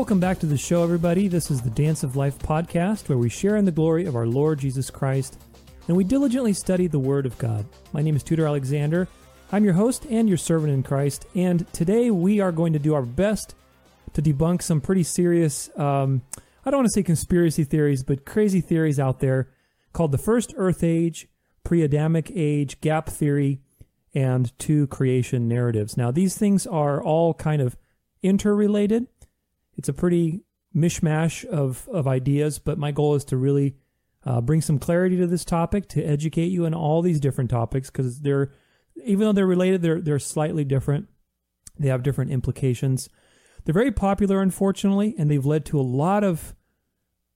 Welcome back to the show, everybody. This is the Dance of Life podcast, where we share in the glory of our Lord Jesus Christ and we diligently study the Word of God. My name is Tudor Alexander. I'm your host and your servant in Christ, and today we are going to do our best to debunk some pretty serious, um, I don't want to say conspiracy theories, but crazy theories out there called the First Earth Age, Pre Adamic Age, Gap Theory, and two creation narratives. Now, these things are all kind of interrelated. It's a pretty mishmash of, of ideas, but my goal is to really uh, bring some clarity to this topic, to educate you on all these different topics, because they're, even though they're related, they're, they're slightly different. They have different implications. They're very popular, unfortunately, and they've led to a lot of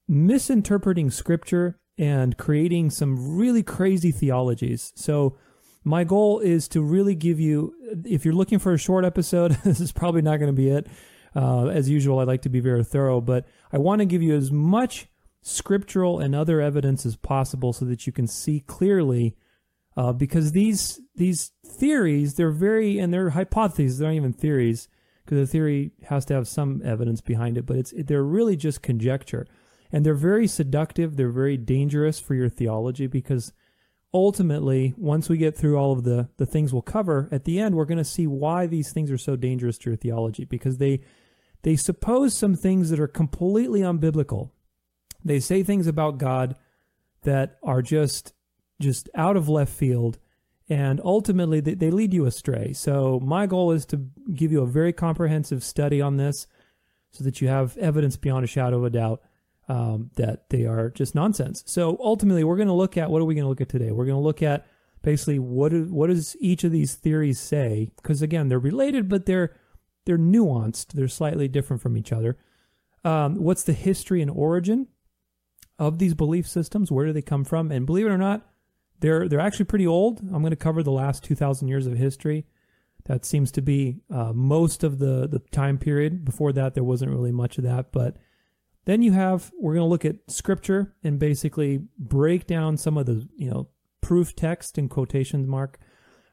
misinterpreting scripture and creating some really crazy theologies. So, my goal is to really give you, if you're looking for a short episode, this is probably not going to be it. Uh, as usual, I like to be very thorough, but I want to give you as much scriptural and other evidence as possible so that you can see clearly. Uh, because these these theories, they're very and they're hypotheses. They're not even theories because the theory has to have some evidence behind it. But it's they're really just conjecture, and they're very seductive. They're very dangerous for your theology because ultimately, once we get through all of the the things we'll cover at the end, we're going to see why these things are so dangerous to your theology because they they suppose some things that are completely unbiblical. They say things about God that are just just out of left field and ultimately they, they lead you astray. So my goal is to give you a very comprehensive study on this so that you have evidence beyond a shadow of a doubt um, that they are just nonsense. So ultimately, we're going to look at what are we going to look at today? We're going to look at basically what is, what does each of these theories say? Because again, they're related, but they're they're nuanced. They're slightly different from each other. Um, what's the history and origin of these belief systems? Where do they come from? And believe it or not, they're they're actually pretty old. I'm going to cover the last 2,000 years of history. That seems to be uh, most of the the time period. Before that, there wasn't really much of that, but then you have we're going to look at scripture and basically break down some of the you know proof text in quotations mark.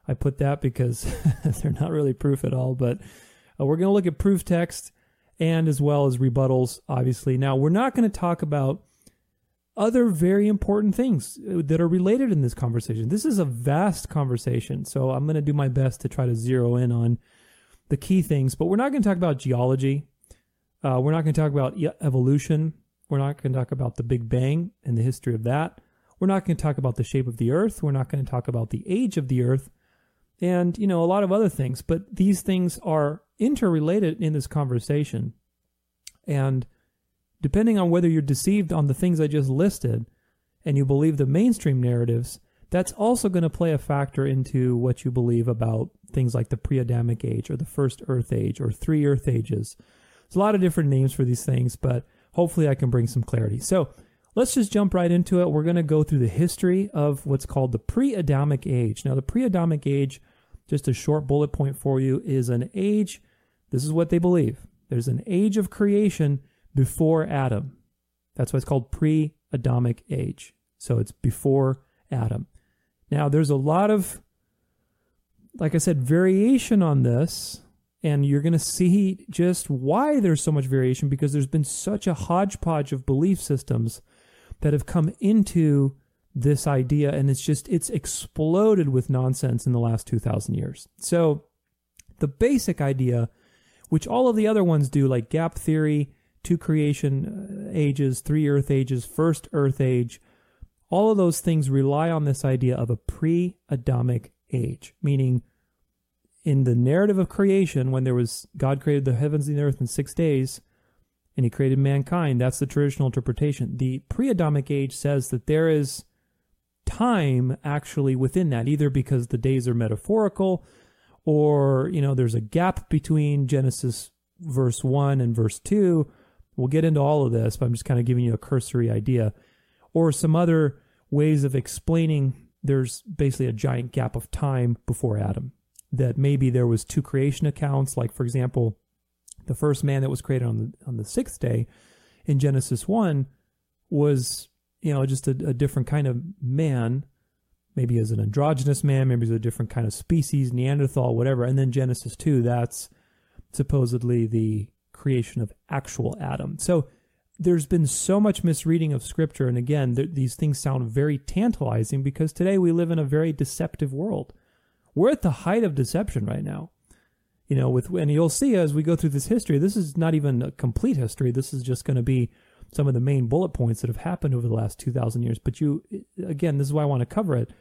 I put that because they're not really proof at all, but uh, we're going to look at proof text and as well as rebuttals. Obviously, now we're not going to talk about other very important things uh, that are related in this conversation. This is a vast conversation, so I'm going to do my best to try to zero in on the key things. But we're not going to talk about geology uh, we're not going to talk about evolution. We're not going to talk about the Big Bang and the history of that. We're not going to talk about the shape of the Earth. We're not going to talk about the age of the Earth, and you know a lot of other things. But these things are interrelated in this conversation, and depending on whether you're deceived on the things I just listed, and you believe the mainstream narratives, that's also going to play a factor into what you believe about things like the pre-Adamic age or the first Earth age or three Earth ages there's a lot of different names for these things, but hopefully I can bring some clarity. So let's just jump right into it. We're going to go through the history of what's called the pre Adamic age. Now, the pre Adamic age, just a short bullet point for you, is an age. This is what they believe there's an age of creation before Adam. That's why it's called pre Adamic age. So it's before Adam. Now, there's a lot of, like I said, variation on this and you're going to see just why there's so much variation because there's been such a hodgepodge of belief systems that have come into this idea and it's just it's exploded with nonsense in the last 2000 years so the basic idea which all of the other ones do like gap theory two creation uh, ages three earth ages first earth age all of those things rely on this idea of a pre-adamic age meaning in the narrative of creation, when there was God created the heavens and the earth in six days, and He created mankind, that's the traditional interpretation. The pre-Adamic age says that there is time actually within that, either because the days are metaphorical, or you know, there's a gap between Genesis verse one and verse two. We'll get into all of this, but I'm just kind of giving you a cursory idea, or some other ways of explaining. There's basically a giant gap of time before Adam that maybe there was two creation accounts, like for example, the first man that was created on the on the sixth day in Genesis one was you know just a, a different kind of man, maybe as an androgynous man, maybe as a different kind of species, Neanderthal, whatever. And then Genesis two, that's supposedly the creation of actual Adam. So there's been so much misreading of scripture. And again, th- these things sound very tantalizing because today we live in a very deceptive world. We're at the height of deception right now. You know, with, and you'll see as we go through this history, this is not even a complete history. This is just going to be some of the main bullet points that have happened over the last 2,000 years. But you, again, this is why I want to cover it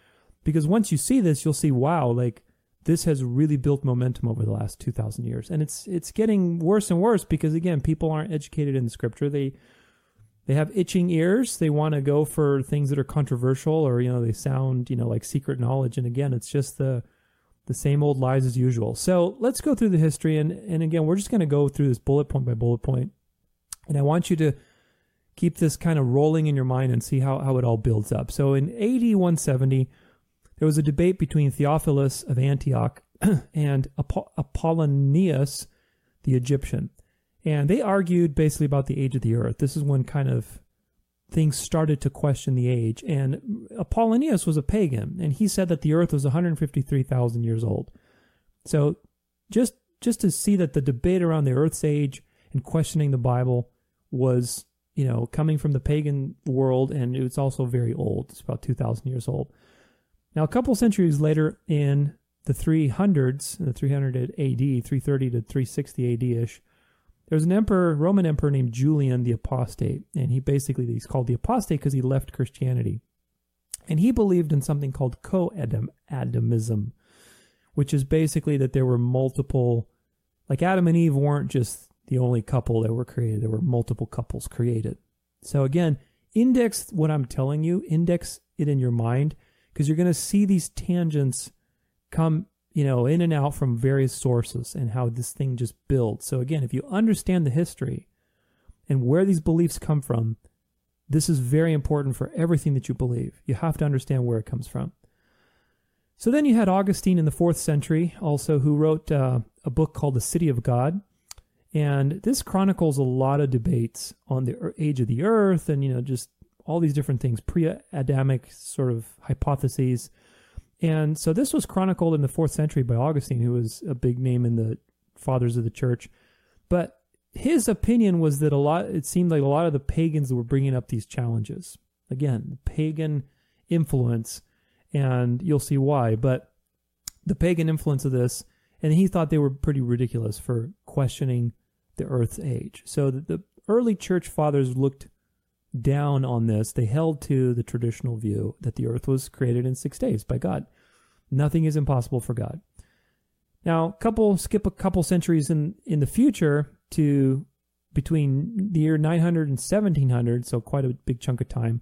because once you see this, you'll see, wow, like this has really built momentum over the last 2000 years. And it's it's getting worse and worse because again people aren't educated in the scripture. They they have itching ears. They want to go for things that are controversial or you know they sound you know like secret knowledge. And again it's just the the same old lies as usual. So let's go through the history. And and again we're just going to go through this bullet point by bullet point. And i want you to keep this kind of rolling in your mind and see how, how it all builds up so in ad 170 there was a debate between Theophilus of Antioch and Apollonius the Egyptian. And they argued basically about the age of the earth. This is when kind of things started to question the age. And Apollonius was a pagan, and he said that the earth was 153,000 years old. So just just to see that the debate around the earth's age and questioning the Bible was, you know, coming from the pagan world, and it's also very old. It's about 2,000 years old. Now, a couple centuries later, in the 300s, the 300 AD, 330 to 360 AD ish, there was an emperor, Roman emperor named Julian the Apostate, and he basically he's called the Apostate because he left Christianity, and he believed in something called co-Adamism, which is basically that there were multiple, like Adam and Eve weren't just the only couple that were created; there were multiple couples created. So again, index what I'm telling you, index it in your mind because you're going to see these tangents come, you know, in and out from various sources and how this thing just builds. So again, if you understand the history and where these beliefs come from, this is very important for everything that you believe. You have to understand where it comes from. So then you had Augustine in the fourth century, also, who wrote uh, a book called The City of God. And this chronicles a lot of debates on the age of the earth and, you know, just all these different things, pre Adamic sort of hypotheses. And so this was chronicled in the fourth century by Augustine, who was a big name in the fathers of the church. But his opinion was that a lot, it seemed like a lot of the pagans were bringing up these challenges. Again, pagan influence, and you'll see why. But the pagan influence of this, and he thought they were pretty ridiculous for questioning the earth's age. So the, early church fathers looked down on this, they held to the traditional view that the earth was created in six days by God. Nothing is impossible for God. Now, couple skip a couple centuries in in the future to between the year 900 and 1700, so quite a big chunk of time.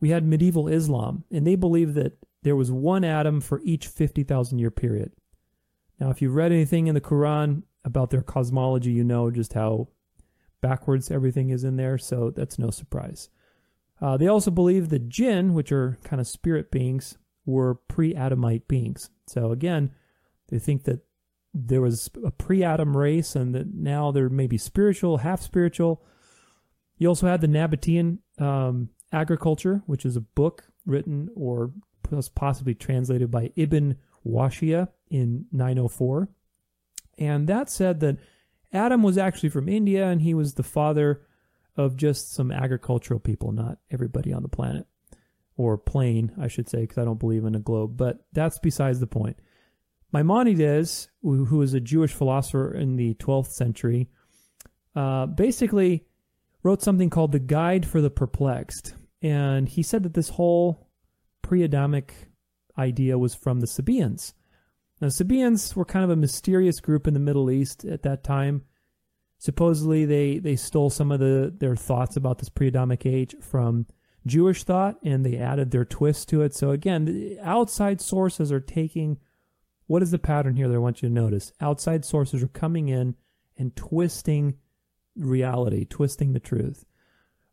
We had medieval Islam, and they believed that there was one Adam for each 50,000 year period. Now, if you've read anything in the Quran about their cosmology, you know just how backwards everything is in there, so that's no surprise. Uh, they also believe that jinn, which are kind of spirit beings, were pre Adamite beings. So again, they think that there was a pre Adam race and that now they're maybe spiritual, half spiritual. You also had the Nabatean um, agriculture, which is a book written or possibly translated by Ibn Wahshiyya in 904. And that said that Adam was actually from India and he was the father of just some agricultural people, not everybody on the planet. Or plane, I should say, because I don't believe in a globe. But that's besides the point. Maimonides, who was a Jewish philosopher in the 12th century, uh, basically wrote something called the Guide for the Perplexed. And he said that this whole pre Adamic idea was from the Sabaeans. Now, Sabaeans were kind of a mysterious group in the Middle East at that time. Supposedly, they, they stole some of the their thoughts about this pre-Adamic age from Jewish thought, and they added their twist to it. So again, outside sources are taking what is the pattern here that I want you to notice? Outside sources are coming in and twisting reality, twisting the truth.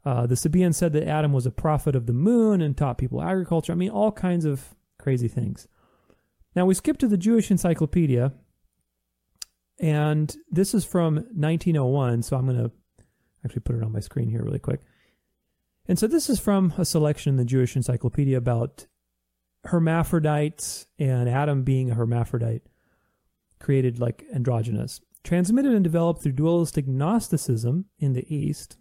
Uh, the Sabaeans said that Adam was a prophet of the moon and taught people agriculture. I mean, all kinds of crazy things. Now we skip to the Jewish Encyclopedia, and this is from 1901. So I'm going to actually put it on my screen here really quick. And so this is from a selection in the Jewish Encyclopedia about hermaphrodites and Adam being a hermaphrodite, created like androgynous. transmitted and developed through dualistic Gnosticism in the East.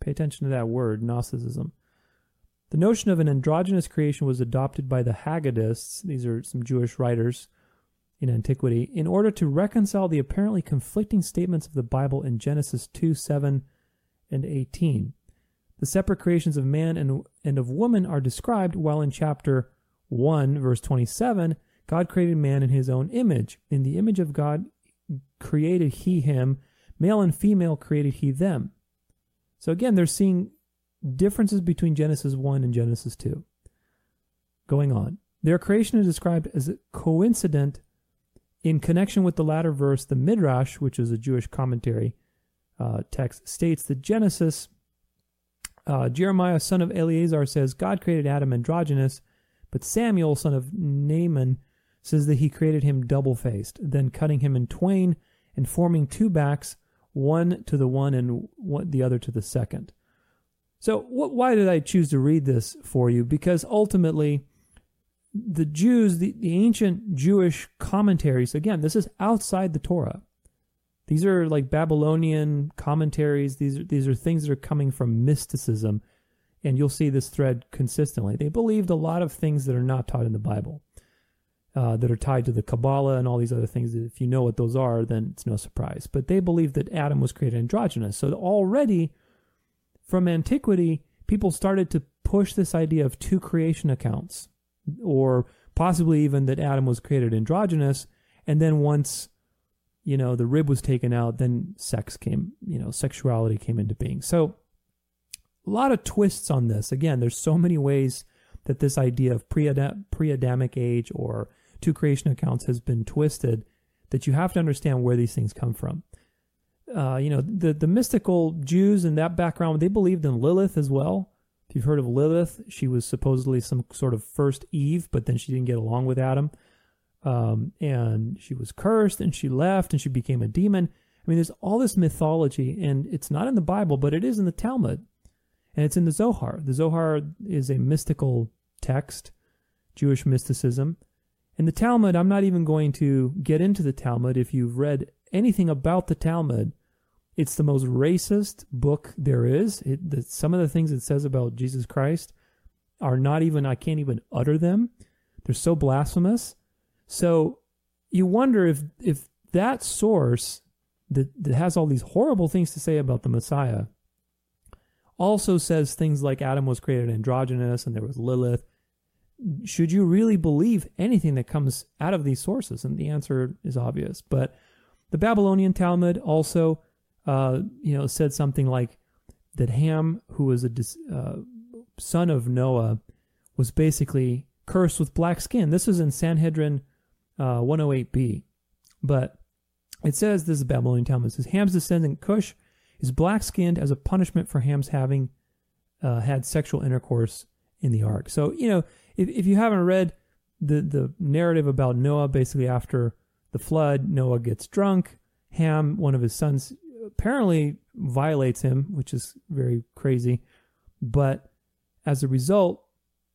Pay attention to that word, Gnosticism. The notion of an androgynous creation was adopted by the Haggadists, these are some Jewish writers in antiquity, in order to reconcile the apparently conflicting statements of the Bible in Genesis 2 7 and 18. The separate creations of man and, and of woman are described, while in chapter 1, verse 27, God created man in his own image. In the image of God created he him, male and female created he them. So again, they're seeing differences between Genesis 1 and Genesis 2. Going on. Their creation is described as coincident in connection with the latter verse. The Midrash, which is a Jewish commentary uh, text, states that Genesis, uh, Jeremiah, son of Eleazar, says God created Adam androgynous, but Samuel, son of Nahman, says that he created him double faced, then cutting him in twain and forming two backs, one to the one and one, the other to the second. So, what, why did I choose to read this for you? Because ultimately, the Jews, the, the ancient Jewish commentaries, again, this is outside the Torah. These are like Babylonian commentaries. These are, these are things that are coming from mysticism. And you'll see this thread consistently. They believed a lot of things that are not taught in the Bible, uh, that are tied to the Kabbalah and all these other things. If you know what those are, then it's no surprise. But they believed that Adam was created androgynous. So already from antiquity, people started to push this idea of two creation accounts, or possibly even that Adam was created androgynous, and then once you know the rib was taken out, then sex came, you know, sexuality came into being. So a lot of twists on this. Again, there's so many ways that this idea of pre-Adamic age or two creation accounts has been twisted that you have to understand where these things come from uh, you know, the, the mystical Jews in that background, they believed in Lilith as well. If you've heard of Lilith, she was supposedly some sort of first Eve, but then she didn't get along with Adam. Um, and she was cursed and she left and she became a demon. I mean, there's all this mythology, and it's not in the Bible, but it is in the Talmud. And it's in the Zohar. The Zohar is a mystical text, Jewish mysticism. And the Talmud, I'm not even going to get into the Talmud. If you've read anything about the Talmud, it's the most racist book there is. It, the, some of the things it says about Jesus Christ are not even, I can't even utter them. They're so blasphemous. So you wonder if, if that source that, that has all these horrible things to say about the Messiah also says things like Adam was created androgynous and there was Lilith. Should you really believe anything that comes out of these sources? And the answer is obvious. But the Babylonian Talmud also uh, you know, said something like that Ham, who was a uh, son of Noah, was basically cursed with black skin. This is in Sanhedrin uh, 108b. But it says, this is Babylonian Talmud, it says, Ham's descendant Cush is black skinned as a punishment for Ham's having uh, had sexual intercourse in the ark. So, you know, if, if you haven't read the, the narrative about Noah, basically after the flood, Noah gets drunk. Ham, one of his sons, apparently violates him, which is very crazy. But as a result,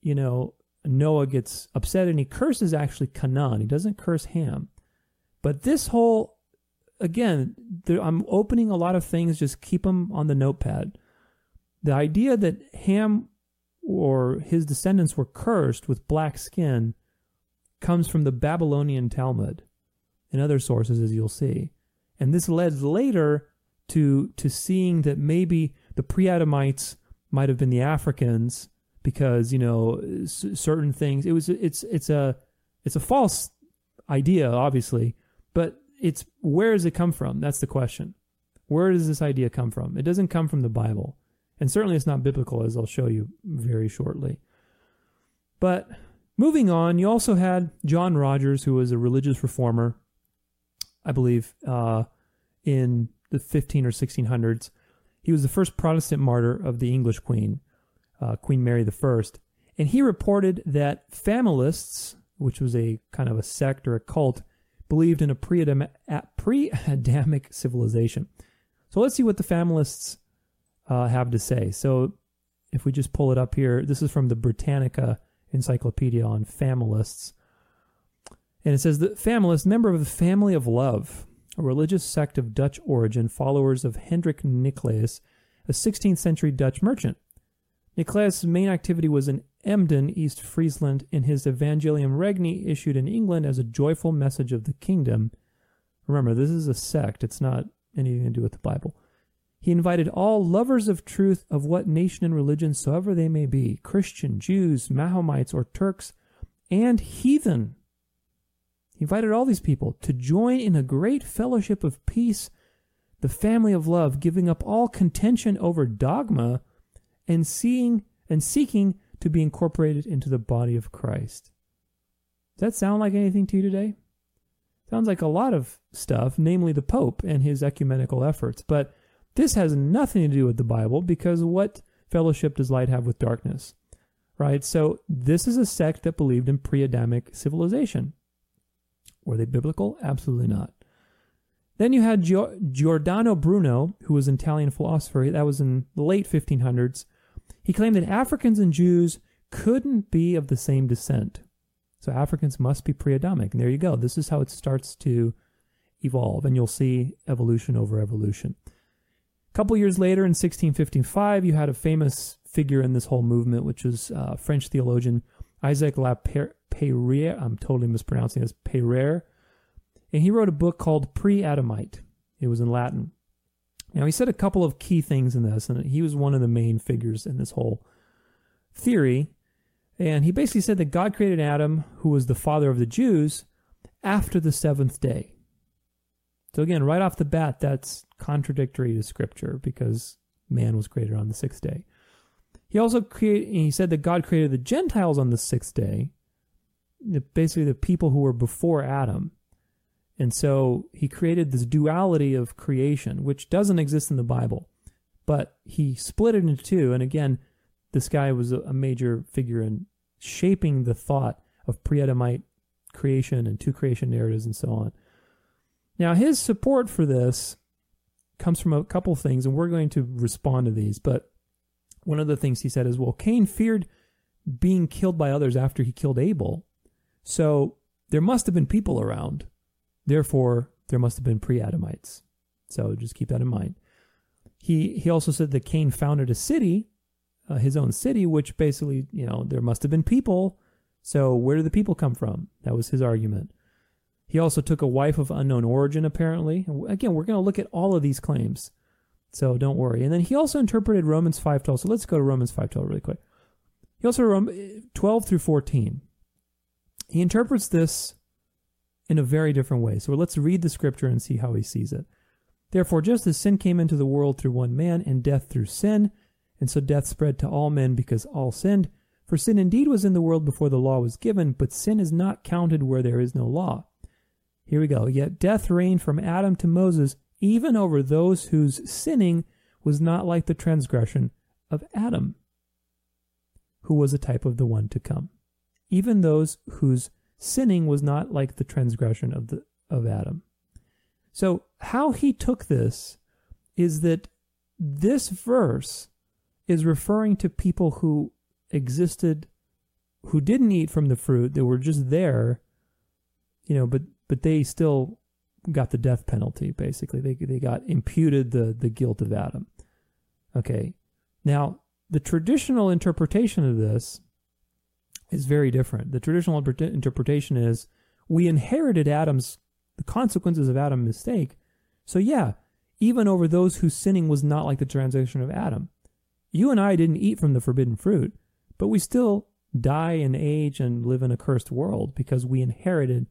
you know, Noah gets upset and he curses actually Canaan. He doesn't curse Ham. But this whole, again, there, I'm opening a lot of things, just keep them on the notepad. The idea that Ham or his descendants were cursed with black skin comes from the Babylonian Talmud and other sources, as you'll see. And this led later to to seeing that maybe the pre-Adamites might have been the Africans because you know s- certain things. It was it's it's a it's a false idea, obviously, but it's where does it come from? That's the question. Where does this idea come from? It doesn't come from the Bible, and certainly it's not biblical, as I'll show you very shortly. But moving on, you also had John Rogers, who was a religious reformer, I believe, uh, in the 15 or 1600s. He was the first Protestant martyr of the English Queen, uh, Queen Mary I, and he reported that familists, which was a kind of a sect or a cult, believed in a pre-Adamic civilization. So let's see what the familists uh, have to say. So if we just pull it up here, this is from the Britannica Encyclopedia on familists. And it says the familist, member of the family of love, a religious sect of Dutch origin, followers of Hendrik Nicolaus, a 16th century Dutch merchant. Nicolaus' main activity was in Emden, East Friesland, and his Evangelium Regni issued in England as a joyful message of the kingdom. Remember, this is a sect, it's not anything to do with the Bible. He invited all lovers of truth of what nation and religion soever they may be Christian, Jews, Mahomites, or Turks, and heathen. He invited all these people to join in a great fellowship of peace, the family of love, giving up all contention over dogma and seeing and seeking to be incorporated into the body of Christ. Does that sound like anything to you today? Sounds like a lot of stuff, namely the Pope and his ecumenical efforts. But this has nothing to do with the Bible because what fellowship does light have with darkness? Right? So this is a sect that believed in pre Adamic civilization. Were they biblical? Absolutely not. Then you had Giordano Bruno, who was an Italian philosopher. That was in the late 1500s. He claimed that Africans and Jews couldn't be of the same descent. So Africans must be pre Adamic. And there you go. This is how it starts to evolve. And you'll see evolution over evolution. A couple years later, in 1655, you had a famous figure in this whole movement, which was uh, French theologian Isaac La. I'm totally mispronouncing this, Peyrère. And he wrote a book called Pre Adamite. It was in Latin. Now, he said a couple of key things in this, and he was one of the main figures in this whole theory. And he basically said that God created Adam, who was the father of the Jews, after the seventh day. So, again, right off the bat, that's contradictory to Scripture because man was created on the sixth day. He also created, he said that God created the Gentiles on the sixth day, basically the people who were before Adam. And so he created this duality of creation, which doesn't exist in the Bible, but he split it into two. And again, this guy was a major figure in shaping the thought of pre Adamite creation and two creation narratives and so on. Now, his support for this comes from a couple things, and we're going to respond to these. But one of the things he said is, well, Cain feared being killed by others after he killed Abel. So there must have been people around Therefore, there must have been pre-Adamites. So just keep that in mind. He he also said that Cain founded a city, uh, his own city, which basically, you know, there must have been people. So where did the people come from? That was his argument. He also took a wife of unknown origin, apparently. Again, we're going to look at all of these claims. So don't worry. And then he also interpreted Romans 5.12. So let's go to Romans 5.12 really quick. He also, um, 12 through 14. He interprets this in a very different way. So let's read the scripture and see how he sees it. Therefore, just as sin came into the world through one man, and death through sin, and so death spread to all men because all sinned. For sin indeed was in the world before the law was given, but sin is not counted where there is no law. Here we go. Yet death reigned from Adam to Moses, even over those whose sinning was not like the transgression of Adam, who was a type of the one to come. Even those whose sinning was not like the transgression of the of Adam. So how he took this is that this verse is referring to people who existed who didn't eat from the fruit they were just there you know but but they still got the death penalty basically they they got imputed the the guilt of Adam okay now the traditional interpretation of this is very different. The traditional interpretation is we inherited Adam's the consequences of Adam's mistake. So yeah, even over those whose sinning was not like the transgression of Adam. You and I didn't eat from the forbidden fruit, but we still die and age and live in a cursed world because we inherited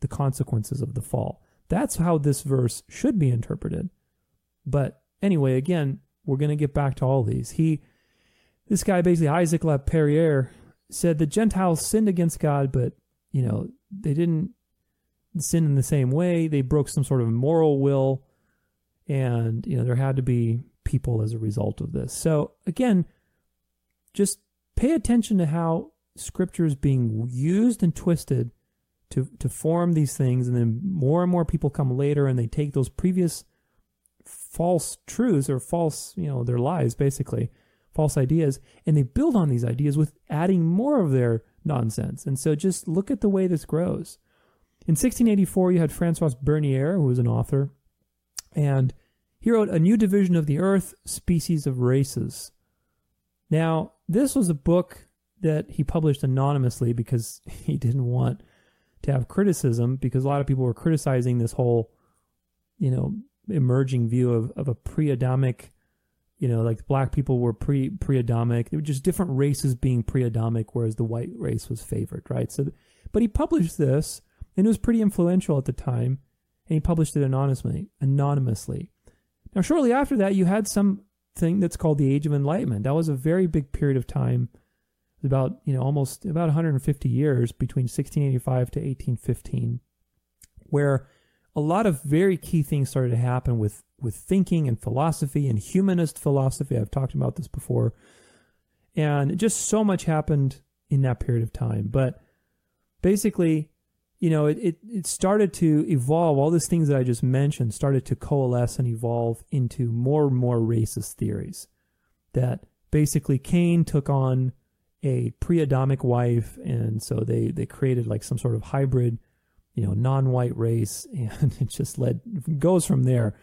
the consequences of the fall. That's how this verse should be interpreted. But anyway, again, we're going to get back to all these. He, this guy basically, Isaac La Peyrère, said the Gentiles sinned against God, but you know they didn't sin in the same way. They broke some sort of moral will, and you know there had to be people as a result of this. So again, just pay attention to how Scripture is being used and twisted to to form these things, and then more and more people come later, and they take those previous false truths or false, you know, their lies basically false ideas, and they build on these ideas with adding more of their nonsense. And so just look at the way this grows. In 1684, you had Francois Bernier, who was an author, and he wrote A New Division of the Earth, Species of Races. Now, this was a book that he published anonymously because he didn't want to have criticism because a lot of people were criticizing this whole, you know, emerging view of, of a pre-Adamic, you know, like black people were pre pre-Adamic. There were just different races being pre-Adamic, whereas the white race was favored, right? So, but he published this, and it was pretty influential at the time, and he published it anonymously. Anonymously. Now, shortly after that, you had something that's called the Age of Enlightenment. That was a very big period of time about you know almost about 150 years between 1685 to 1815 where a lot of very key things started to happen with with thinking and philosophy and humanist philosophy. I've talked about this before. And just so much happened in that period of time. But basically you know it, it, it started to evolve. All these things that i just mentioned started to coalesce and evolve into more and more racist theories that basically cain took on a pre-Adamic wife, and so they they created like some sort of hybrid, you know, non-white race, and it just led goes from there.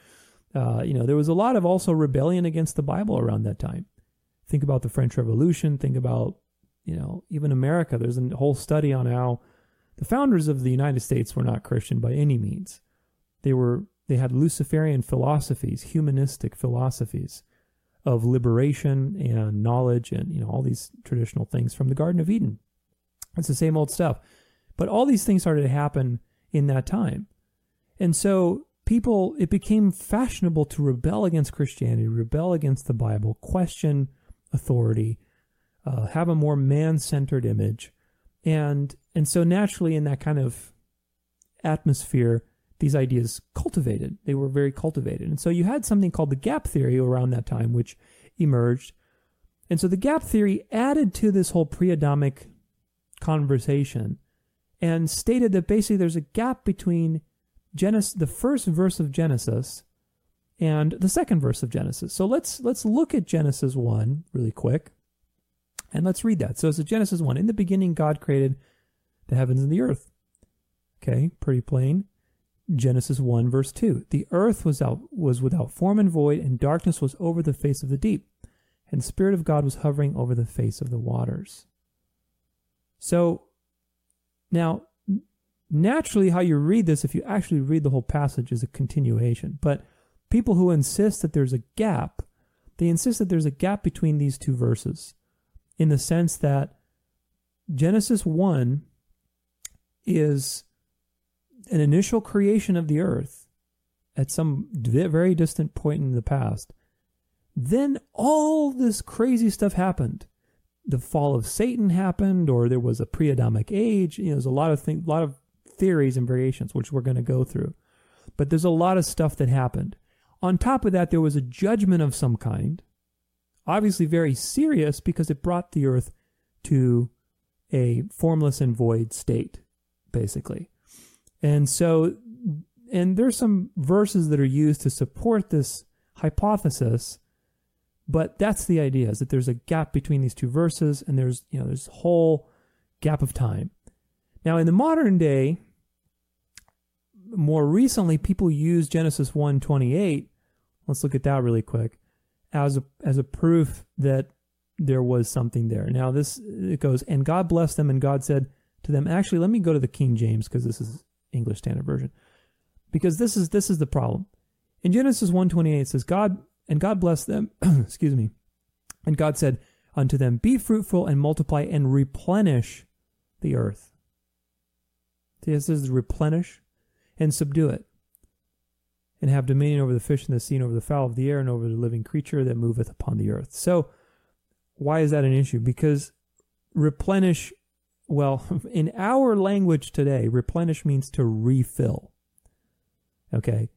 Uh, you know, there was a lot of also rebellion against the Bible around that time. Think about the French Revolution. Think about you know even America. There's a whole study on how the founders of the United States were not Christian by any means. They were they had Luciferian philosophies, humanistic philosophies of liberation and knowledge and you know all these traditional things from the Garden of Eden. It's the same old stuff. But all these things started to happen in that time. And so people it became fashionable to rebel against Christianity, rebel against the Bible, question authority, uh, have a more man-centered image. And and so naturally in that kind of atmosphere, these ideas cultivated. They were very cultivated. And so you had something called the gap theory around that time, which emerged. And so the gap theory added to this whole pre Adamic conversation and stated that basically there's a gap between Genesis, the first verse of Genesis and the second verse of Genesis. So let's let's look at Genesis 1 really quick. And let's read that. So it's a Genesis 1. In the beginning God created the heavens and the earth. Okay, pretty plain. Genesis 1 verse 2. The earth was out was without form and void, and darkness was over the face of the deep, and the Spirit of God was hovering over the face of the waters. So now naturally how you read this, if you actually read the whole passage, is a continuation. But people who insist that there's a gap, they insist that there's a gap between these two verses, in the sense that Genesis 1 is an initial creation of the earth at some very distant point in the past, then all this crazy stuff happened. The fall of Satan happened, or there was a pre-Adamic age. You know, there's a lot of things, a lot of theories and variations, which we're going to go through. But there's a lot of stuff that happened. On top of that, there was a judgment of some kind, obviously very serious because it brought the earth to a formless and void state, basically. And so, and there's some verses that are used to support this hypothesis, but that's the idea is that there's a gap between these two verses and there's, you know, there's a whole gap of time. Now, in the modern day, more recently, people use Genesis 1:28. Let's look at that really quick as a as a proof that there was something there. Now this it goes, and God blessed them, and God said to them, actually, let me go to the King James because this is English Standard Version. Because this is this is the problem. In Genesis 1:28 it says God and God blessed them, excuse me. And God said unto them, Be fruitful and multiply and replenish the earth. This is replenish and subdue it, and have dominion over the fish in the sea, and over the fowl of the air, and over the living creature that moveth upon the earth. So, why is that an issue? Because replenish well, in our language today, replenish means to refill. Okay.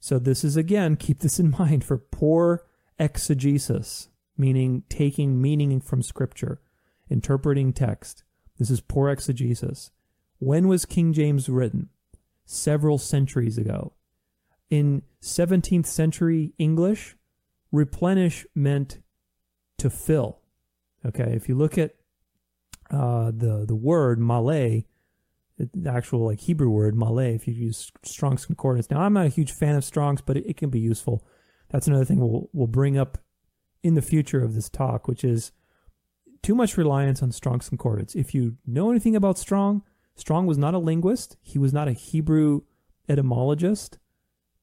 So this is again, keep this in mind for poor exegesis, meaning taking meaning from scripture, interpreting text. This is poor exegesis. When was King James written? Several centuries ago. In 17th century English, replenish meant to fill. Okay, if you look at uh, the the word Malay, the actual like Hebrew word malay if you use Strong's concordance. Now I'm not a huge fan of Strong's, but it, it can be useful. That's another thing we'll we'll bring up in the future of this talk, which is too much reliance on Strong's concordance. If you know anything about Strong, Strong was not a linguist. He was not a Hebrew etymologist.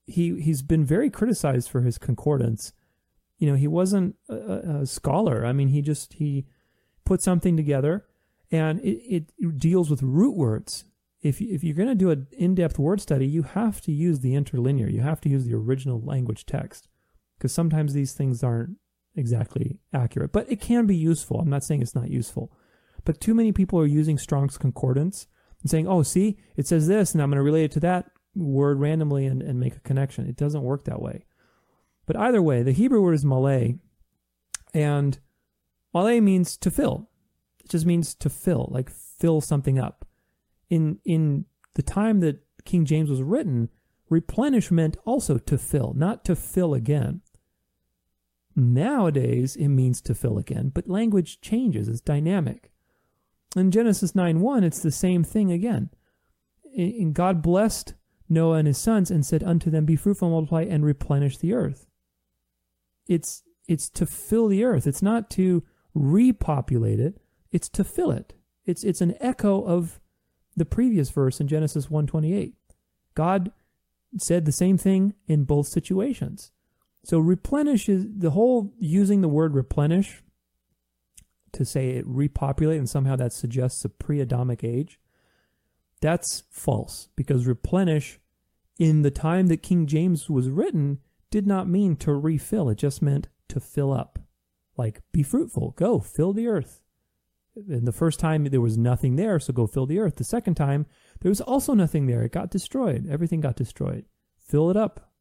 He he's been very criticized for his concordance. You know, he wasn't a, a scholar. I mean, he just he put something together and it, it deals with root words. If, if you're going to do an in-depth word study, you have to use the interlinear. You have to use the original language text because sometimes these things aren't exactly accurate, but it can be useful. I'm not saying it's not useful, but too many people are using Strong's Concordance and saying, "Oh, see, it says this, and I'm going to relate it to that word randomly and, and make a connection." It doesn't work that way. But either way, the Hebrew word is malay, and malay means to fill. It just means to fill, like fill something up. In in the time that King James was written, replenish meant also to fill, not to fill again. Nowadays, it means to fill again, but language changes, it's dynamic. In Genesis 9 1, it's the same thing again. And God blessed Noah and his sons and said unto them, Be fruitful, multiply, and replenish the earth. It's, it's to fill the earth. It's not to repopulate it, it's to fill it. It's, it's an echo of the previous verse in Genesis 1:28. God said the same thing in both situations. So replenish is the whole using the word replenish to say it repopulate and somehow that suggests a pre-Adamic age. That's false because replenish in the time that King James was written did not mean to refill. It just meant to fill up. Like be fruitful, go fill the earth. And the first time there was nothing there, so go fill the earth. The second time there was also nothing there. It got destroyed. Everything got destroyed. Fill it up,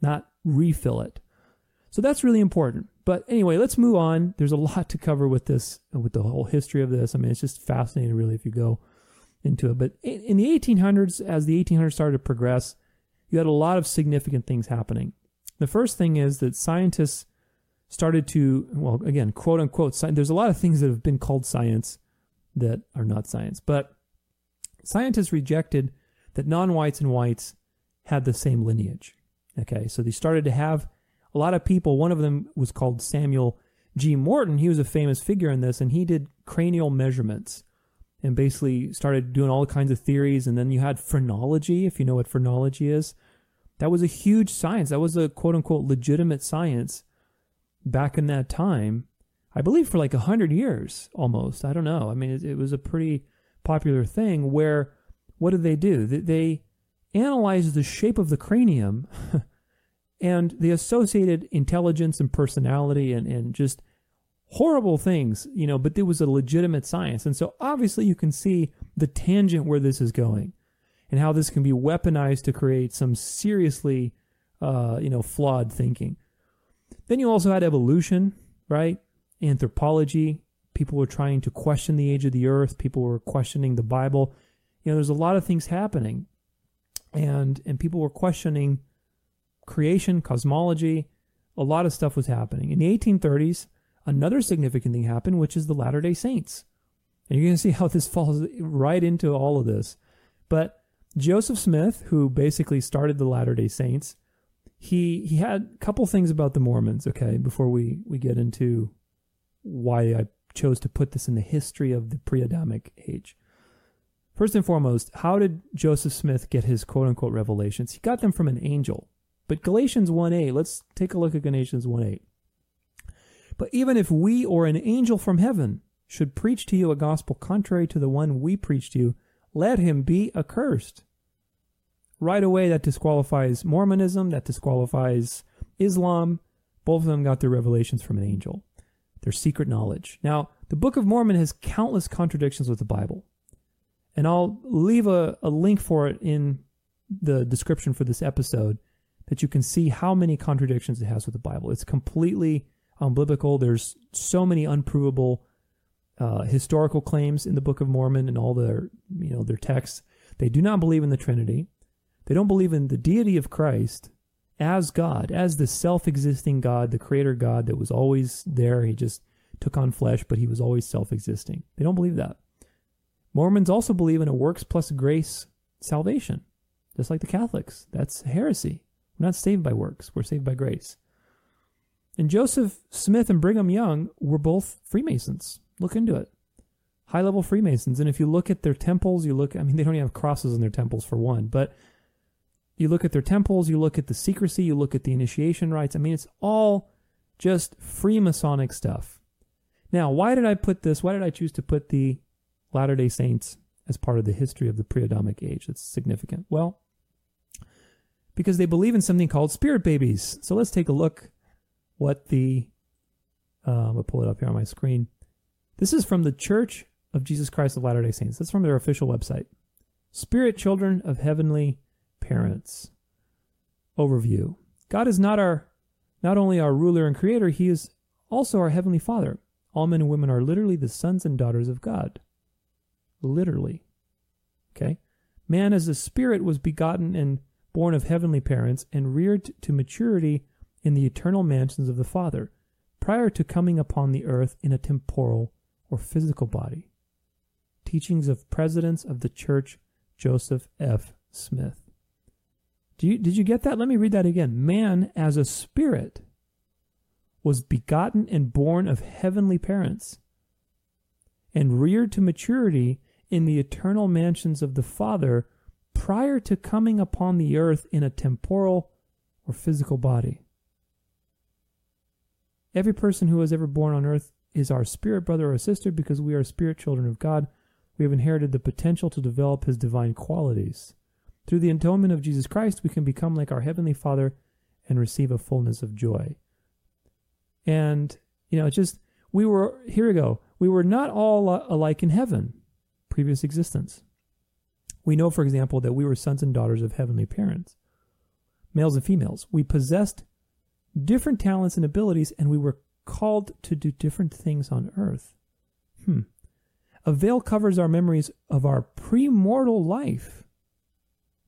not refill it. So that's really important. But anyway, let's move on. There's a lot to cover with this, with the whole history of this. I mean, it's just fascinating, really, if you go into it. But in the 1800s, as the 1800s started to progress, you had a lot of significant things happening. The first thing is that scientists started to, well, again, quote unquote, there's a lot of things that have been called science that are not science, but scientists rejected that non whites and whites had the same lineage. Okay, so they started to have a lot of people. One of them was called Samuel G. Morton. He was a famous figure in this, and he did cranial measurements and basically started doing all kinds of theories. And then you had phrenology, if you know what phrenology is. That was a huge science. That was a quote unquote legitimate science back in that time, I believe for like a hundred years almost. I don't know. I mean, it, it, was a pretty popular thing where what did they do? They, they analyzed the shape of the cranium and the associated intelligence and personality and, and just horrible things, you know, but it was a legitimate science. And so obviously you can see the tangent where this is going and how this can be weaponized to create some seriously, uh, you know, flawed thinking. Then you also had evolution, right? Anthropology. People were trying to question the age of the earth. People were questioning the Bible. You know, there's a lot of things happening. And and people were questioning creation, cosmology, a lot of stuff was happening. In the 1830s, another significant thing happened, which is the Latter day Saints. And you're going to see how this falls right into all of this. But Joseph Smith, who basically started the Latter day Saints, he he had a couple things about the Mormons, okay, before we we get into why I chose to put this in the history of the pre-Adamic age. First and foremost, how did Joseph Smith get his quote unquote revelations? He got them from an angel. But Galatians 1:8, let's take a look at Galatians 1:8. But even if we or an angel from heaven should preach to you a gospel contrary to the one we preached to you, let him be accursed right away that disqualifies Mormonism, that disqualifies Islam. Both of them got their revelations from an angel, their secret knowledge. Now, the Book of Mormon has countless contradictions with the Bible. And I'll leave a, a link for it in the description for this episode that you can see how many contradictions it has with the Bible. It's completely unbiblical. There's so many unprovable uh, historical claims in the Book of Mormon and all their, you know, their texts. They do not believe in the Trinity. They don't believe in the deity of Christ as God, as the self existing God, the creator God that was always there. He just took on flesh, but he was always self existing. They don't believe that. Mormons also believe in a works plus grace salvation, just like the Catholics. That's heresy. We're not saved by works, we're saved by grace. And Joseph Smith and Brigham Young were both Freemasons. Look into it. High level Freemasons. And if you look at their temples, you look, I mean, they don't even have crosses in their temples for one, but you look at their temples, you look at the secrecy, you look at the initiation rites. I mean, it's all just Freemasonic stuff. Now, why did I put this? Why did I choose to put the Latter day Saints as part of the history of the pre Adamic age? That's significant. Well, because they believe in something called spirit babies. So let's take a look what the uh, I'll pull it up here on my screen. This is from the Church of Jesus Christ of Latter day Saints. That's from their official website. Spirit children of heavenly parents. Overview. God is not our not only our ruler and creator, he is also our heavenly father. All men and women are literally the sons and daughters of God. Literally. Okay? Man as a spirit was begotten and born of heavenly parents and reared to maturity in the eternal mansions of the Father, prior to coming upon the earth in a temporal or physical body. Teachings of Presidents of the Church, Joseph F. Smith. You, did you get that? Let me read that again. Man as a spirit was begotten and born of heavenly parents and reared to maturity in the eternal mansions of the Father prior to coming upon the earth in a temporal or physical body. Every person who was ever born on earth is our spirit brother or sister because we are spirit children of God. We have inherited the potential to develop his divine qualities. Through the atonement of Jesus Christ, we can become like our Heavenly Father and receive a fullness of joy. And, you know, just, we were, here we go, we were not all alike in heaven, previous existence. We know, for example, that we were sons and daughters of heavenly parents, males and females. We possessed different talents and abilities, and we were called to do different things on earth. Hmm. A veil covers our memories of our premortal life.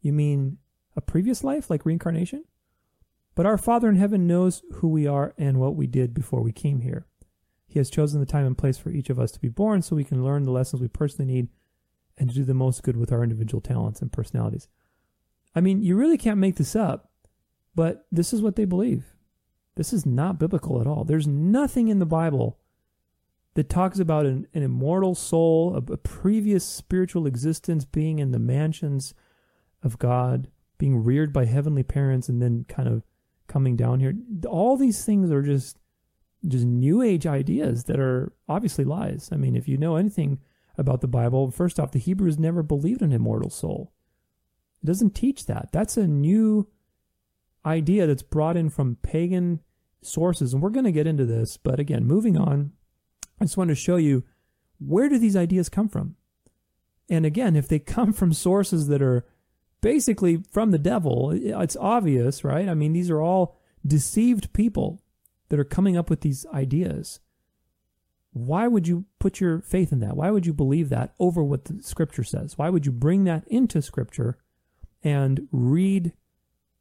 You mean a previous life, like reincarnation? But our Father in heaven knows who we are and what we did before we came here. He has chosen the time and place for each of us to be born so we can learn the lessons we personally need and to do the most good with our individual talents and personalities. I mean, you really can't make this up, but this is what they believe. This is not biblical at all. There's nothing in the Bible that talks about an, an immortal soul, a, a previous spiritual existence being in the mansions of God, being reared by heavenly parents, and then kind of coming down here. All these things are just just new age ideas that are obviously lies. I mean, if you know anything about the Bible, first off, the Hebrews never believed in an immortal soul. It doesn't teach that. That's a new idea that's brought in from pagan sources. And we're going to get into this. But again, moving on, I just want to show you where do these ideas come from? And again, if they come from sources that are basically from the devil, it's obvious, right? I mean, these are all deceived people that are coming up with these ideas. Why would you put your faith in that? Why would you believe that over what the scripture says? Why would you bring that into scripture and read,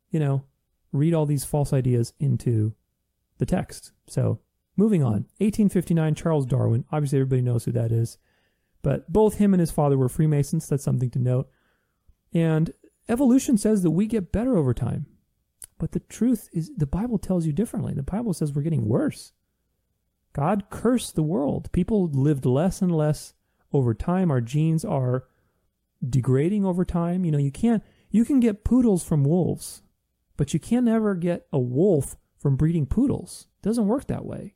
you know, read all these false ideas into the text. So moving on. 1859, Charles Darwin. Obviously, everybody knows who that is. But both him and his father were Freemasons. That's something to note. And evolution says that we get better over time. But the truth is, the Bible tells you differently. The Bible says we're getting worse. God cursed the world. People lived less and less over time. Our genes are degrading over time. You know, you can't, you can get poodles from wolves, but you can never get a wolf from breeding poodles. It doesn't work that way.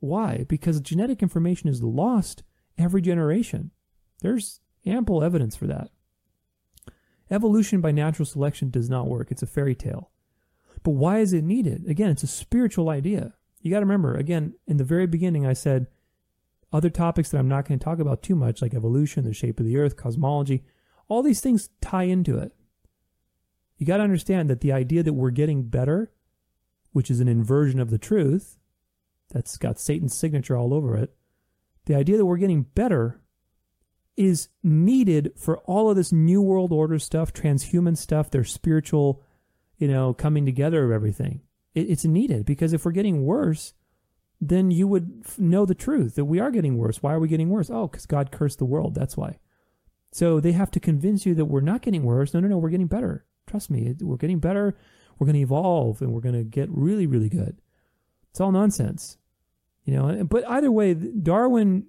Why? Because genetic information is lost every generation. There's ample evidence for that. Evolution by natural selection does not work. It's a fairy tale. But why is it needed? Again, it's a spiritual idea. You got to remember, again, in the very beginning, I said other topics that I'm not going to talk about too much, like evolution, the shape of the earth, cosmology, all these things tie into it. You got to understand that the idea that we're getting better which is an inversion of the truth, that's got Satan's signature all over it, the idea that we're getting better is needed for all of this new world order stuff, transhuman stuff, their spiritual, you know, coming together of everything. It, it's needed because if we're getting worse, then you would know the truth that we are getting worse. Why are we getting worse? Oh, because God cursed the world. That's why. So they have to convince you that we're not getting worse. No, no, no, we're getting better. Trust me, we're getting better. We're going to evolve and we're going to get really, really good. It's all nonsense. You know, but either way, Darwin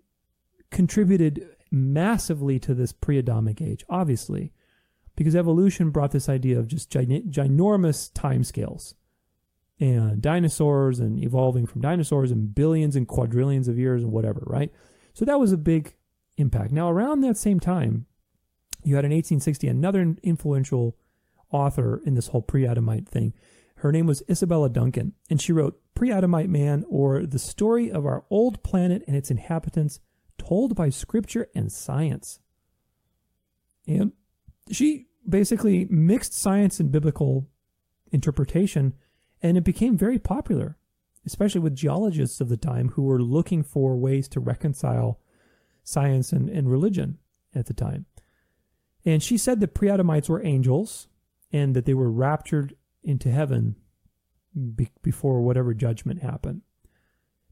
contributed massively to this pre-Adamic age, obviously, because evolution brought this idea of just gin- ginormous timescales and dinosaurs and evolving from dinosaurs and billions and quadrillions of years and whatever, right? So that was a big impact. Now, around that same time, you had in 1860 another influential author in this whole pre Adamite thing. Her name was Isabella Duncan, and she wrote Pre Adamite Man or The Story of Our Old Planet and Its Inhabitants, told by Scripture and Science. And she basically mixed science and biblical interpretation, and it became very popular, especially with geologists of the time who were looking for ways to reconcile science and, and religion at the time. And she said that pre Adamites were angels and that they were raptured into heaven be- before whatever judgment happened.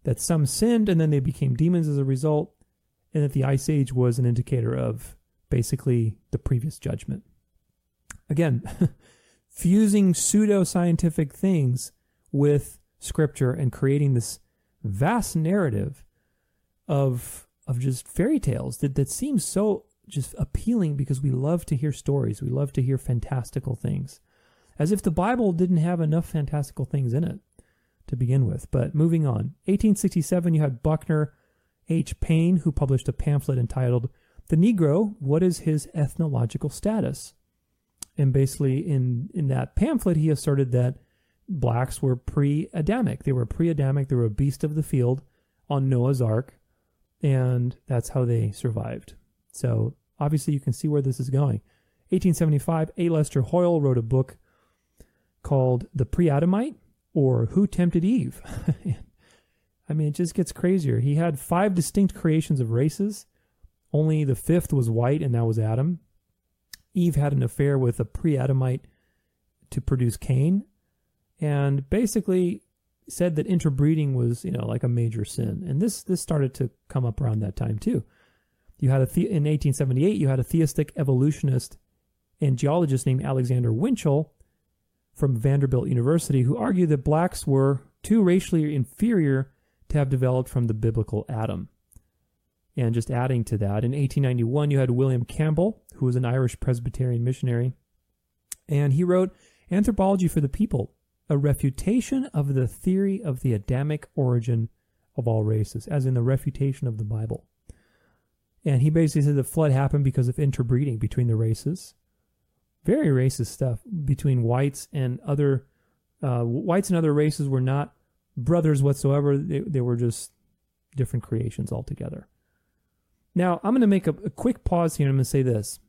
That some sinned and then they became demons as a result, and that the Ice Age was an indicator of basically the previous judgment. Again, fusing pseudo-scientific things with scripture and creating this vast narrative of of just fairy tales that, that seems so just appealing because we love to hear stories. We love to hear fantastical things. As if the Bible didn't have enough fantastical things in it to begin with. But moving on. 1867, you had Buckner H. Payne, who published a pamphlet entitled The Negro What is His Ethnological Status? And basically, in, in that pamphlet, he asserted that blacks were pre Adamic. They were pre Adamic, they were a beast of the field on Noah's Ark, and that's how they survived. So obviously, you can see where this is going. 1875, A. Lester Hoyle wrote a book called The Pre Adamite or Who Tempted Eve? I mean, it just gets crazier. He had five distinct creations of races. Only the fifth was white, and that was Adam. Eve had an affair with a pre Adamite to produce Cain, and basically said that interbreeding was, you know, like a major sin. And this this started to come up around that time too. You had a the- in 1878 you had a theistic evolutionist and geologist named Alexander Winchell from Vanderbilt University who argued that blacks were too racially inferior to have developed from the biblical Adam. And just adding to that, in 1891 you had William Campbell, who was an Irish Presbyterian missionary, and he wrote Anthropology for the People, a refutation of the theory of the Adamic origin of all races, as in the refutation of the Bible. And he basically said the flood happened because of interbreeding between the races. Very racist stuff between whites and other uh, whites and other races were not brothers whatsoever. They, they were just different creations altogether. Now I'm going to make a, a quick pause here. and I'm going to say this.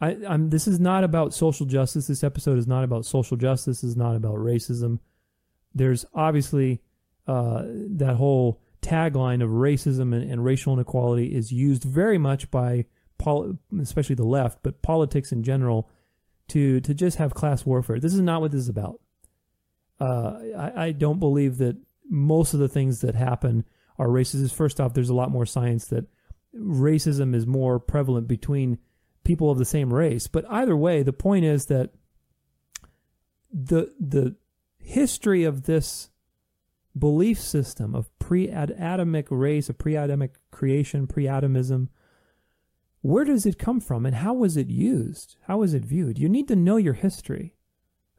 I, I'm, this is not about social justice. This episode is not about social justice. This is not about racism. There's obviously uh, that whole tagline of racism and, and, racial inequality is used very much by, pol- especially the left, but politics in general, to to just have class warfare. This is not what this is about. Uh, I, I don't believe that most of the things that happen are racist. First off, there's a lot more science that racism is more prevalent between people of the same race. But either way, the point is that the the history of this belief system of pre-Adamic race, of pre-Adamic creation, pre-Adamism, where does it come from and how was it used? How was it viewed? You need to know your history.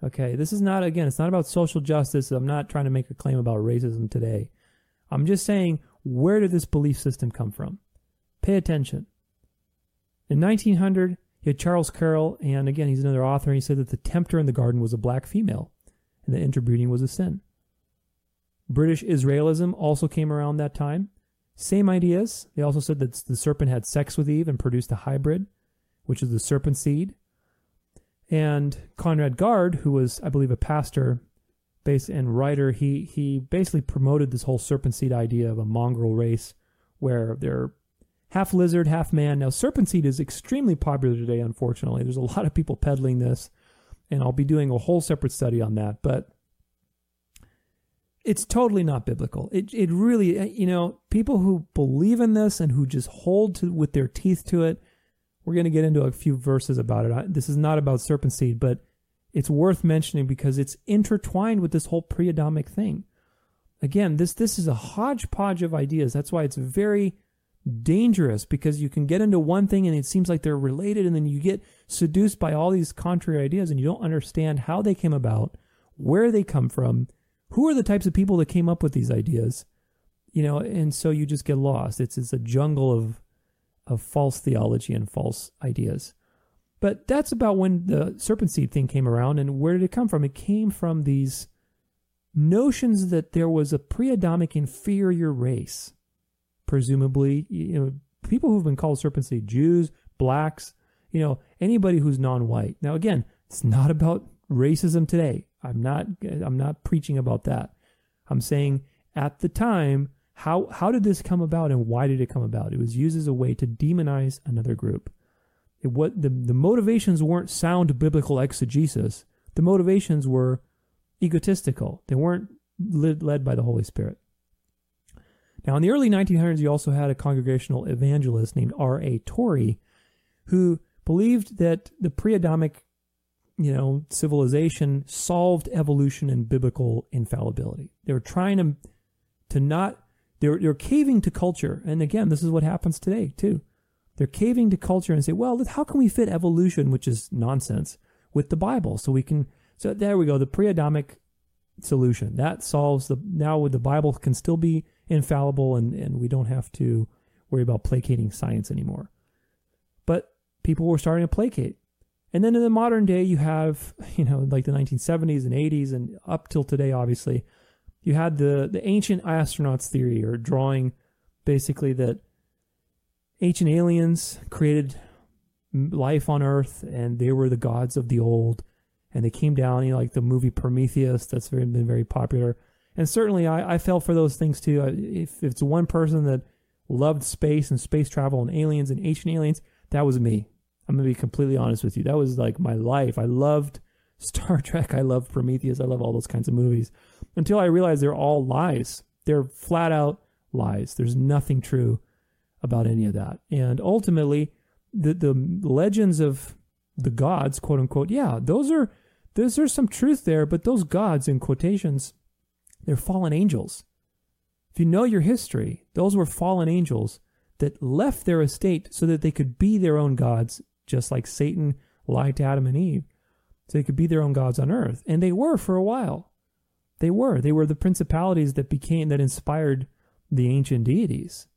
Okay, this is not again, it's not about social justice. I'm not trying to make a claim about racism today. I'm just saying where did this belief system come from? Pay attention. In 1900, you had Charles Carroll, and again, he's another author, and he said that the tempter in the garden was a black female, and that interbreeding was a sin. British Israelism also came around that time. Same ideas. They also said that the serpent had sex with Eve and produced a hybrid, which is the serpent seed. And Conrad Gaard, who was, I believe, a pastor base and writer, he he basically promoted this whole serpent seed idea of a mongrel race where they're half lizard, half man. Now, serpent seed is extremely popular today, unfortunately. There's a lot of people peddling this, and I'll be doing a whole separate study on that. But it's totally not biblical. It it really, you know, people who believe in this and who just hold to with their teeth to it, we're going to get into a few verses about it. This is not about serpent seed, but it's worth mentioning because it's intertwined with this whole pre-Adamic thing. Again, this this is a hodgepodge of ideas. That's why it's very dangerous because you can get into one thing and it seems like they're related and then you get seduced by all these contrary ideas and you don't understand how they came about, where they come from, who are the types of people that came up with these ideas, you know, and so you just get lost. It's it's a jungle of of false theology and false ideas. But that's about when the serpent seed thing came around and where did it come from? It came from these notions that there was a pre-Adamic inferior race presumably, you know, people who've been called serpent seed, Jews, blacks, you know, anybody who's non-white. Now, again, it's not about racism today. I'm not, I'm not preaching about that. I'm saying at the time, how, how did this come about and why did it come about? It was used as a way to demonize another group. It, what the, the motivations weren't sound biblical exegesis. The motivations were egotistical. They weren't led, by the Holy Spirit. Now, in the early 1900s, you also had a congregational evangelist named R.A. Torrey who believed that the pre Adamic you know, civilization solved evolution and biblical infallibility. They were trying to, to not, they're, they're caving to culture. And again, this is what happens today, too. They're caving to culture and say, well, how can we fit evolution, which is nonsense, with the Bible? So we can, so there we go, the pre Adamic solution. That solves the, now the Bible can still be infallible and, and we don't have to worry about placating science anymore. But people were starting to placate. And then in the modern day, you have, you know, like the 1970s and 80s and up till today, obviously, you had the, the ancient astronauts theory or drawing basically that ancient aliens created life on Earth and they were the gods of the old. And they came down, you know, like the movie Prometheus, that's been very popular. And certainly I, I fell for those things too. If, if it's one person that loved space and space travel and aliens and ancient aliens, that was me. I'm to be completely honest with you. That was like my life. I loved Star Trek. I loved Prometheus. I love all those kinds of movies until I realized they're all lies. They're flat out lies. There's nothing true about any of that. And ultimately, the, the legends of the gods, quote unquote, yeah, those are, there's, there's some truth there, but those gods, in quotations, they're fallen angels. If you know your history, those were fallen angels that left their estate so that they could be their own gods, just like Satan lied to Adam and Eve. So they could be their own gods on earth. And they were for a while. They were. They were the principalities that became, that inspired the ancient deities.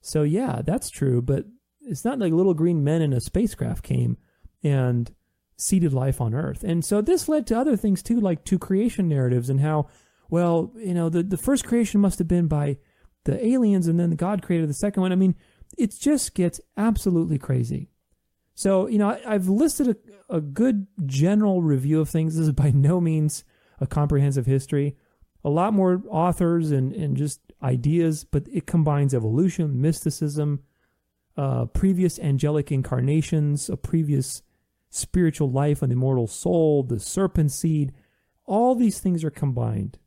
So yeah, that's true, but it's not like little green men in a spacecraft came and seeded life on earth. And so this led to other things too, like two creation narratives and how well, you know, the, the first creation must have been by the aliens and then God created the second one. I mean, it just gets absolutely crazy. So, you know, I, have listed a, a good general review of things. This is by no means a comprehensive history. A lot more authors and, and just ideas, but it combines evolution, mysticism, uh, previous angelic incarnations, a previous spiritual life, an immortal soul, the serpent seed. All these things are combined.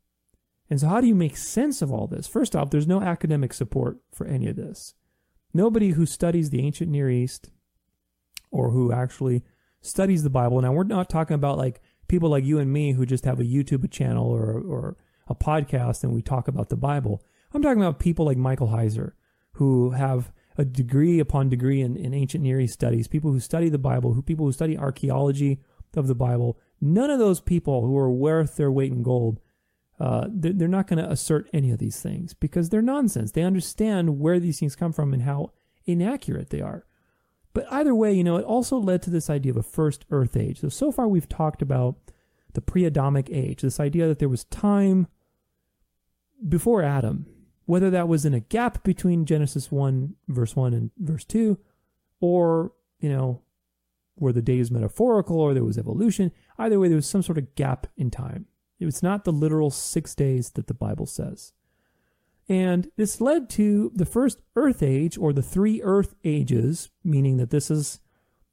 And so, how do you make sense of all this? First off, there's no academic support for any of this. Nobody who studies the ancient Near East or who actually studies the Bible. Now, we're not talking about like people like you and me who just have a YouTube channel or, or a podcast and we talk about the Bible. I'm talking about people like Michael Heiser who have a degree upon degree in, in ancient Near East studies, people who study the Bible, who people who study archaeology of the Bible. None of those people who are worth their weight in gold uh, they're not going to assert any of these things because they're nonsense. They understand where these things come from and how inaccurate they are. But either way, you know, it also led to this idea of a first earth age. So, so far we've talked about the pre Adamic age, this idea that there was time before Adam, whether that was in a gap between Genesis 1, verse 1 and verse 2, or, you know, where the days metaphorical or there was evolution. Either way, there was some sort of gap in time. It's not the literal six days that the Bible says. And this led to the first earth age or the three earth ages, meaning that this is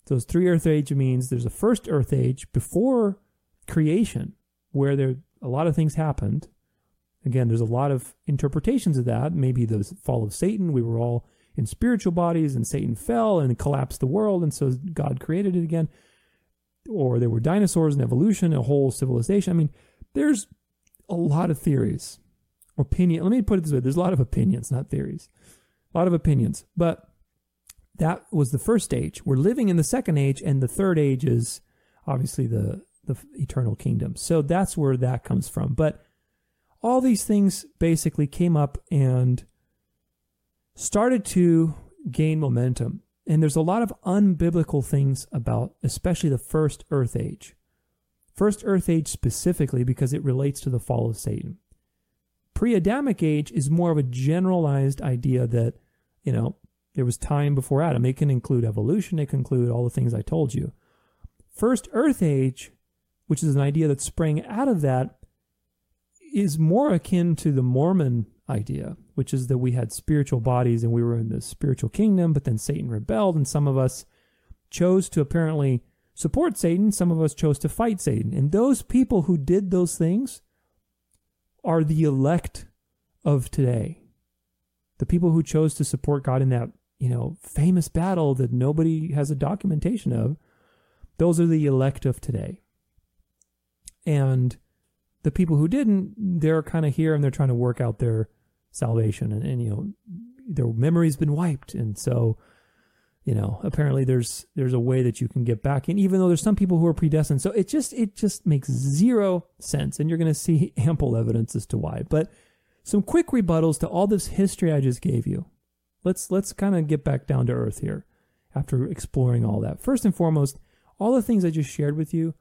those three earth age means there's a first earth age before creation where there a lot of things happened. Again, there's a lot of interpretations of that. Maybe the fall of Satan, we were all in spiritual bodies and Satan fell and collapsed the world and so God created it again. Or there were dinosaurs and evolution, a whole civilization. I mean, there's a lot of theories. Opinion. Let me put it this way: there's a lot of opinions, not theories. A lot of opinions. But that was the first age. We're living in the second age, and the third age is obviously the the eternal kingdom. So that's where that comes from. But all these things basically came up and started to gain momentum. And there's a lot of unbiblical things about, especially the first earth age. First earth age specifically because it relates to the fall of Satan. Pre Adamic age is more of a generalized idea that, you know, there was time before Adam. It can include evolution, it can include all the things I told you. First Earth Age, which is an idea that sprang out of that, is more akin to the Mormon idea, which is that we had spiritual bodies and we were in the spiritual kingdom, but then Satan rebelled, and some of us chose to apparently support Satan, some of us chose to fight Satan. And those people who did those things are the elect of today. The people who chose to support God in that you know, famous battle that nobody has a documentation of. Those are the elect of today. And the people who didn't, they're kind of here and they're trying to work out their salvation and, and you know, their memory's been wiped. And so, you know, apparently there's there's a way that you can get back in, even though there's some people who are predestined. So it just it just makes zero sense. And you're gonna see ample evidence as to why. But some quick rebuttals to all this history I just gave you let's let's kind of get back down to earth here after exploring all that. First and foremost, all the things I just shared with you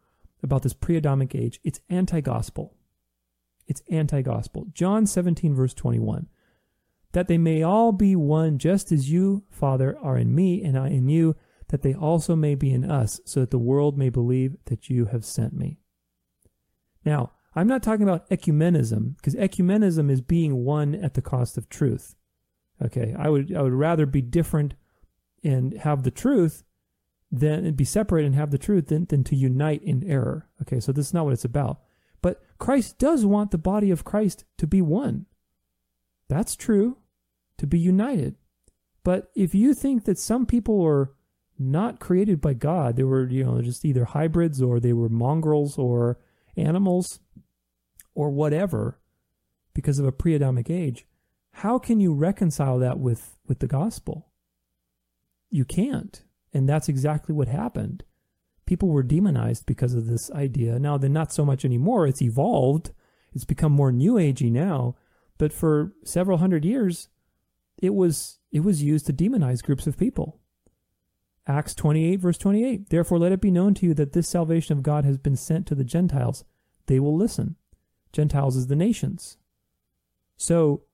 about this pre-Adamic age, it's anti-gospel. It's anti-gospel. John 17 verse 21. That they may all be one just as you, Father, are in me and I in you, that they also may be in us, so that the world may believe that you have sent me. Now, I'm not talking about ecumenism, because ecumenism is being one at the cost of truth. Okay, I would I would rather be different and have the truth than be separate and have the truth than, than to unite in error. Okay, so this is not what it's about. But Christ does want the body of Christ to be one. That's true, to be united. But if you think that some people are not created by God, they were, you know, just either hybrids or they were mongrels or animals or whatever because of a pre Adamic age, how can you reconcile that with, with the gospel? You can't. And that's exactly what happened. People were demonized because of this idea. Now, they're not so much anymore. It's evolved. It's become more new agey now. But for several hundred years, it was it was used to demonize groups of people. Acts 28, verse 28. Therefore, let it be known to you that this salvation of God has been sent to the Gentiles. They will listen. Gentiles is the nations. So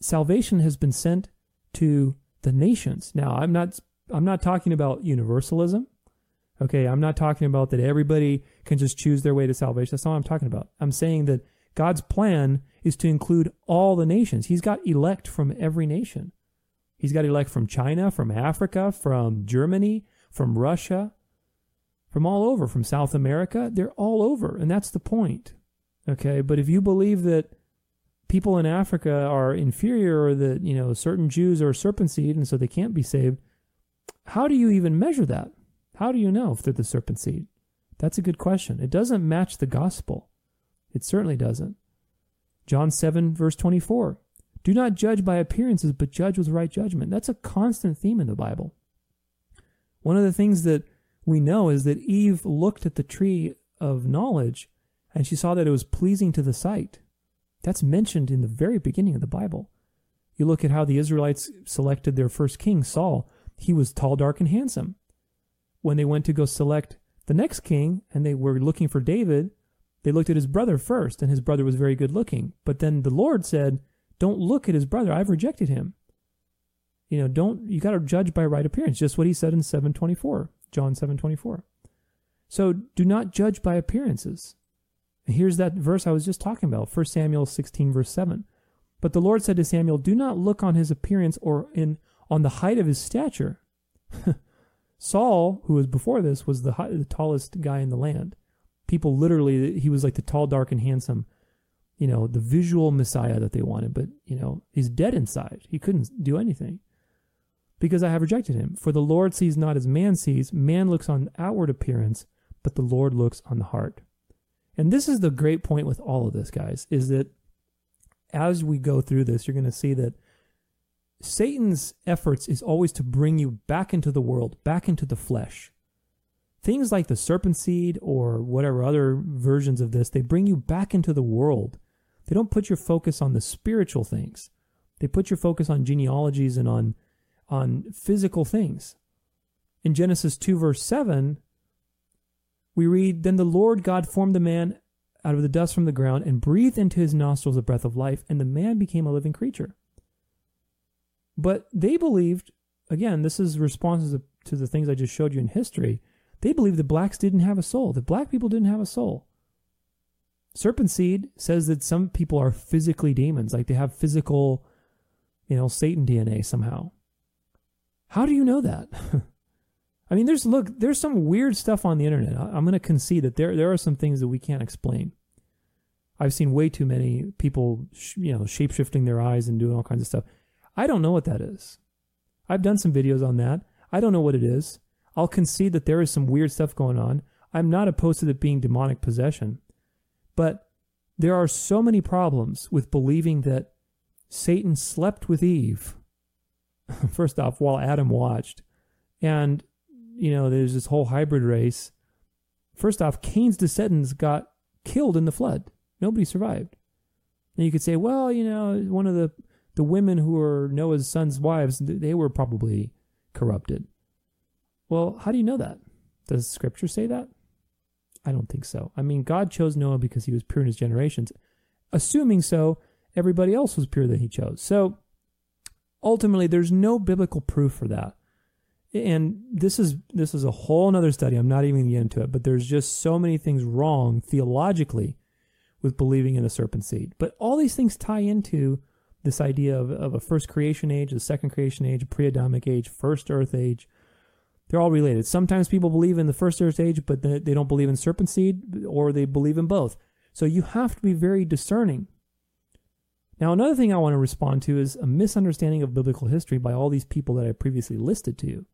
salvation has been sent to the nations. Now, I'm not I'm not talking about universalism. Okay, I'm not talking about that everybody can just choose their way to salvation. That's not what I'm talking about. I'm saying that God's plan is to include all the nations. He's got elect from every nation. He's got elect from China, from Africa, from Germany, from Russia, from all over, from South America. They're all over, and that's the point. Okay, but if you believe that people in Africa are inferior or that, you know, certain Jews are serpent seed and so they can't be saved, how do you even measure that? How do you know if they're the serpent seed? That's a good question. It doesn't match the gospel. It certainly doesn't. John 7, verse 24. Do not judge by appearances, but judge with right judgment. That's a constant theme in the Bible. One of the things that we know is that Eve looked at the tree of knowledge and she saw that it was pleasing to the sight. That's mentioned in the very beginning of the Bible. You look at how the Israelites selected their first king, Saul. He was tall, dark, and handsome. When they went to go select the next king and they were looking for David, they looked at his brother first, and his brother was very good looking. But then the Lord said, Don't look at his brother. I've rejected him. You know, don't you gotta judge by right appearance, just what he said in 724, John 724. So do not judge by appearances. And here's that verse I was just talking about, 1 Samuel 16, verse 7. But the Lord said to Samuel, Do not look on his appearance or in on the height of his stature. Saul, who was before this, was the, high, the tallest guy in the land. People literally, he was like the tall, dark, and handsome, you know, the visual Messiah that they wanted. But, you know, he's dead inside. He couldn't do anything. because I have rejected him. For the Lord sees not as man sees, man looks on outward appearance, but the Lord looks on the heart. And this is the great point with all of this, guys, is that as we go through this, you're going to see that Satan's efforts is always to bring you back into the world, back into the flesh. Things like the serpent seed or whatever other versions of this, they bring you back into the world. They don't put your focus on the spiritual things. They put your focus on genealogies and on on physical things. In Genesis 2 verse 7, we read, Then the Lord God formed the man out of the dust from the ground and breathed into his nostrils a breath of life, and the man became a living creature. But they believed, again, this is responses to the things I just showed you in history. They believed the blacks didn't have a soul, that black people didn't have a soul. Serpent seed says that some people are physically demons, like they have physical, you know, Satan DNA somehow. How do you know that? I mean, there's look, there's some weird stuff on the internet. I'm going to concede that there there are some things that we can't explain. I've seen way too many people, you know, shape shifting their eyes and doing all kinds of stuff. I don't know what that is. I've done some videos on that. I don't know what it is. I'll concede that there is some weird stuff going on. I'm not opposed to it being demonic possession. But there are so many problems with believing that Satan slept with Eve, first off, while Adam watched. And, you know, there's this whole hybrid race. First off, Cain's descendants got killed in the flood. Nobody survived. And you could say, well, you know, one of the the women who were Noah's sons' wives, they were probably corrupted. Well, how do you know that? Does scripture say that? I don't think so. I mean, God chose Noah because he was pure in his generations. Assuming so, everybody else was pure that he chose. So ultimately, there's no biblical proof for that. And this is this is a whole other study. I'm not even going to get into it, but there's just so many things wrong theologically with believing in the serpent seed. But all these things tie into this idea of, of a first creation age, a second creation age, a pre-Adamic age, first earth age. They're all related. Sometimes people believe in the first earth age, but they don't believe in serpent seed, or they believe in both. So you have to be very discerning. Now, another thing I want to respond to is a misunderstanding of biblical history by all these people that I previously listed to you.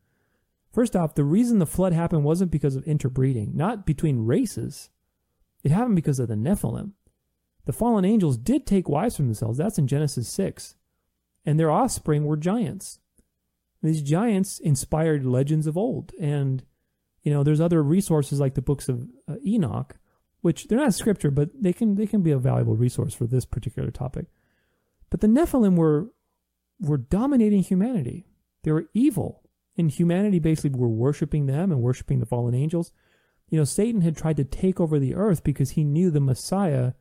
First off, the reason the flood happened wasn't because of interbreeding, not between races. It happened because of the Nephilim. The fallen angels did take wives from themselves. That's in Genesis 6. And their offspring were giants. These giants inspired legends of old. And, you know, there's other resources like the books of uh, Enoch, which they're not scripture, but they can, they can be a valuable resource for this particular topic. But the Nephilim were, were dominating humanity. They were evil. And humanity basically were worshiping them and worshiping the fallen angels. You know, Satan had tried to take over the earth because he knew the Messiah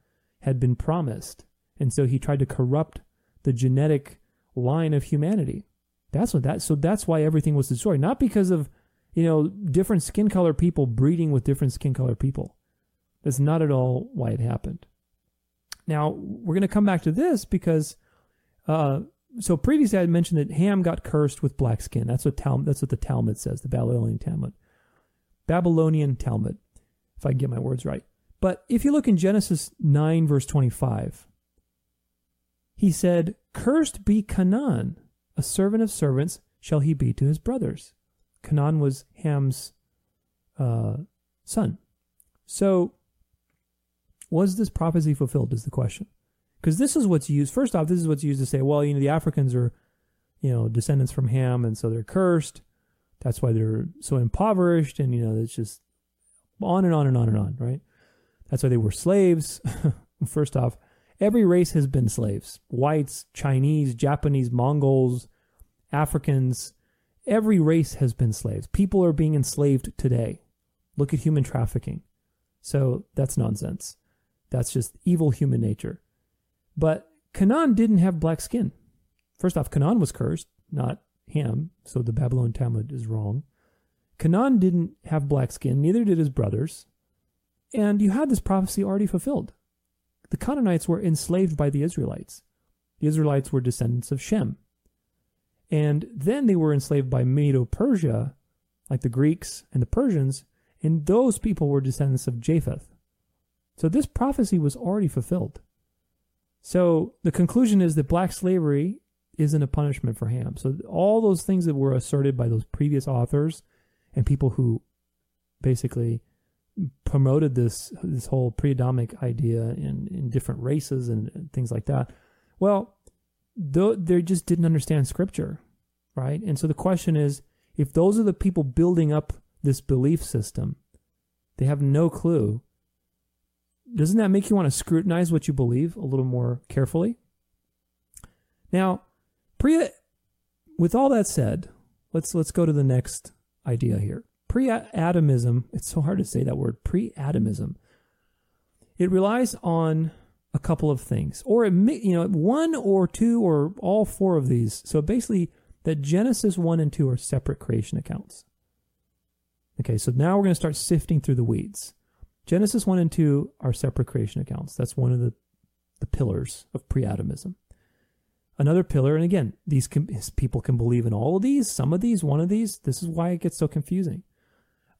had been promised. And so he tried to corrupt the genetic line of humanity. That's what that so that's why everything was destroyed. Not because of, you know, different skin color people breeding with different skin color people. That's not at all why it happened. Now, we're going to come back to this because uh, so previously I had mentioned that Ham got cursed with black skin. That's what Tal- that's what the Talmud says, the Babylonian Talmud. Babylonian Talmud, if I get my words right. But if you look in Genesis 9, verse 25, he said, Cursed be Canaan, a servant of servants shall he be to his brothers. Canaan was Ham's uh, son. So, was this prophecy fulfilled? Is the question. Because this is what's used. First off, this is what's used to say, well, you know, the Africans are, you know, descendants from Ham, and so they're cursed. That's why they're so impoverished, and you know, it's just on and on and on and on, right? That's why they were slaves. First off, every race has been slaves whites, Chinese, Japanese, Mongols, Africans. Every race has been slaves. People are being enslaved today. Look at human trafficking. So that's nonsense. That's just evil human nature. But Canaan didn't have black skin. First off, Canaan was cursed, not him. so the Babylon Talmud is wrong. Canaan didn't have black skin, neither did his brothers. And you had this prophecy already fulfilled. The Canaanites were enslaved by the Israelites. The Israelites were descendants of Shem. And then they were enslaved by Medo Persia, like the Greeks and the Persians, and those people were descendants of Japheth. So this prophecy was already fulfilled. So the conclusion is that black slavery isn't a punishment for Ham. So all those things that were asserted by those previous authors and people who basically promoted this this whole pre-Adamic idea in, in different races and, things like that. Well, th- they just didn't understand scripture, right? And so the question is, if those are the people building up this belief system, they have no clue. Doesn't that make you want to scrutinize what you believe a little more carefully? Now, pre with all that said, let's let's go to the next idea here. Pre-Adamism, it's so hard to say that word, pre-atomism. It relies on a couple of things, or it you know, one or two or all four of these. So basically, that Genesis 1 and 2 are separate creation accounts. Okay, so now we're going to start sifting through the weeds. Genesis 1 and 2 are separate creation accounts. That's one of the, the pillars of pre-atomism. Another pillar, and again, these can, people can believe in all of these, some of these, one of these. This is why it gets so confusing.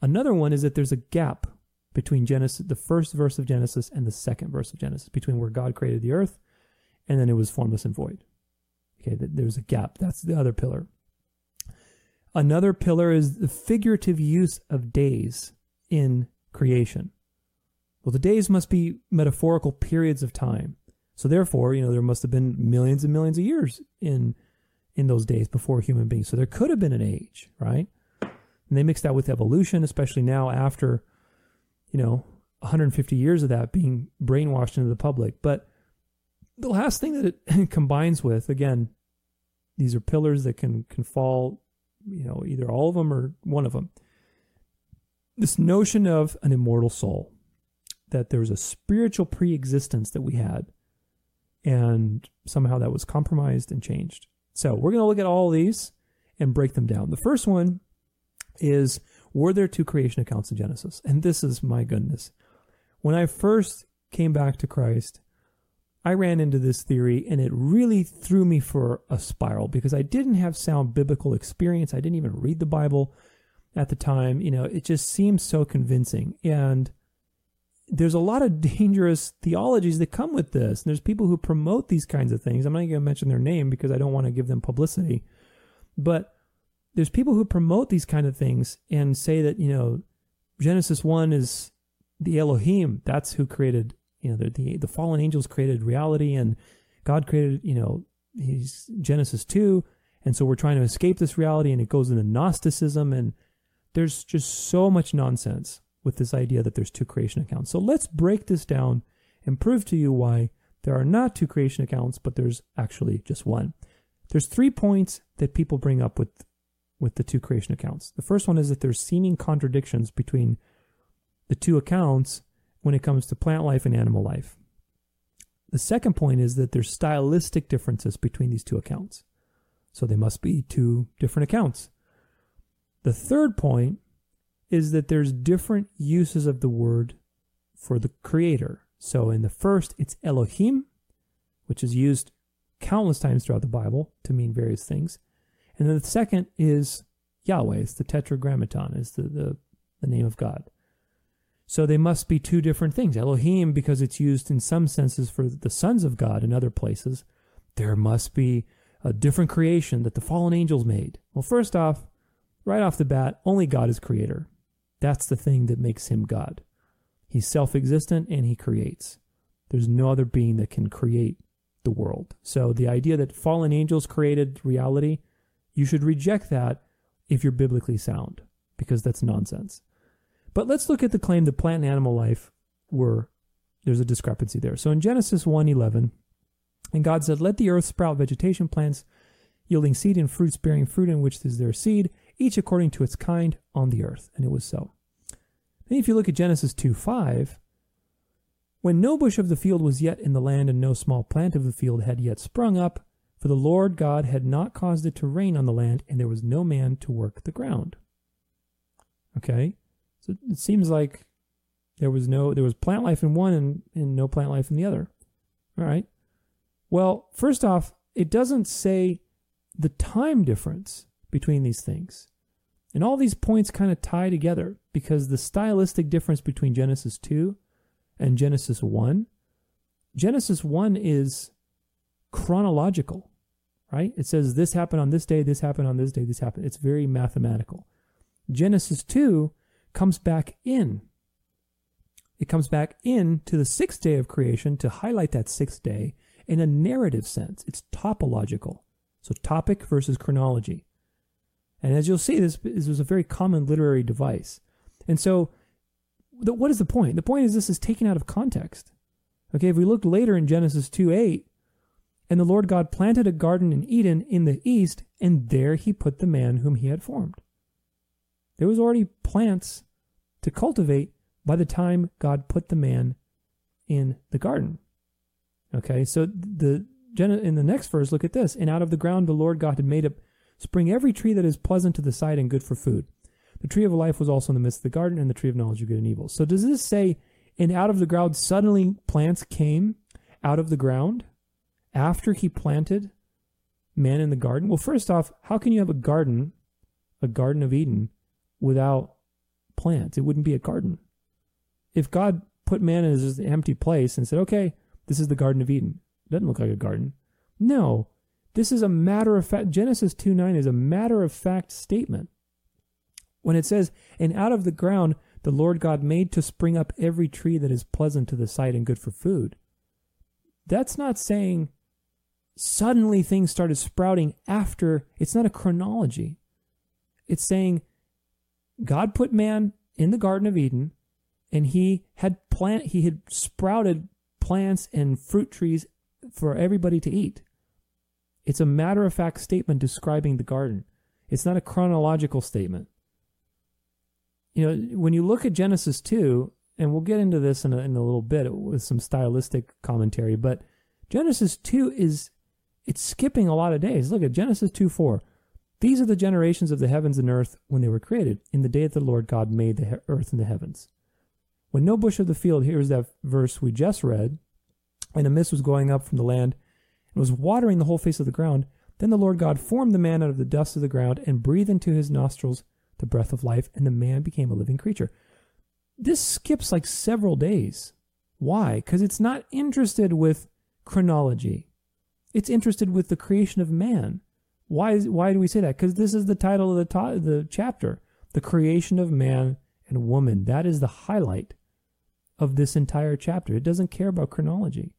Another one is that there's a gap between Genesis, the first verse of Genesis, and the second verse of Genesis, between where God created the earth and then it was formless and void. Okay, there's a gap. That's the other pillar. Another pillar is the figurative use of days in creation. Well, the days must be metaphorical periods of time. So therefore, you know, there must have been millions and millions of years in in those days before human beings. So there could have been an age, right? And they mix that with evolution, especially now after, you know, 150 years of that being brainwashed into the public. But the last thing that it combines with, again, these are pillars that can can fall, you know, either all of them or one of them. This notion of an immortal soul, that there's a spiritual pre-existence that we had, and somehow that was compromised and changed. So we're going to look at all these and break them down. The first one is were there two creation accounts in Genesis? And this is my goodness. When I first came back to Christ, I ran into this theory and it really threw me for a spiral because I didn't have sound biblical experience. I didn't even read the Bible at the time. You know, it just seemed so convincing. And there's a lot of dangerous theologies that come with this. And there's people who promote these kinds of things. I'm not going to mention their name because I don't want to give them publicity. But there's people who promote these kind of things and say that, you know, Genesis 1 is the Elohim. That's who created you know the, the the fallen angels created reality and God created you know he's Genesis 2 and so we're trying to escape this reality and it goes into Gnosticism and there's just so much nonsense with this idea that there's two creation accounts. So let's break this down and prove to you why there are not two creation accounts but there's actually just one. There's three points that people bring up with with the two creation accounts. The first one is that there's seeming contradictions between the two accounts when it comes to plant life and animal life. The second point is that there's stylistic differences between these two accounts. So they must be two different accounts. The third point is that there's different uses of the word for the creator. So in the first, it's Elohim, which is used countless times throughout the Bible to mean various things. And then the second is Yahweh, it's the tetragrammaton, is the, the, the name of God. So they must be two different things. Elohim, because it's used in some senses for the sons of God in other places, there must be a different creation that the fallen angels made. Well, first off, right off the bat, only God is creator. That's the thing that makes him God. He's self existent and he creates. There's no other being that can create the world. So the idea that fallen angels created reality, you should reject that if you're biblically sound, because that's nonsense. But let's look at the claim that plant and animal life were there's a discrepancy there. So in Genesis 1:11, and God said, "Let the earth sprout vegetation plants yielding seed and fruits bearing fruit in which is their seed, each according to its kind on the earth." And it was so. Then if you look at Genesis 2:5, when no bush of the field was yet in the land and no small plant of the field had yet sprung up, for the Lord God had not caused it to rain on the land, and there was no man to work the ground. Okay? So it seems like there was no there was plant life in one and, and no plant life in the other. All right. Well, first off, it doesn't say the time difference between these things. And all these points kind of tie together because the stylistic difference between Genesis 2 and Genesis 1, Genesis 1 is chronological, right? It says this happened on this day, this happened on this day, this happened. It's very mathematical. Genesis 2 comes back in. It comes back in to the sixth day of creation to highlight that sixth day in a narrative sense. It's topological. So topic versus chronology. And as you'll see, this, this a very common literary device. And so, the, what is the point? The point is this is taken out of context. Okay, if we look later in Genesis 2 8, and the Lord God planted a garden in Eden in the east, and there he put the man whom he had formed. There was already plants to cultivate by the time God put the man in the garden. Okay, so the in the next verse, look at this. And out of the ground the Lord God had made up spring every tree that is pleasant to the sight and good for food. The tree of life was also in the midst of the garden, and the tree of knowledge of good and evil. So does this say, and out of the ground suddenly plants came out of the ground after he planted man in the garden? Well, first off, how can you have a garden, a garden of Eden, without plants? It wouldn't be a garden. If God put man in this empty place and said, okay, this is the Garden of Eden, it doesn't look like a garden. No, this is a matter of fact. Genesis 2 9 is a matter of fact statement. When it says, And out of the ground the Lord God made to spring up every tree that is pleasant to the sight and good for food, that's not saying suddenly things started sprouting after. It's not a chronology. It's saying God put man in the Garden of Eden and he had plant he had sprouted plants and fruit trees for everybody to eat. It's a matter of fact statement describing the garden. It's not a chronological statement. You know, when you look at Genesis 2, and we'll get into this in a, in a little bit with some stylistic commentary, but Genesis 2 is, it's skipping a lot of days. Look at Genesis 2 4. These are the generations of the heavens and earth when they were created, in the day that the Lord God made the earth and the heavens. When no bush of the field, here's that verse we just read, and a mist was going up from the land and was watering the whole face of the ground. Then the Lord God formed the man out of the dust of the ground and breathed into his nostrils the breath of life, and the man became a living creature. This skips like several days. Why? Because it's not interested with chronology. It's interested with the creation of man. Why is why do we say that? Because this is the title of the the chapter, the creation of man and woman. That is the highlight of this entire chapter. It doesn't care about chronology.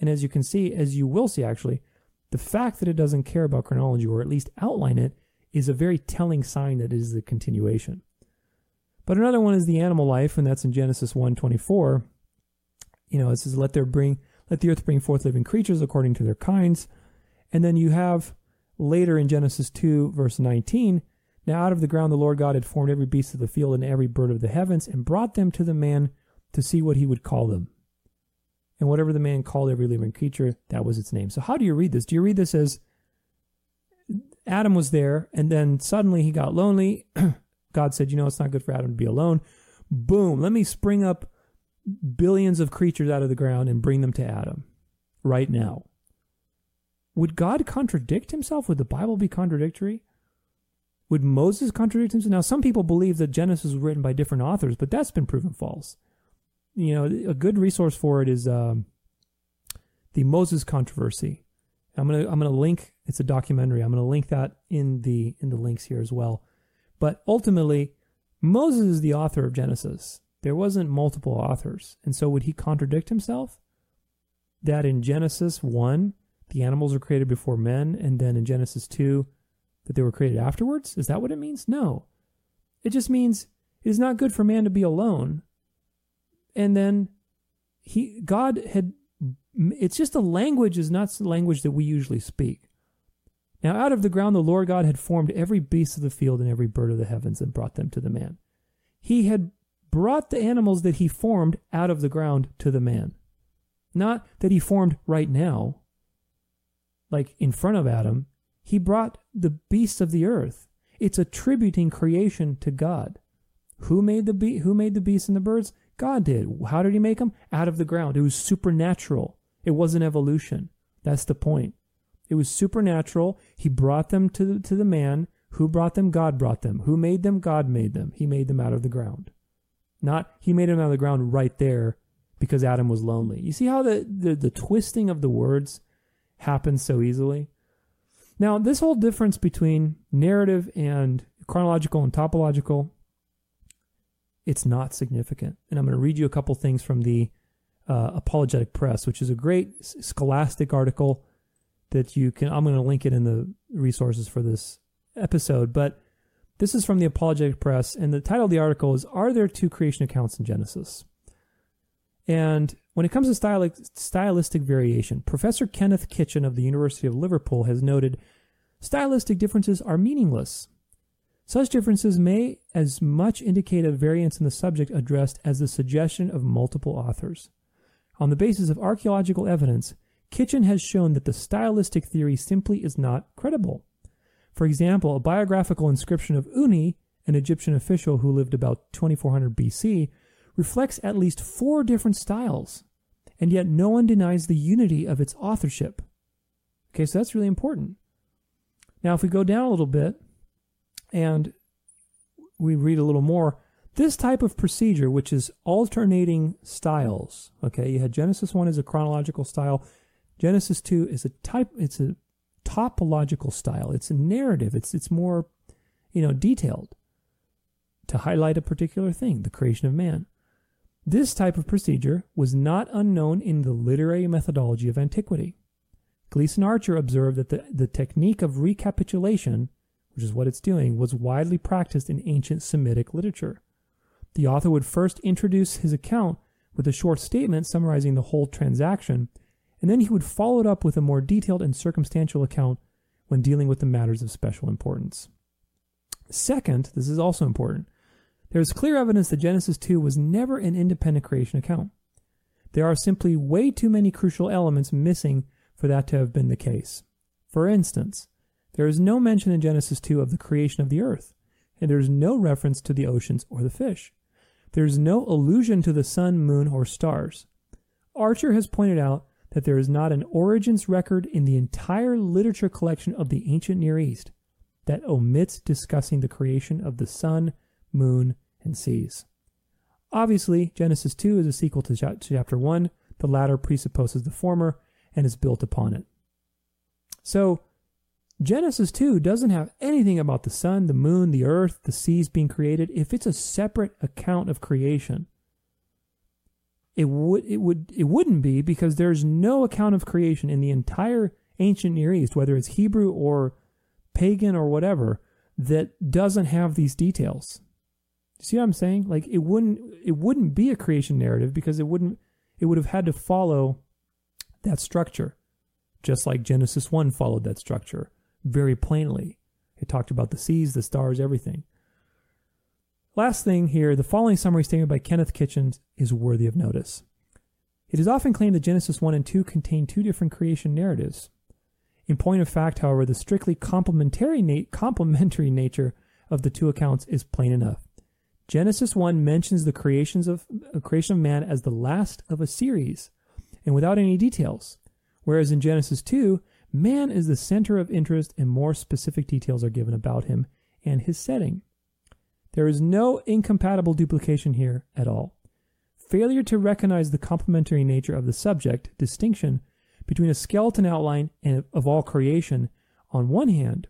And as you can see, as you will see actually, the fact that it doesn't care about chronology or at least outline it is a very telling sign that it is the continuation. But another one is the animal life, and that's in Genesis 1:24. You know, it says, "Let there bring, let the earth bring forth living creatures according to their kinds." And then you have later in Genesis 2, verse 19, now out of the ground the Lord God had formed every beast of the field and every bird of the heavens, and brought them to the man to see what he would call them. And whatever the man called every living creature, that was its name. So how do you read this? Do you read this as Adam was there, and then suddenly he got lonely. God said, You know, it's not good for Adam to be alone. Boom, let me spring up billions of creatures out of the ground and bring them to Adam right now. Would God contradict himself? Would the Bible be contradictory? Would Moses contradict himself? Now, some people believe that Genesis was written by different authors, but that's been proven false you know, a good resource for it is um, the Moses controversy. I'm gonna I'm gonna link. It's a documentary. I'm gonna link that in the in the links here as well. But ultimately, Moses is the author of Genesis. There wasn't multiple authors, and so would he contradict himself? That in Genesis one, the animals were created before men, and then in Genesis two, that they were created afterwards. Is that what it means? No. It just means it is not good for man to be alone and then he God had it's just a language is not the language that we usually speak. Now out of the ground the Lord God had formed every beast of the field and every bird of the heavens and brought them to the man. He had brought the animals that he formed out of the ground to the man. Not that he formed right now, like in front of Adam. He brought the beasts of the earth. It's attributing creation to God. Who made the be- who made the beasts and the birds? God did. How did he make them? Out of the ground. It was supernatural. It wasn't evolution. That's the point. It was supernatural. He brought them to the, to the man. Who brought them? God brought them. Who made them? God made them. He made them out of the ground. Not he made him out of the ground right there because Adam was lonely. You see how the, the, the twisting of the words happens so easily? Now, this whole difference between narrative and chronological and topological, it's not significant. And I'm going to read you a couple things from the uh, Apologetic Press, which is a great scholastic article that you can. I'm going to link it in the resources for this episode, but this is from the Apologetic Press, and the title of the article is Are There Two Creation Accounts in Genesis? And when it comes to stylistic variation, Professor Kenneth Kitchen of the University of Liverpool has noted stylistic differences are meaningless. Such differences may as much indicate a variance in the subject addressed as the suggestion of multiple authors. On the basis of archaeological evidence, Kitchen has shown that the stylistic theory simply is not credible. For example, a biographical inscription of Uni, an Egyptian official who lived about 2400 BC, reflects at least four different styles, and yet no one denies the unity of its authorship. Okay, so that's really important. Now, if we go down a little bit and we read a little more, this type of procedure, which is alternating styles, okay, you had Genesis 1 as a chronological style, Genesis 2 is a type, it's a topological style. It's a narrative. It's it's more, you know, detailed to highlight a particular thing, the creation of man. This type of procedure was not unknown in the literary methodology of antiquity. Gleason Archer observed that the, the technique of recapitulation, which is what it's doing, was widely practiced in ancient Semitic literature. The author would first introduce his account with a short statement summarizing the whole transaction and then he would follow it up with a more detailed and circumstantial account when dealing with the matters of special importance. Second, this is also important, there is clear evidence that Genesis 2 was never an independent creation account. There are simply way too many crucial elements missing for that to have been the case. For instance, there is no mention in Genesis 2 of the creation of the earth, and there is no reference to the oceans or the fish. There is no allusion to the sun, moon, or stars. Archer has pointed out that there is not an origins record in the entire literature collection of the ancient Near East that omits discussing the creation of the sun, moon, and seas. Obviously, Genesis 2 is a sequel to chapter 1. The latter presupposes the former and is built upon it. So, Genesis 2 doesn't have anything about the sun, the moon, the earth, the seas being created if it's a separate account of creation. It would it would it wouldn't be because there's no account of creation in the entire ancient Near East, whether it's Hebrew or pagan or whatever, that doesn't have these details. See what I'm saying? Like it wouldn't it wouldn't be a creation narrative because it wouldn't it would have had to follow that structure. Just like Genesis 1 followed that structure very plainly. It talked about the seas, the stars, everything. Last thing here, the following summary statement by Kenneth Kitchens is worthy of notice. It is often claimed that Genesis 1 and 2 contain two different creation narratives. In point of fact, however, the strictly complementary, na- complementary nature of the two accounts is plain enough. Genesis 1 mentions the creations of uh, creation of man as the last of a series and without any details, whereas in Genesis 2, man is the center of interest and more specific details are given about him and his setting. There is no incompatible duplication here at all. Failure to recognize the complementary nature of the subject distinction between a skeleton outline of all creation on one hand,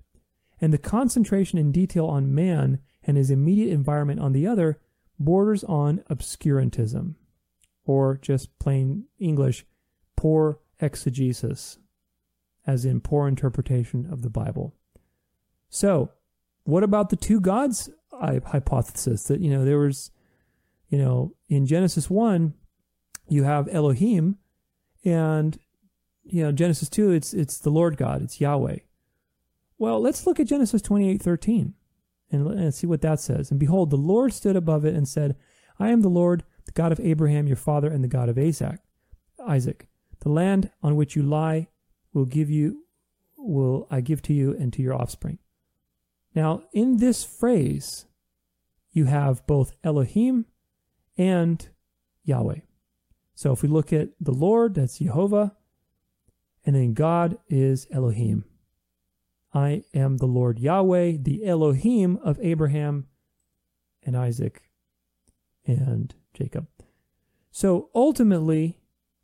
and the concentration in detail on man and his immediate environment on the other borders on obscurantism, or just plain English, poor exegesis, as in poor interpretation of the Bible. So, what about the two gods hypothesis that you know there was you know in Genesis 1 you have Elohim and you know Genesis 2 it's it's the Lord God it's Yahweh. Well let's look at Genesis 28:13 and, and see what that says. And behold the Lord stood above it and said I am the Lord the God of Abraham your father and the God of Isaac Isaac. The land on which you lie will give you will I give to you and to your offspring. Now, in this phrase, you have both Elohim and Yahweh. So if we look at the Lord, that's Jehovah, and then God is Elohim. I am the Lord Yahweh, the Elohim of Abraham and Isaac and Jacob. So ultimately,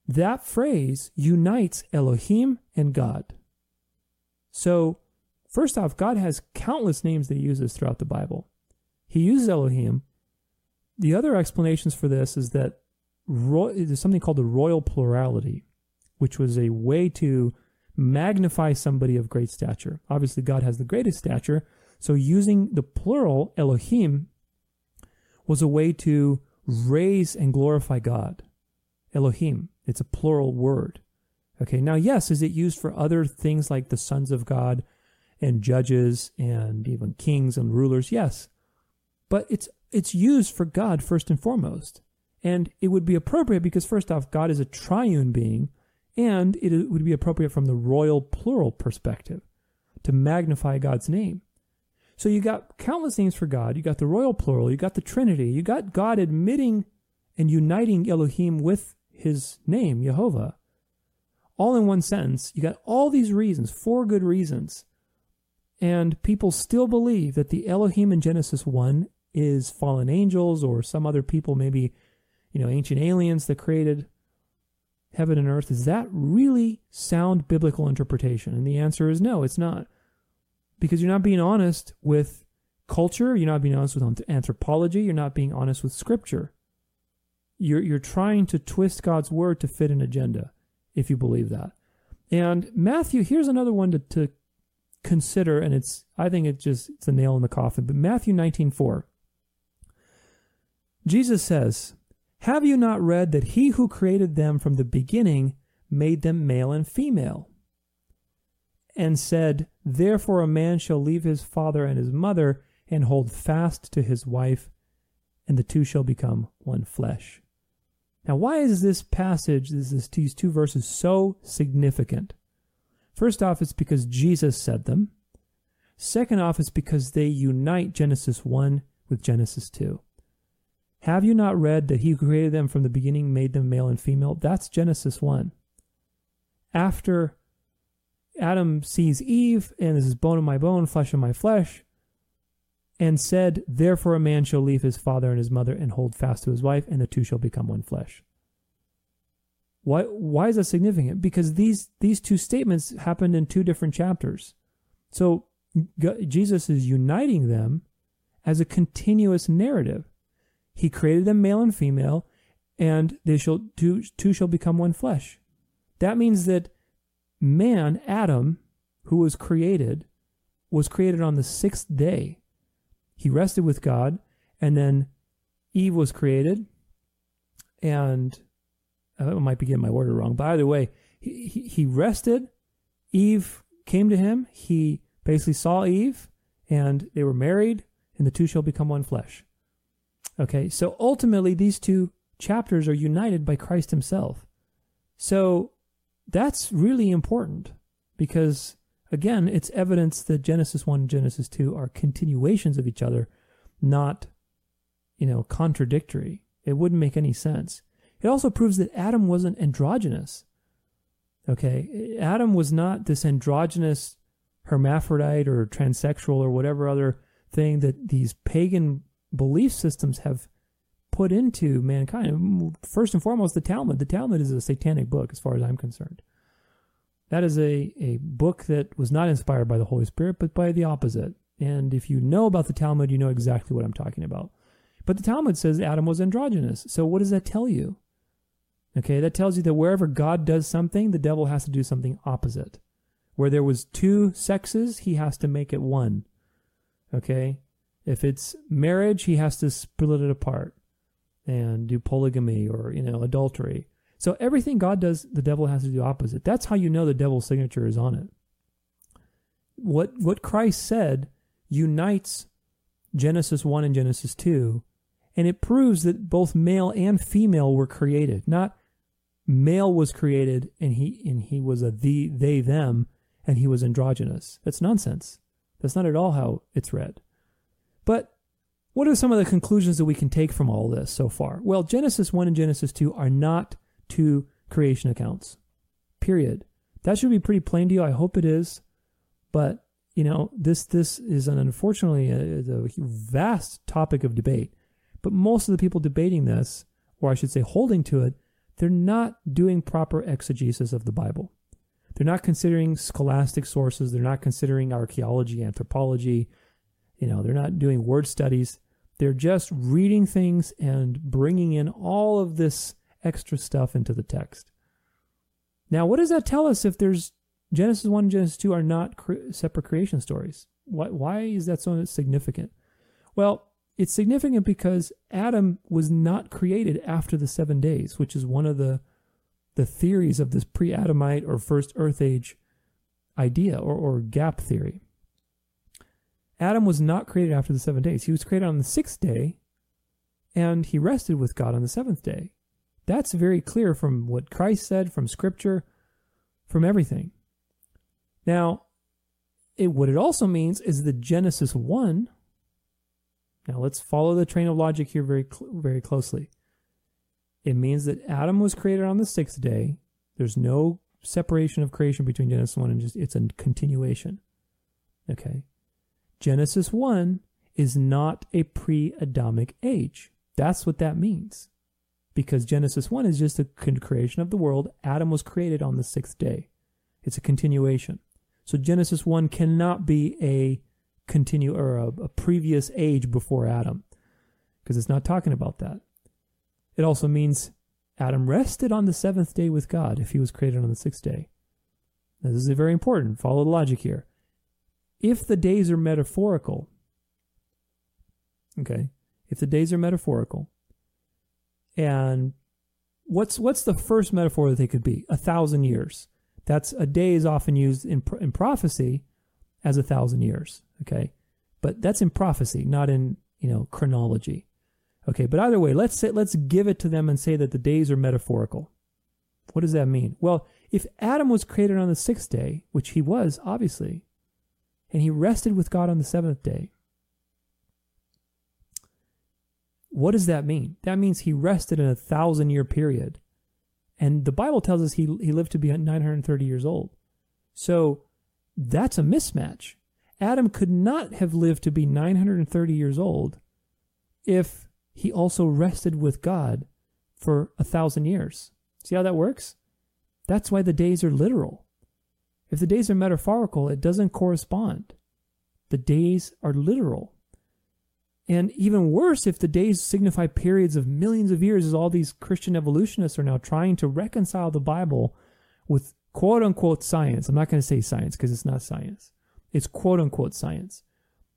that phrase unites Elohim and God. So First off, God has countless names that he uses throughout the Bible. He uses Elohim. The other explanations for this is that ro- there's something called the royal plurality, which was a way to magnify somebody of great stature. Obviously, God has the greatest stature, so using the plural Elohim was a way to raise and glorify God. Elohim, it's a plural word. Okay, now, yes, is it used for other things like the sons of God and judges and even kings and rulers? Yes. But it's it's used for God first and foremost. And it would be appropriate because first off, God is a triune being, and it would be appropriate from the royal plural perspective to magnify God's name. So you got countless names for God. You got the royal plural. You got the Trinity. You got God admitting and uniting Elohim with his name, Jehovah, all in one sentence. You got all these reasons, four good reasons. And people still believe that the Elohim in Genesis 1 is fallen angels or some other people, maybe, you know, ancient aliens that created heaven and earth. Is that really sound biblical interpretation? And the answer is no, it's not because you're not being honest with culture, you're not being honest with anthropology, you're not being honest with scripture. You're you're trying to twist God's word to fit an agenda, if you believe that. And Matthew, here's another one to, to consider, and it's I think it's just it's a nail in the coffin. But Matthew 19:4. Jesus says, Have you not read that he who created them from the beginning made them male and female? and said, Therefore a man shall leave his father and his mother and hold fast to his wife, and the two shall become one flesh. Now, why is this passage, this, this, these two verses, so significant? First off, it's because Jesus said them. Second off, it's because they unite Genesis 1 with Genesis 2. Have you not read that he who created them from the beginning made them male and female? That's Genesis 1. After Adam sees Eve, and this is bone of my bone, flesh of my flesh, and said, Therefore a man shall leave his father and his mother and hold fast to his wife, and the two shall become one flesh. Why, why is that significant? Because these, these two statements happened in two different chapters. So Jesus is uniting them as a continuous narrative. He created them male and female, and they shall two, two shall become one flesh. That means that man, Adam, who was created, was created on the sixth day. He rested with God, and then Eve was created, and I might be getting my order wrong, By the way, he, he, he rested. Eve came to him. He basically saw Eve, and they were married, and the two shall become one flesh. Okay, so ultimately, these two chapters are united by Christ Himself. So that's really important because again, it's evidence that Genesis 1 and Genesis 2 are continuations of each other, not, you know, contradictory. It wouldn't make any sense. It also proves that Adam wasn't androgynous. Okay, Adam was not this androgynous hermaphrodite or transsexual or whatever other thing that these pagan belief systems have put into mankind. First and foremost, the Talmud. The Talmud is a satanic book, as far as I'm concerned. That is a, a book that was not inspired by the Holy Spirit, but by the opposite. And if you know about the Talmud, you know exactly what I'm talking about. But the Talmud says Adam was androgynous. So what does that tell you? Okay, that tells you that wherever God does something, the devil has to do something opposite. Where there was two sexes, he has to make it one. Okay? If it's marriage, he has to split it apart and do polygamy or, you know, adultery. So everything God does, the devil has to do opposite. That's how you know the devil's signature is on it. What what Christ said unites Genesis 1 and Genesis 2, and it proves that both male and female were created. Not male was created and he and he was a the they them and he was androgynous. That's nonsense. That's not at all how it's read. But what are some of the conclusions that we can take from all this so far? Well, Genesis 1 and Genesis 2 are not two creation accounts. Period. That should be pretty plain to you. I hope it is. But, you know, this this is an unfortunately a, a vast topic of debate. But most of the people debating this, or I should say holding to it, they're not doing proper exegesis of the Bible. They're not considering scholastic sources. They're not considering archaeology, anthropology. You know, they're not doing word studies. They're just reading things and bringing in all of this extra stuff into the text. Now, what does that tell us if there's Genesis 1 and Genesis 2 are not cre- separate creation stories? Why, why is that so significant? Well, it's significant because Adam was not created after the seven days, which is one of the the theories of this pre-Adamite or first Earth Age idea or, or gap theory. Adam was not created after the seven days. He was created on the sixth day, and he rested with God on the seventh day. That's very clear from what Christ said, from Scripture, from everything. Now, it, what it also means is that Genesis 1 now let's follow the train of logic here very very closely. It means that Adam was created on the sixth day. There's no separation of creation between Genesis 1 and just it's a continuation. Okay. Genesis 1 is not a pre-Adamic age. That's what that means. Because Genesis 1 is just a creation of the world. Adam was created on the sixth day. It's a continuation. So Genesis 1 cannot be a continue or a, a previous age before Adam because it's not talking about that. It also means Adam rested on the seventh day with God if he was created on the sixth day. Now, this is very important. Follow the logic here. If the days are metaphorical, okay, if the days are metaphorical, and what's what's the first metaphor that they could be? A thousand years. That's a day is often used in in prophecy as a thousand years. Okay. But that's in prophecy, not in, you know, chronology. Okay. But either way, let's say, let's give it to them and say that the days are metaphorical. What does that mean? Well, if Adam was created on the sixth day, which he was, obviously, and he rested with God on the seventh day, what does that mean? That means he rested in a thousand year period. And the Bible tells us he, he lived to be 930 years old. So that's a mismatch. Adam could not have lived to be 930 years old if he also rested with God for a thousand years. See how that works? That's why the days are literal. If the days are metaphorical, it doesn't correspond. The days are literal. And even worse, if the days signify periods of millions of years, as all these Christian evolutionists are now trying to reconcile the Bible with quote unquote science. I'm not going to say science because it's not science. It's quote unquote science.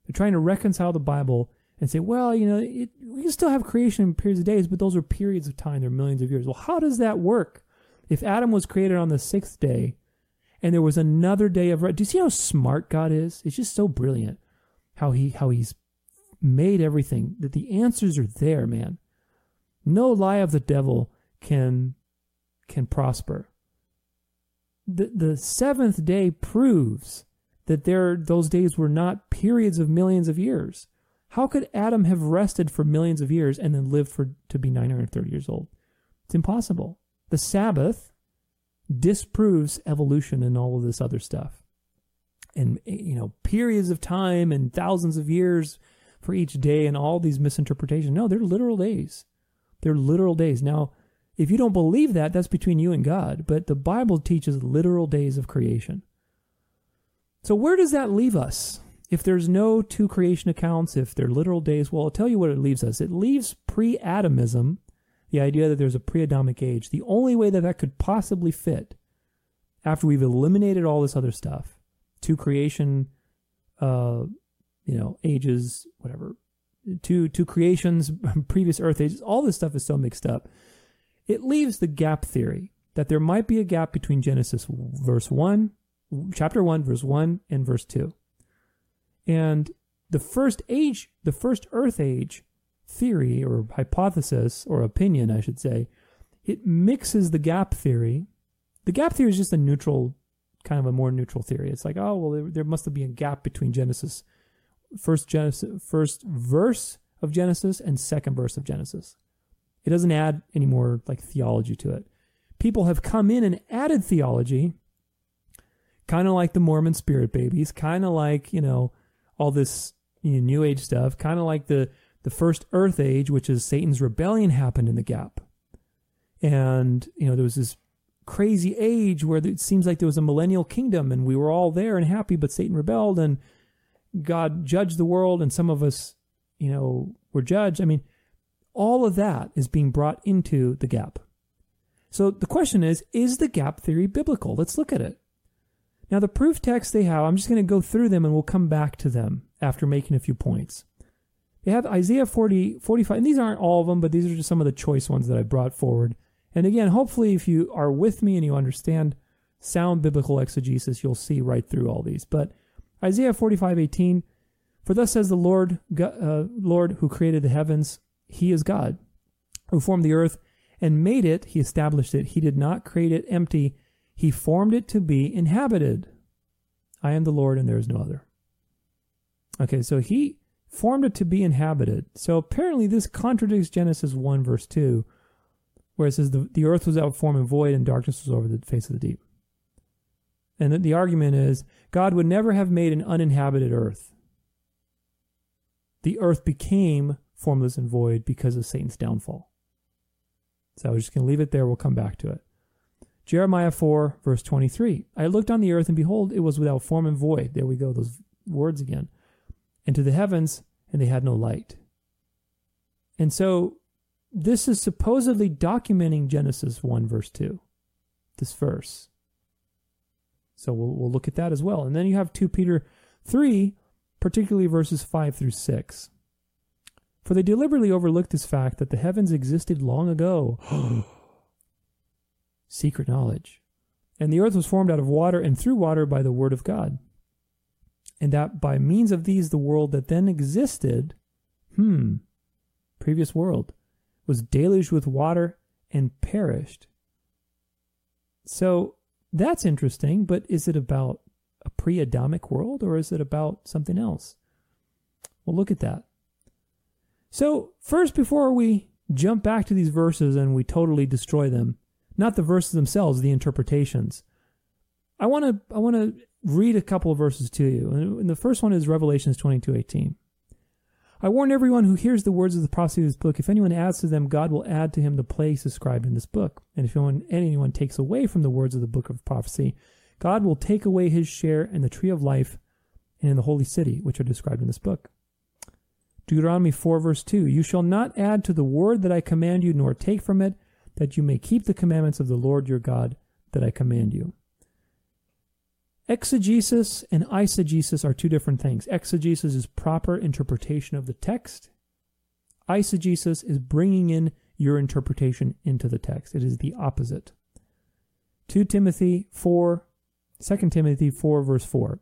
They're trying to reconcile the Bible and say, well, you know, it, we can still have creation in periods of days, but those are periods of time. They're millions of years. Well, how does that work? If Adam was created on the sixth day and there was another day of rest, do you see how smart God is? It's just so brilliant how he, how he's made everything that the answers are there, man. No lie of the devil can, can prosper the, the seventh day proves that there those days were not periods of millions of years. How could Adam have rested for millions of years and then lived for to be 930 years old? It's impossible. The Sabbath disproves evolution and all of this other stuff. And you know, periods of time and thousands of years for each day and all these misinterpretations. No, they're literal days. They're literal days. Now, if you don't believe that, that's between you and God. But the Bible teaches literal days of creation. So where does that leave us? If there's no two creation accounts, if they're literal days, well, I'll tell you what it leaves us. It leaves pre Adamism, the idea that there's a pre Adamic age. The only way that that could possibly fit after we've eliminated all this other stuff, two creation, uh, you know, ages, whatever, two, two creations, previous earth ages, all this stuff is so mixed up it leaves the gap theory that there might be a gap between Genesis verse 1, chapter 1, verse 1, and verse 2. And the first age, the first earth age theory or hypothesis or opinion, I should say, it mixes the gap theory. The gap theory is just a neutral, kind of a more neutral theory. It's like, oh, well, there, there must be a gap between Genesis, first Genesis, first verse of Genesis and second verse of Genesis. It doesn't add any more like theology to it. People have come in and added theology, kind of like the Mormon spirit babies, kind of like, you know, all this you know, new age stuff, kind of like the the first earth age, which is Satan's rebellion happened in the gap. And, you know, there was this crazy age where it seems like there was a millennial kingdom and we were all there and happy, but Satan rebelled and God judged the world and some of us, you know, were judged. I mean, all of that is being brought into the gap. So the question is, is the gap theory biblical? Let's look at it. Now, the proof texts they have, I'm just going to go through them and we'll come back to them after making a few points. They have Isaiah 40, 45, and these aren't all of them, but these are just some of the choice ones that I brought forward. And again, hopefully, if you are with me and you understand sound biblical exegesis, you'll see right through all these. But Isaiah 45, 18, for thus says the Lord, uh, Lord who created the heavens, he is God, who formed the earth and made it, he established it. He did not create it empty, he formed it to be inhabited. I am the Lord and there is no other. Okay, so he formed it to be inhabited. So apparently this contradicts Genesis 1, verse 2, where it says the, the earth was out form and void and darkness was over the face of the deep. And the, the argument is God would never have made an uninhabited earth. The earth became formless and void because of Satan's downfall. So I was just going to leave it there. We'll come back to it. Jeremiah 4, verse 23. I looked on the earth, and behold, it was without form and void. There we go, those words again. And to the heavens, and they had no light. And so this is supposedly documenting Genesis 1, verse 2, this verse. So we'll, we'll look at that as well. And then you have 2 Peter 3, particularly verses 5 through 6. For they deliberately overlooked this fact that the heavens existed long ago. secret knowledge. And the earth was formed out of water and through water by the word of God. And that by means of these, the world that then existed, hmm, previous world, was deluged with water and perished. So that's interesting, but is it about a pre Adamic world or is it about something else? Well, look at that. So, first, before we jump back to these verses and we totally destroy them, not the verses themselves, the interpretations. I want to I want to read a couple of verses to you. And the first one is Revelations 22:18. I warn everyone who hears the words of the prophecy of this book, if anyone adds to them, God will add to him the place described in this book. And if anyone, anyone takes away from the words of the book of prophecy, God will take away his share in the tree of life and in the holy city, which are described in this book. Deuteronomy 4, verse 2 You shall not add to the word that I command you, nor take from it, that you may keep the commandments of the Lord your God that I command you. Exegesis and eisegesis are two different things. Exegesis is proper interpretation of the text. Eisegesis is bringing in your interpretation into the text. It is the opposite. 2 Timothy 4, 2 Timothy 4, verse 4.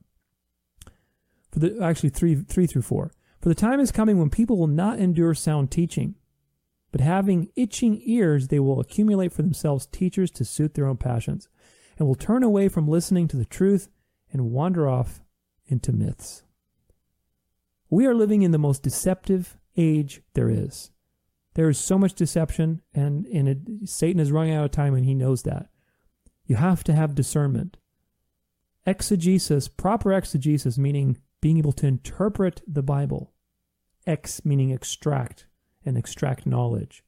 For the, actually, 3, 3 through 4. For the time is coming when people will not endure sound teaching but having itching ears, they will accumulate for themselves teachers to suit their own passions, and will turn away from listening to the truth and wander off into myths. We are living in the most deceptive age there is. There is so much deception, and, and it, Satan is running out of time, and he knows that. You have to have discernment. Exegesis, proper exegesis, meaning being able to interpret the Bible. Ex meaning extract, and extract knowledge.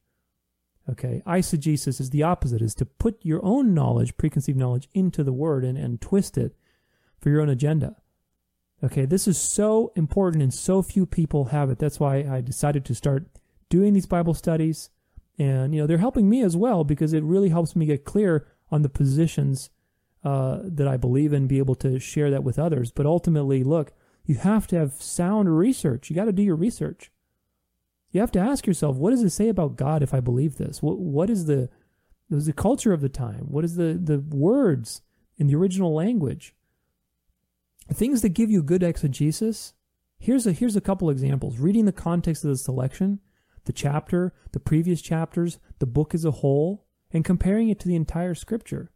Okay, eisegesis is the opposite, is to put your own knowledge, preconceived knowledge, into the word and, and twist it for your own agenda. Okay, this is so important and so few people have it. That's why I decided to start doing these Bible studies. And, you know, they're helping me as well because it really helps me get clear on the positions uh, that I believe in, be able to share that with others. But ultimately, look, you have to have sound research. You got to do your research you have to ask yourself, what does it say about God if I believe this? What what is the the culture of the time? What is the the words in the original language? Things that give you good exegesis. Here's a here's a couple examples. Reading the context of the selection, the chapter, the previous chapters, the book as a whole, and comparing it to the entire scripture.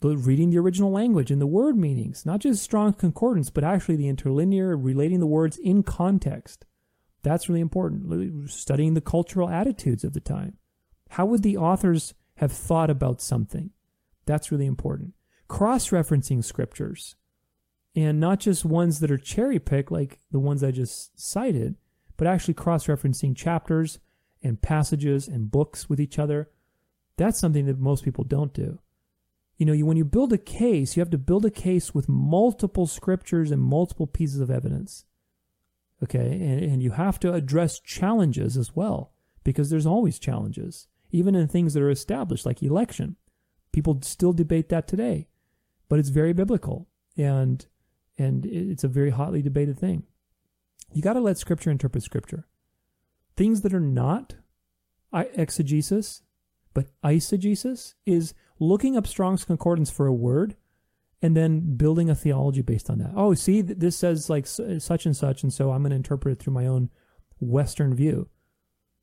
The, reading the original language and the word meanings, not just strong concordance, but actually the interlinear, relating the words in context. That's really important. Studying the cultural attitudes of the time. How would the authors have thought about something? That's really important. Cross referencing scriptures and not just ones that are cherry picked like the ones I just cited, but actually cross referencing chapters and passages and books with each other. That's something that most people don't do. you know, you, when you build a case, you have to build a case with multiple scriptures and multiple pieces of evidence. Okay, and, and you have to address challenges as well, because there's always challenges, even in things that are established, like election. People still debate that today, but it's very biblical, and and it's a very hotly debated thing. You got to let Scripture interpret Scripture. Things that are not exegesis, but eisegesis is looking up Strong's Concordance for a word and then building a theology based on that. Oh, see, this says like such and such, and so I'm going to interpret it through my own Western view.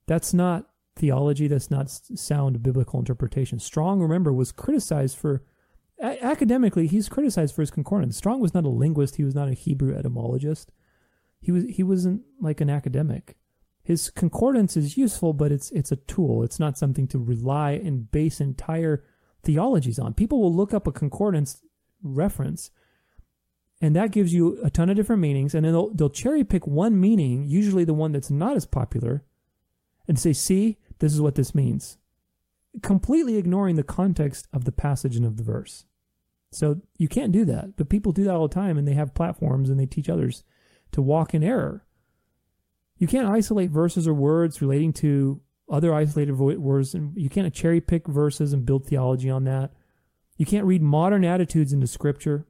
That's not theology. That's not sound biblical interpretation. Strong, remember, was criticized for academically. He's criticized for his concordance. Strong was not a linguist. He was not a Hebrew etymologist. He was he wasn't like an academic. His concordance is useful, but it's it's a tool. It's not something to rely and base entire theologies on. People will look up a concordance reference and that gives you a ton of different meanings and then they'll, they'll cherry pick one meaning usually the one that's not as popular and say see this is what this means completely ignoring the context of the passage and of the verse so you can't do that but people do that all the time and they have platforms and they teach others to walk in error you can't isolate verses or words relating to other isolated words and you can't cherry pick verses and build theology on that you can't read modern attitudes into scripture.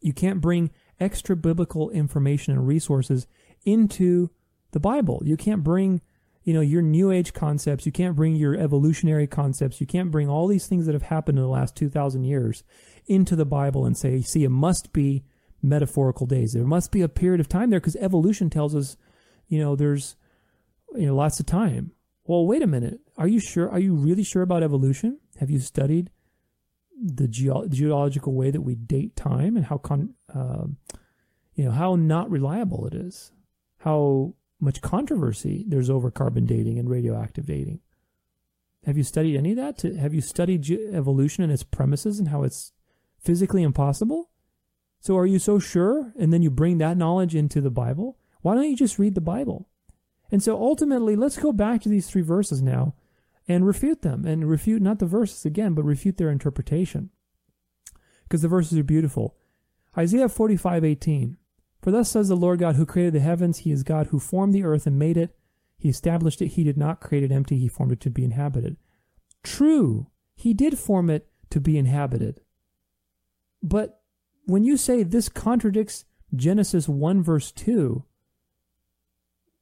You can't bring extra biblical information and resources into the Bible. You can't bring, you know, your new age concepts. You can't bring your evolutionary concepts. You can't bring all these things that have happened in the last 2000 years into the Bible and say, see, it must be metaphorical days. There must be a period of time there because evolution tells us, you know, there's, you know, lots of time. Well, wait a minute. Are you sure? Are you really sure about evolution? Have you studied the, geo- geological way that we date time and how con- uh, you know how not reliable it is, how much controversy there's over carbon dating and radioactive dating. Have you studied any of that? To, have you studied evolution and its premises and how it's physically impossible? So are you so sure? And then you bring that knowledge into the Bible? Why don't you just read the Bible? And so ultimately, let's go back to these three verses now and refute them and refute not the verses again, but refute their interpretation. Because the verses are beautiful. Isaiah 45 18. For thus says the Lord God who created the heavens, He is God who formed the earth and made it. He established it. He did not create it empty. He formed it to be inhabited. True, He did form it to be inhabited. But when you say this contradicts Genesis 1 verse 2,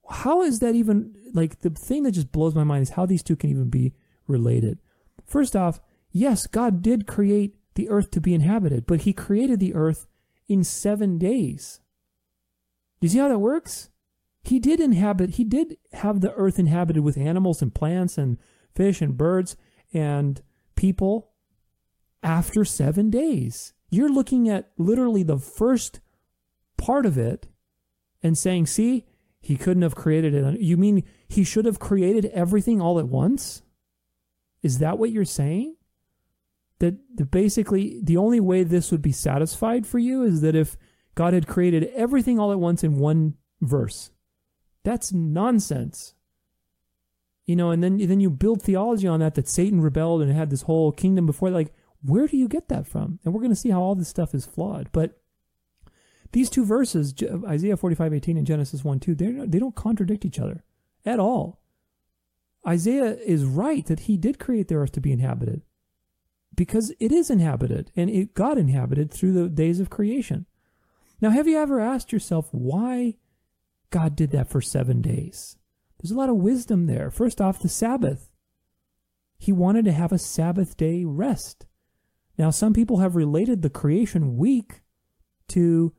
how is that even like the thing that just blows my mind is how these two can even be related. First off, yes, God did create the earth to be inhabited, but he created the earth in 7 days. You see how that works? He did inhabit, he did have the earth inhabited with animals and plants and fish and birds and people after 7 days. You're looking at literally the first part of it and saying, see, he couldn't have created it. You mean he should have created everything all at once? Is that what you're saying? That, that basically the only way this would be satisfied for you is that if God had created everything all at once in one verse. That's nonsense. You know, and then then you build theology on that that Satan rebelled and had this whole kingdom before. Like, where do you get that from? And we're going to see how all this stuff is flawed. But these two verses, Isaiah 45, 18 and Genesis 1, 2, they don't contradict each other at all. Isaiah is right that he did create the earth to be inhabited because it is inhabited and it got inhabited through the days of creation. Now, have you ever asked yourself why God did that for seven days? There's a lot of wisdom there. First off, the Sabbath. He wanted to have a Sabbath day rest. Now, some people have related the creation week to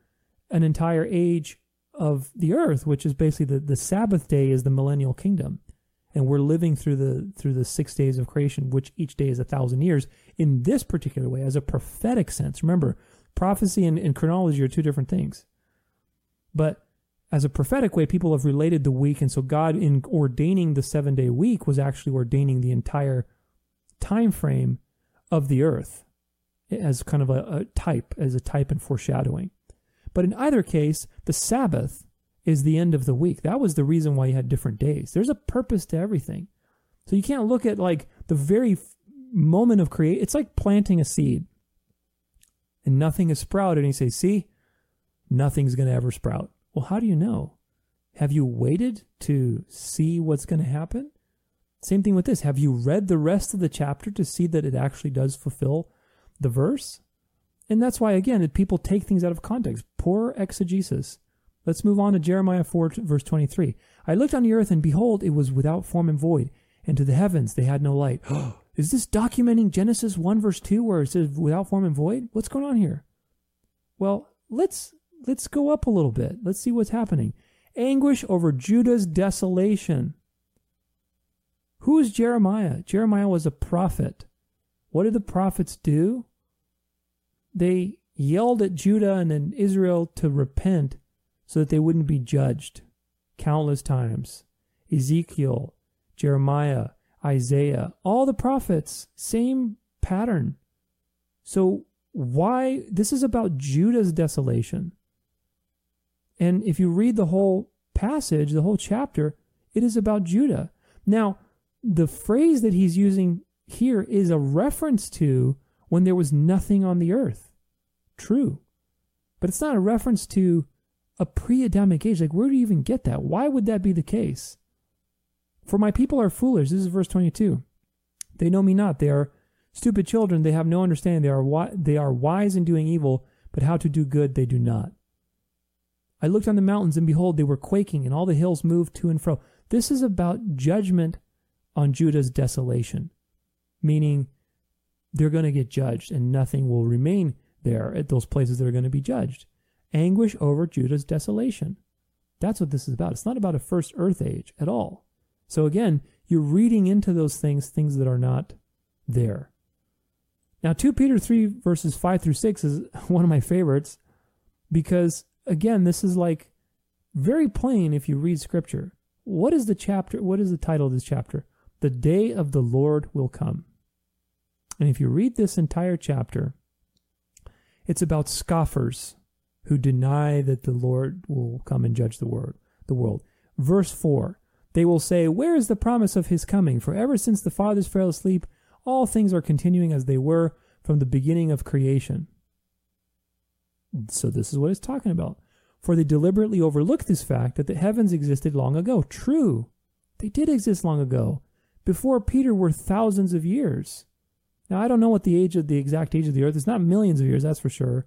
an entire age of the earth, which is basically the, the Sabbath day is the millennial kingdom. And we're living through the through the six days of creation, which each day is a thousand years, in this particular way, as a prophetic sense. Remember, prophecy and, and chronology are two different things. But as a prophetic way, people have related the week, and so God, in ordaining the seven day week, was actually ordaining the entire time frame of the earth as kind of a, a type, as a type and foreshadowing. But in either case, the Sabbath is the end of the week. That was the reason why you had different days. There's a purpose to everything. So you can't look at like the very moment of create, it's like planting a seed and nothing is sprouted. And you say, see, nothing's going to ever sprout. Well, how do you know? Have you waited to see what's going to happen? Same thing with this. Have you read the rest of the chapter to see that it actually does fulfill the verse? And that's why, again, people take things out of context. Poor exegesis. Let's move on to Jeremiah 4, verse 23. I looked on the earth, and behold, it was without form and void, and to the heavens they had no light. Is this documenting Genesis 1, verse 2, where it says without form and void? What's going on here? Well, let's let's go up a little bit. Let's see what's happening. Anguish over Judah's desolation. Who is Jeremiah? Jeremiah was a prophet. What did the prophets do? They yelled at Judah and then Israel to repent so that they wouldn't be judged countless times. Ezekiel, Jeremiah, Isaiah, all the prophets, same pattern. So, why? This is about Judah's desolation. And if you read the whole passage, the whole chapter, it is about Judah. Now, the phrase that he's using here is a reference to when there was nothing on the earth. True. But it's not a reference to a pre Adamic age. Like, where do you even get that? Why would that be the case? For my people are foolish. This is verse 22. They know me not. They are stupid children. They have no understanding. They are, wi- they are wise in doing evil, but how to do good they do not. I looked on the mountains, and behold, they were quaking, and all the hills moved to and fro. This is about judgment on Judah's desolation, meaning they're going to get judged, and nothing will remain there at those places that are going to be judged. Anguish over Judah's desolation. That's what this is about. It's not about a first earth age at all. So again, you're reading into those things things that are not there. Now, 2 Peter 3, verses 5 through 6 is one of my favorites because again, this is like very plain if you read scripture. What is the chapter? What is the title of this chapter? The day of the Lord will come. And if you read this entire chapter, it's about scoffers who deny that the Lord will come and judge the world. The world. Verse 4 They will say, Where is the promise of his coming? For ever since the fathers fell asleep, all things are continuing as they were from the beginning of creation. So this is what it's talking about. For they deliberately overlook this fact that the heavens existed long ago. True, they did exist long ago. Before Peter were thousands of years. Now I don't know what the age of the exact age of the earth is. Not millions of years, that's for sure.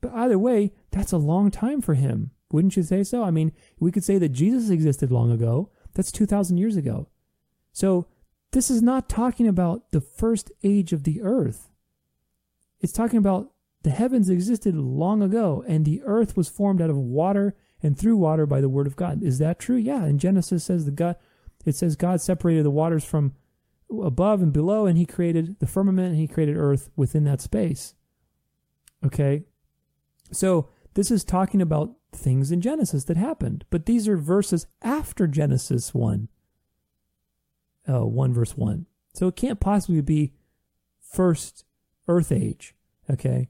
But either way, that's a long time for him. Wouldn't you say so? I mean, we could say that Jesus existed long ago. That's 2,000 years ago. So this is not talking about the first age of the earth. It's talking about the heavens existed long ago, and the earth was formed out of water and through water by the word of God. Is that true? Yeah. In Genesis says the God it says God separated the waters from above and below, and he created the firmament and he created earth within that space. Okay. So this is talking about things in Genesis that happened, but these are verses after Genesis 1. Uh, 1 verse 1. So it can't possibly be first earth age. Okay.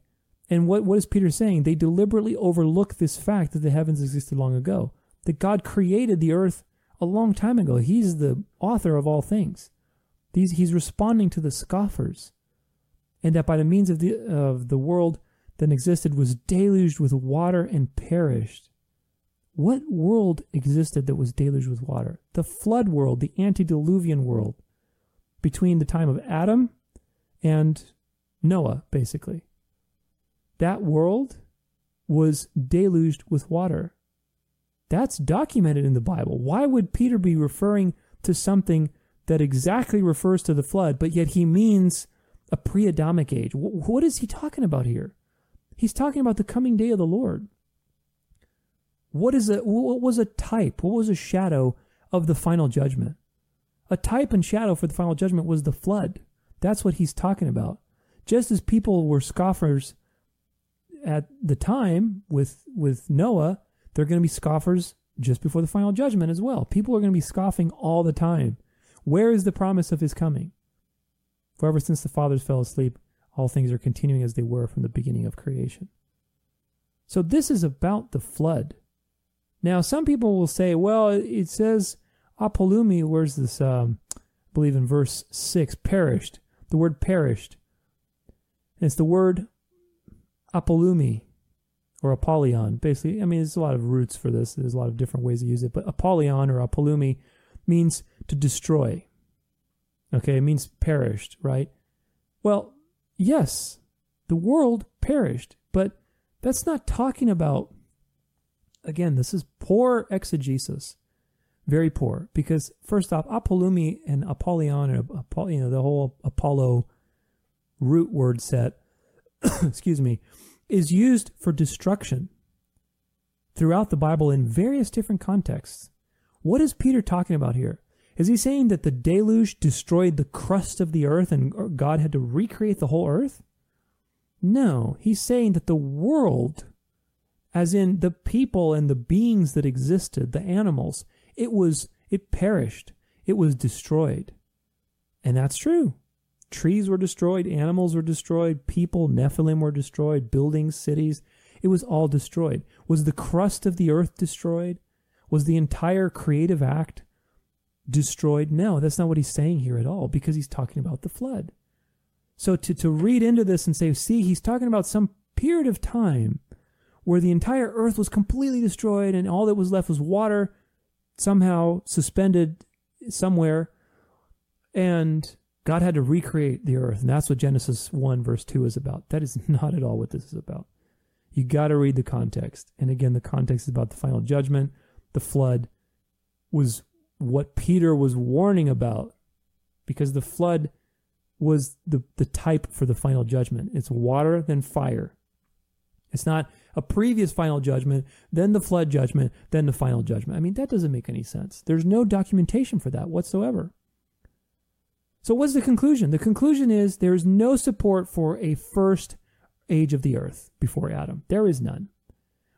And what, what is Peter saying? They deliberately overlook this fact that the heavens existed long ago, that God created the earth a long time ago. He's the author of all things. These, he's responding to the scoffers, and that by the means of the, of the world that existed was deluged with water and perished. What world existed that was deluged with water? The flood world, the antediluvian world, between the time of Adam and Noah, basically that world was deluged with water. That's documented in the Bible. Why would Peter be referring to something that exactly refers to the flood, but yet he means a pre Adamic age? What is he talking about here? He's talking about the coming day of the Lord. What is a what was a type? What was a shadow of the final judgment? A type and shadow for the final judgment was the flood. That's what he's talking about. Just as people were scoffers at the time with with Noah, they're going to be scoffers just before the final judgment as well. People are going to be scoffing all the time. Where is the promise of his coming? For ever since the fathers fell asleep, all things are continuing as they were from the beginning of creation. So this is about the flood. Now, some people will say, well, it says apolumi, where's this? Um, I believe in verse 6, perished. the word perished. And it's the word apolumi or apollyon. Basically, I mean, there's a lot of roots for this. There's a lot of different ways to use it, but apollyon or apolumi means to destroy. Okay, it means perished, right? Well, yes, the world perished, but that's not talking about, again, this is poor exegesis. Very poor. Because, first off, Apollumi and Apollyon, or, you know, the whole Apollo root word set, excuse me, is used for destruction throughout the Bible in various different contexts. What is Peter talking about here? Is he saying that the deluge destroyed the crust of the earth and God had to recreate the whole earth? No, he's saying that the world, as in the people and the beings that existed, the animals, it was, it perished. It was destroyed. And that's true. Trees were destroyed, animals were destroyed, people, Nephilim were destroyed, buildings, cities. It was all destroyed. Was the crust of the earth destroyed? Was the entire creative act destroyed? No, that's not what he's saying here at all because he's talking about the flood. So to, to read into this and say, see, he's talking about some period of time where the entire earth was completely destroyed and all that was left was water somehow suspended somewhere and God had to recreate the earth. And that's what Genesis 1 verse 2 is about. That is not at all what this is about. You got to read the context. And again, the context is about the final judgment. The flood was what Peter was warning about because the flood was the, the type for the final judgment. It's water, then fire. It's not a previous final judgment, then the flood judgment, then the final judgment. I mean, that doesn't make any sense. There's no documentation for that whatsoever. So, what's the conclusion? The conclusion is there is no support for a first age of the earth before Adam. There is none.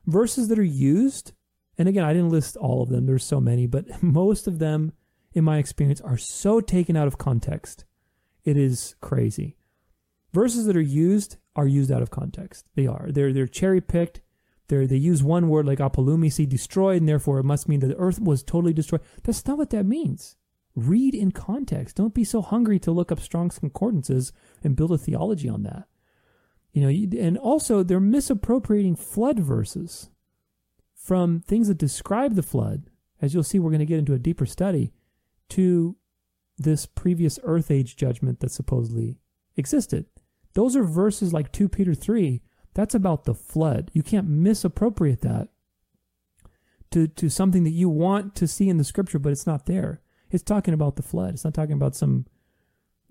Verses that are used and again, I didn't list all of them, there's so many, but most of them, in my experience, are so taken out of context. It is crazy. Verses that are used are used out of context. They are. They're they're cherry picked. They they use one word like apolumisi, destroyed, and therefore it must mean that the earth was totally destroyed. That's not what that means. Read in context. Don't be so hungry to look up Strong's concordances and build a theology on that. You know, and also they're misappropriating flood verses from things that describe the flood, as you'll see, we're going to get into a deeper study, to this previous earth age judgment that supposedly existed. Those are verses like 2 Peter 3. That's about the flood. You can't misappropriate that to, to something that you want to see in the scripture, but it's not there. It's talking about the flood. It's not talking about some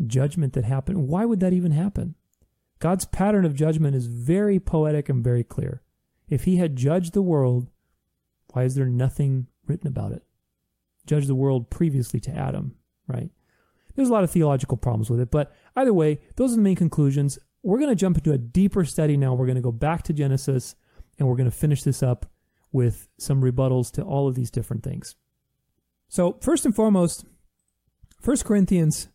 judgment that happened. Why would that even happen? God's pattern of judgment is very poetic and very clear. If he had judged the world why is there nothing written about it? Judge the world previously to Adam, right? There's a lot of theological problems with it, but either way, those are the main conclusions. We're going to jump into a deeper study now. We're going to go back to Genesis and we're going to finish this up with some rebuttals to all of these different things. So, first and foremost, 1 Corinthians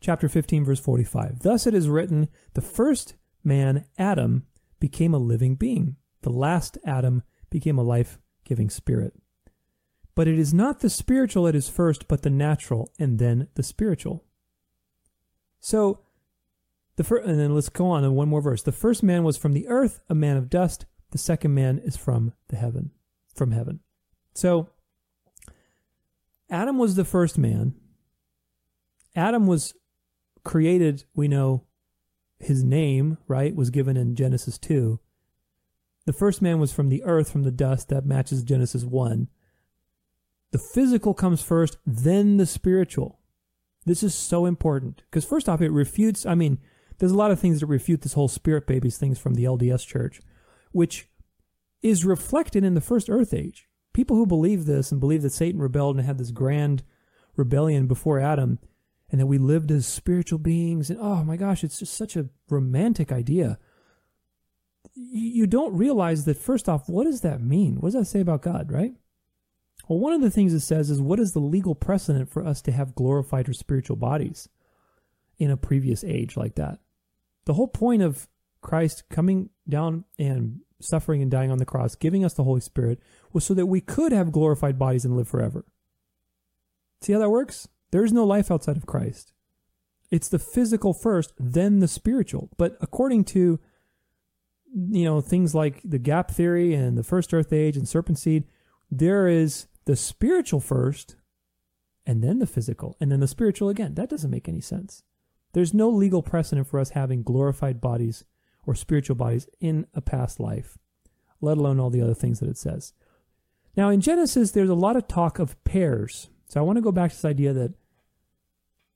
chapter 15 verse 45. Thus it is written, the first man Adam became a living being. The last Adam became a life giving spirit. But it is not the spiritual that is first, but the natural, and then the spiritual. So, the first, and then let's go on in one more verse. The first man was from the earth, a man of dust. The second man is from the heaven, from heaven. So, Adam was the first man. Adam was created, we know his name, right, was given in Genesis 2. The first man was from the earth, from the dust. That matches Genesis 1. The physical comes first, then the spiritual. This is so important because, first off, it refutes. I mean, there's a lot of things that refute this whole spirit babies things from the LDS church, which is reflected in the first earth age. People who believe this and believe that Satan rebelled and had this grand rebellion before Adam and that we lived as spiritual beings. And oh my gosh, it's just such a romantic idea you don't realize that first off, what does that mean? What does that say about God, right? Well, one of the things it says is what is the legal precedent for us to have glorified or spiritual bodies in a previous age like that? The whole point of Christ coming down and suffering and dying on the cross, giving us the Holy Spirit, was so that we could have glorified bodies and live forever. See how that works? There is no life outside of Christ. It's the physical first, then the spiritual. But according to you know things like the gap theory and the first earth age and serpent seed, there is the spiritual first and then the physical and then the spiritual again. That doesn't make any sense. There's no legal precedent for us having glorified bodies or spiritual bodies in a past life, let alone all the other things that it says. Now, in Genesis, there's a lot of talk of pairs. So I want to go back to this idea that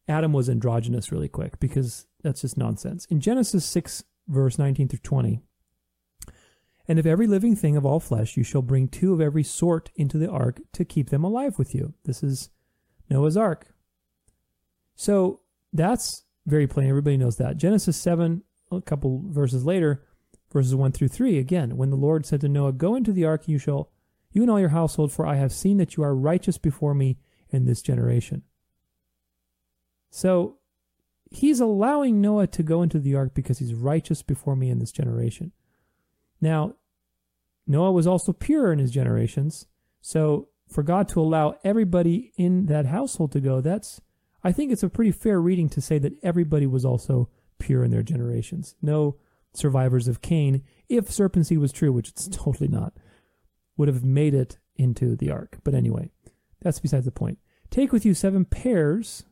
Adam was androgynous really quick because that's just nonsense. In Genesis 6, verse 19 through 20, and of every living thing of all flesh you shall bring two of every sort into the ark to keep them alive with you. This is Noah's ark. So that's very plain. Everybody knows that. Genesis 7, a couple verses later, verses 1 through 3, again, when the Lord said to Noah, Go into the ark, you shall, you and all your household, for I have seen that you are righteous before me in this generation. So he's allowing Noah to go into the ark because he's righteous before me in this generation. Now, Noah was also pure in his generations. So for God to allow everybody in that household to go, that's, I think it's a pretty fair reading to say that everybody was also pure in their generations. No survivors of Cain, if serpent seed was true, which it's totally not, would have made it into the ark. But anyway, that's besides the point. Take with you seven pairs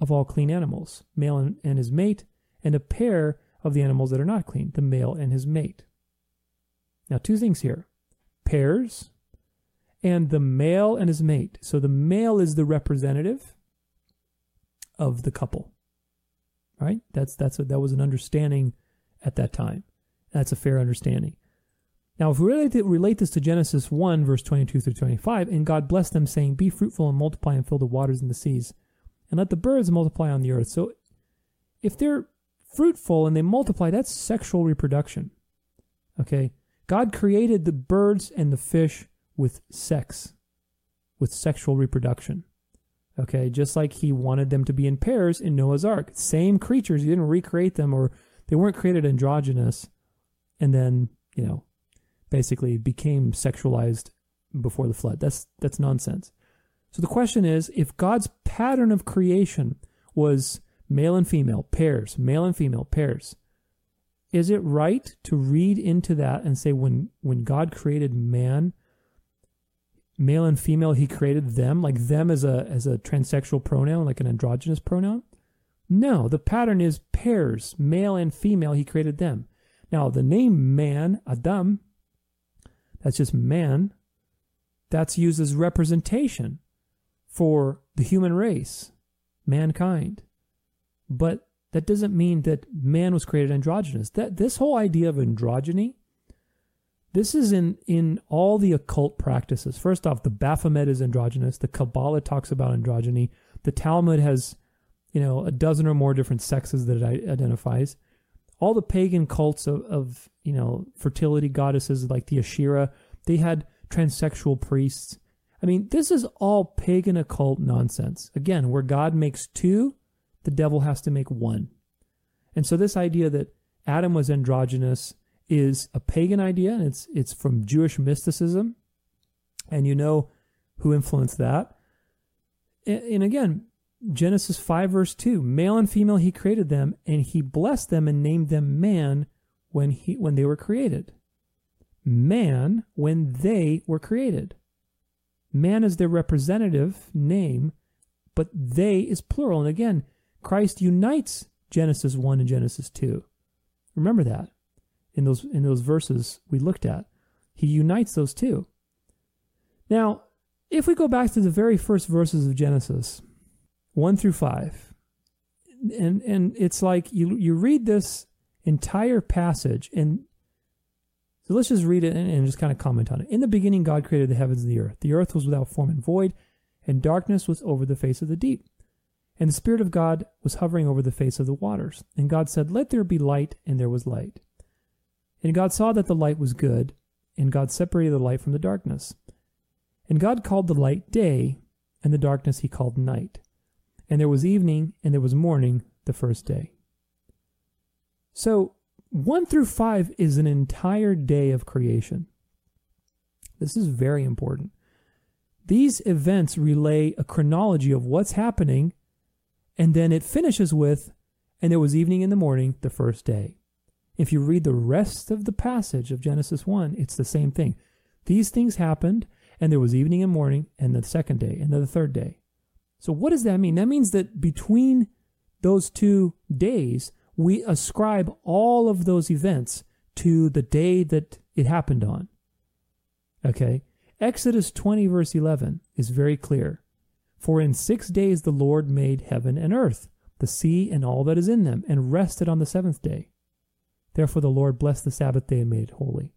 of all clean animals, male and, and his mate, and a pair of the animals that are not clean, the male and his mate. Now, two things here pairs and the male and his mate. So the male is the representative of the couple. Right? That's that's that was an understanding at that time. That's a fair understanding. Now, if we relate, relate this to Genesis 1, verse 22 through 25, and God blessed them, saying, Be fruitful and multiply and fill the waters and the seas, and let the birds multiply on the earth. So if they're fruitful and they multiply, that's sexual reproduction. Okay? God created the birds and the fish with sex, with sexual reproduction. Okay? Just like he wanted them to be in pairs in Noah's Ark. Same creatures. He didn't recreate them or they weren't created androgynous and then, you know, basically became sexualized before the flood. That's that's nonsense. So the question is if God's pattern of creation was male and female, pairs, male and female, pairs, is it right to read into that and say when when God created man, male and female, he created them, like them as a as a transsexual pronoun, like an androgynous pronoun? No, the pattern is pairs, male and female, he created them. Now the name man, Adam, that's just man, that's used as representation for the human race, mankind. But that doesn't mean that man was created androgynous. That this whole idea of androgyny, this is in in all the occult practices. First off, the Baphomet is androgynous. The Kabbalah talks about androgyny. The Talmud has, you know, a dozen or more different sexes that it identifies. All the pagan cults of, of you know fertility goddesses like the Asherah, they had transsexual priests. I mean, this is all pagan occult nonsense. Again, where God makes two, the devil has to make one. And so this idea that Adam was androgynous is a pagan idea, and it's it's from Jewish mysticism. And you know who influenced that. And again, Genesis 5 verse 2, male and female he created them, and he blessed them and named them man when he when they were created. Man when they were created. Man is their representative name, but they is plural. And again, Christ unites Genesis 1 and Genesis 2. Remember that in those in those verses we looked at. He unites those two. Now, if we go back to the very first verses of Genesis, 1 through 5, and and it's like you you read this entire passage and so let's just read it and, and just kind of comment on it. In the beginning, God created the heavens and the earth. The earth was without form and void, and darkness was over the face of the deep. And the Spirit of God was hovering over the face of the waters. And God said, Let there be light, and there was light. And God saw that the light was good, and God separated the light from the darkness. And God called the light day, and the darkness he called night. And there was evening, and there was morning the first day. So 1 through 5 is an entire day of creation. This is very important. These events relay a chronology of what's happening, and then it finishes with and there was evening in the morning the first day. If you read the rest of the passage of Genesis 1, it's the same thing. These things happened, and there was evening and morning, and the second day, and the third day. So, what does that mean? That means that between those two days, we ascribe all of those events to the day that it happened on. Okay? Exodus 20, verse 11 is very clear. For in six days the Lord made heaven and earth, the sea and all that is in them, and rested on the seventh day. Therefore the Lord blessed the Sabbath day and made it holy.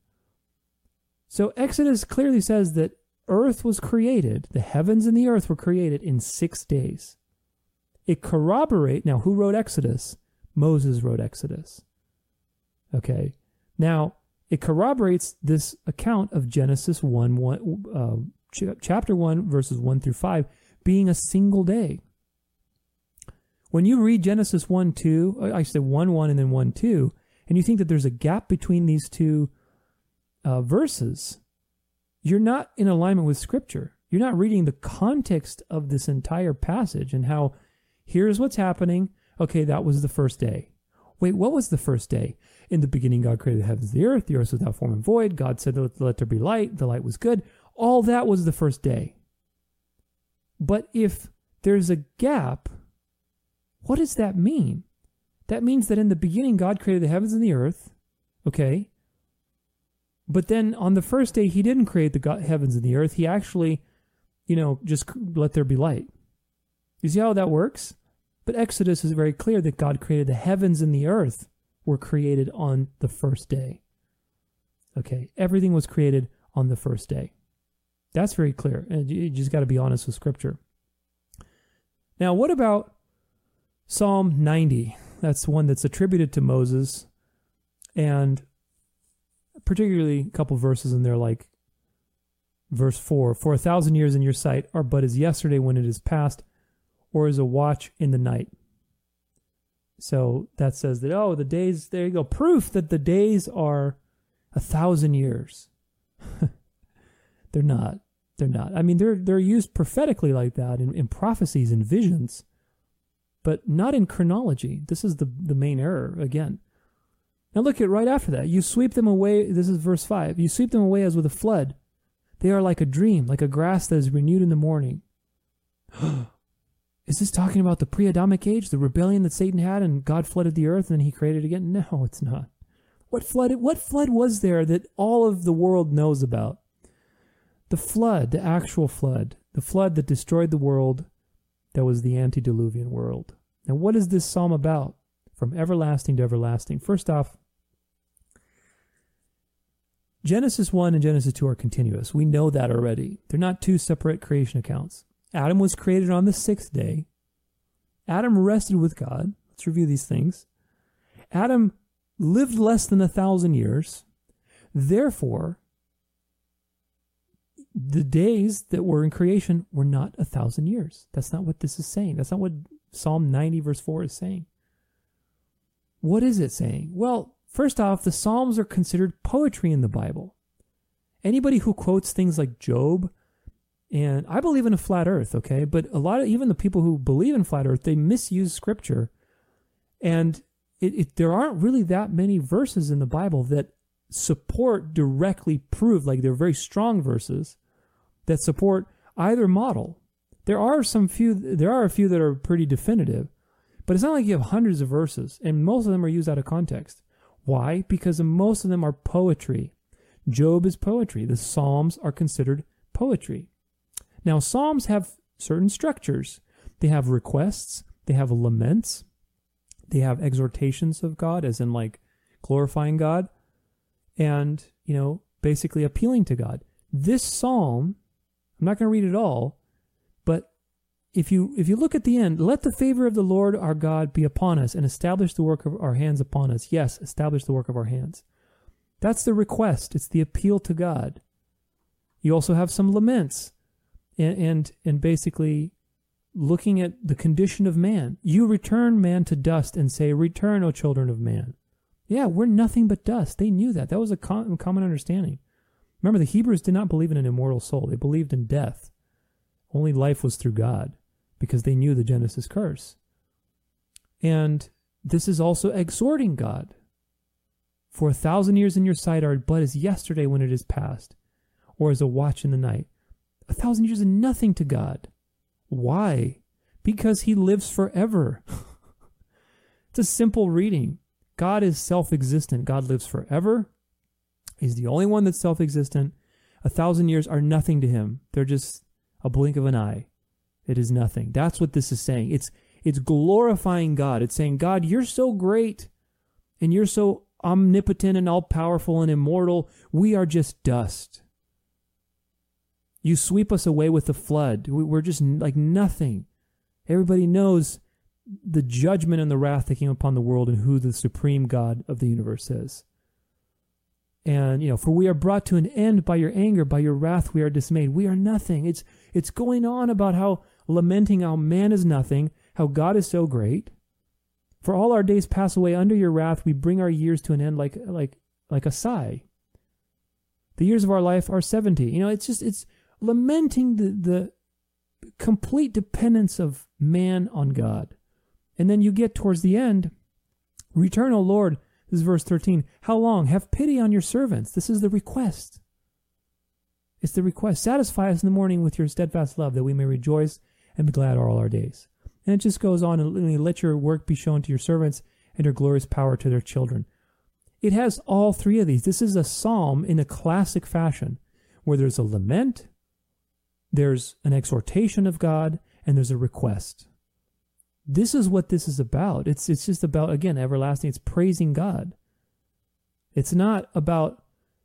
So Exodus clearly says that earth was created, the heavens and the earth were created in six days. It corroborate now who wrote Exodus? Moses wrote Exodus. Okay. Now, it corroborates this account of Genesis 1, 1 uh, ch- chapter 1, verses 1 through 5, being a single day. When you read Genesis 1, 2, uh, I say 1, 1 and then 1, 2, and you think that there's a gap between these two uh, verses, you're not in alignment with Scripture. You're not reading the context of this entire passage and how here's what's happening. Okay, that was the first day. Wait, what was the first day? In the beginning, God created the heavens and the earth. The earth was without form and void. God said, let, let there be light. The light was good. All that was the first day. But if there's a gap, what does that mean? That means that in the beginning, God created the heavens and the earth. Okay. But then on the first day, he didn't create the God, heavens and the earth. He actually, you know, just let there be light. You see how that works? But Exodus is very clear that God created the heavens and the earth were created on the first day. Okay, everything was created on the first day. That's very clear. And you just got to be honest with Scripture. Now, what about Psalm 90? That's one that's attributed to Moses. And particularly a couple verses in there, like verse 4 For a thousand years in your sight are but as yesterday when it is past, or as a watch in the night. So that says that, oh, the days, there you go. Proof that the days are a thousand years. they're not. They're not. I mean, they're they're used prophetically like that in, in prophecies and visions, but not in chronology. This is the, the main error again. Now look at right after that. You sweep them away. This is verse 5. You sweep them away as with a flood. They are like a dream, like a grass that is renewed in the morning. Is this talking about the pre Adamic age, the rebellion that Satan had and God flooded the earth and then he created again? No, it's not. What flood what flood was there that all of the world knows about? The flood, the actual flood, the flood that destroyed the world that was the antediluvian world. Now what is this psalm about? From everlasting to everlasting. First off, Genesis 1 and Genesis 2 are continuous. We know that already. They're not two separate creation accounts. Adam was created on the sixth day. Adam rested with God. Let's review these things. Adam lived less than a thousand years. Therefore, the days that were in creation were not a thousand years. That's not what this is saying. That's not what Psalm 90, verse 4 is saying. What is it saying? Well, first off, the Psalms are considered poetry in the Bible. Anybody who quotes things like Job and I believe in a flat earth, okay? But a lot of even the people who believe in flat earth, they misuse scripture. And it, it, there aren't really that many verses in the Bible that support directly prove, like they're very strong verses that support either model. There are some few, there are a few that are pretty definitive, but it's not like you have hundreds of verses, and most of them are used out of context. Why? Because most of them are poetry. Job is poetry. The Psalms are considered poetry. Now, Psalms have certain structures. They have requests, they have laments, they have exhortations of God, as in like glorifying God, and, you know, basically appealing to God. This psalm, I'm not going to read it all, but if you if you look at the end, let the favor of the Lord our God be upon us and establish the work of our hands upon us. Yes, establish the work of our hands. That's the request. It's the appeal to God. You also have some laments and, and, and basically looking at the condition of man. You return man to dust and say, Return, O children of man. Yeah, we're nothing but dust. They knew that. That was a common understanding. Remember, the Hebrews did not believe in an immortal soul, they believed in death. Only life was through God because they knew the Genesis curse. And this is also exhorting God. For a thousand years in your sight are but as yesterday when it is past, or as a watch in the night. A thousand years is nothing to God. Why? Because he lives forever. it's a simple reading. God is self existent. God lives forever. He's the only one that's self existent. A thousand years are nothing to him. They're just a blink of an eye. It is nothing. That's what this is saying. It's it's glorifying God. It's saying, God, you're so great and you're so omnipotent and all powerful and immortal. We are just dust. You sweep us away with the flood. We're just like nothing. Everybody knows the judgment and the wrath that came upon the world and who the supreme God of the universe is. And, you know, for we are brought to an end by your anger, by your wrath we are dismayed. We are nothing. It's it's going on about how lamenting how man is nothing how God is so great. For all our days pass away under your wrath, we bring our years to an end like like like a sigh. The years of our life are 70. You know, it's just it's lamenting the the complete dependence of man on God. And then you get towards the end, return, O Lord, this is verse 13. How long? Have pity on your servants. This is the request. It's the request. Satisfy us in the morning with your steadfast love, that we may rejoice and be glad all our days. And it just goes on and let your work be shown to your servants and your glorious power to their children. It has all three of these. This is a psalm in a classic fashion where there's a lament, there's an exhortation of God, and there's a request. This is what this is about. It's it's just about again everlasting. It's praising God. It's not about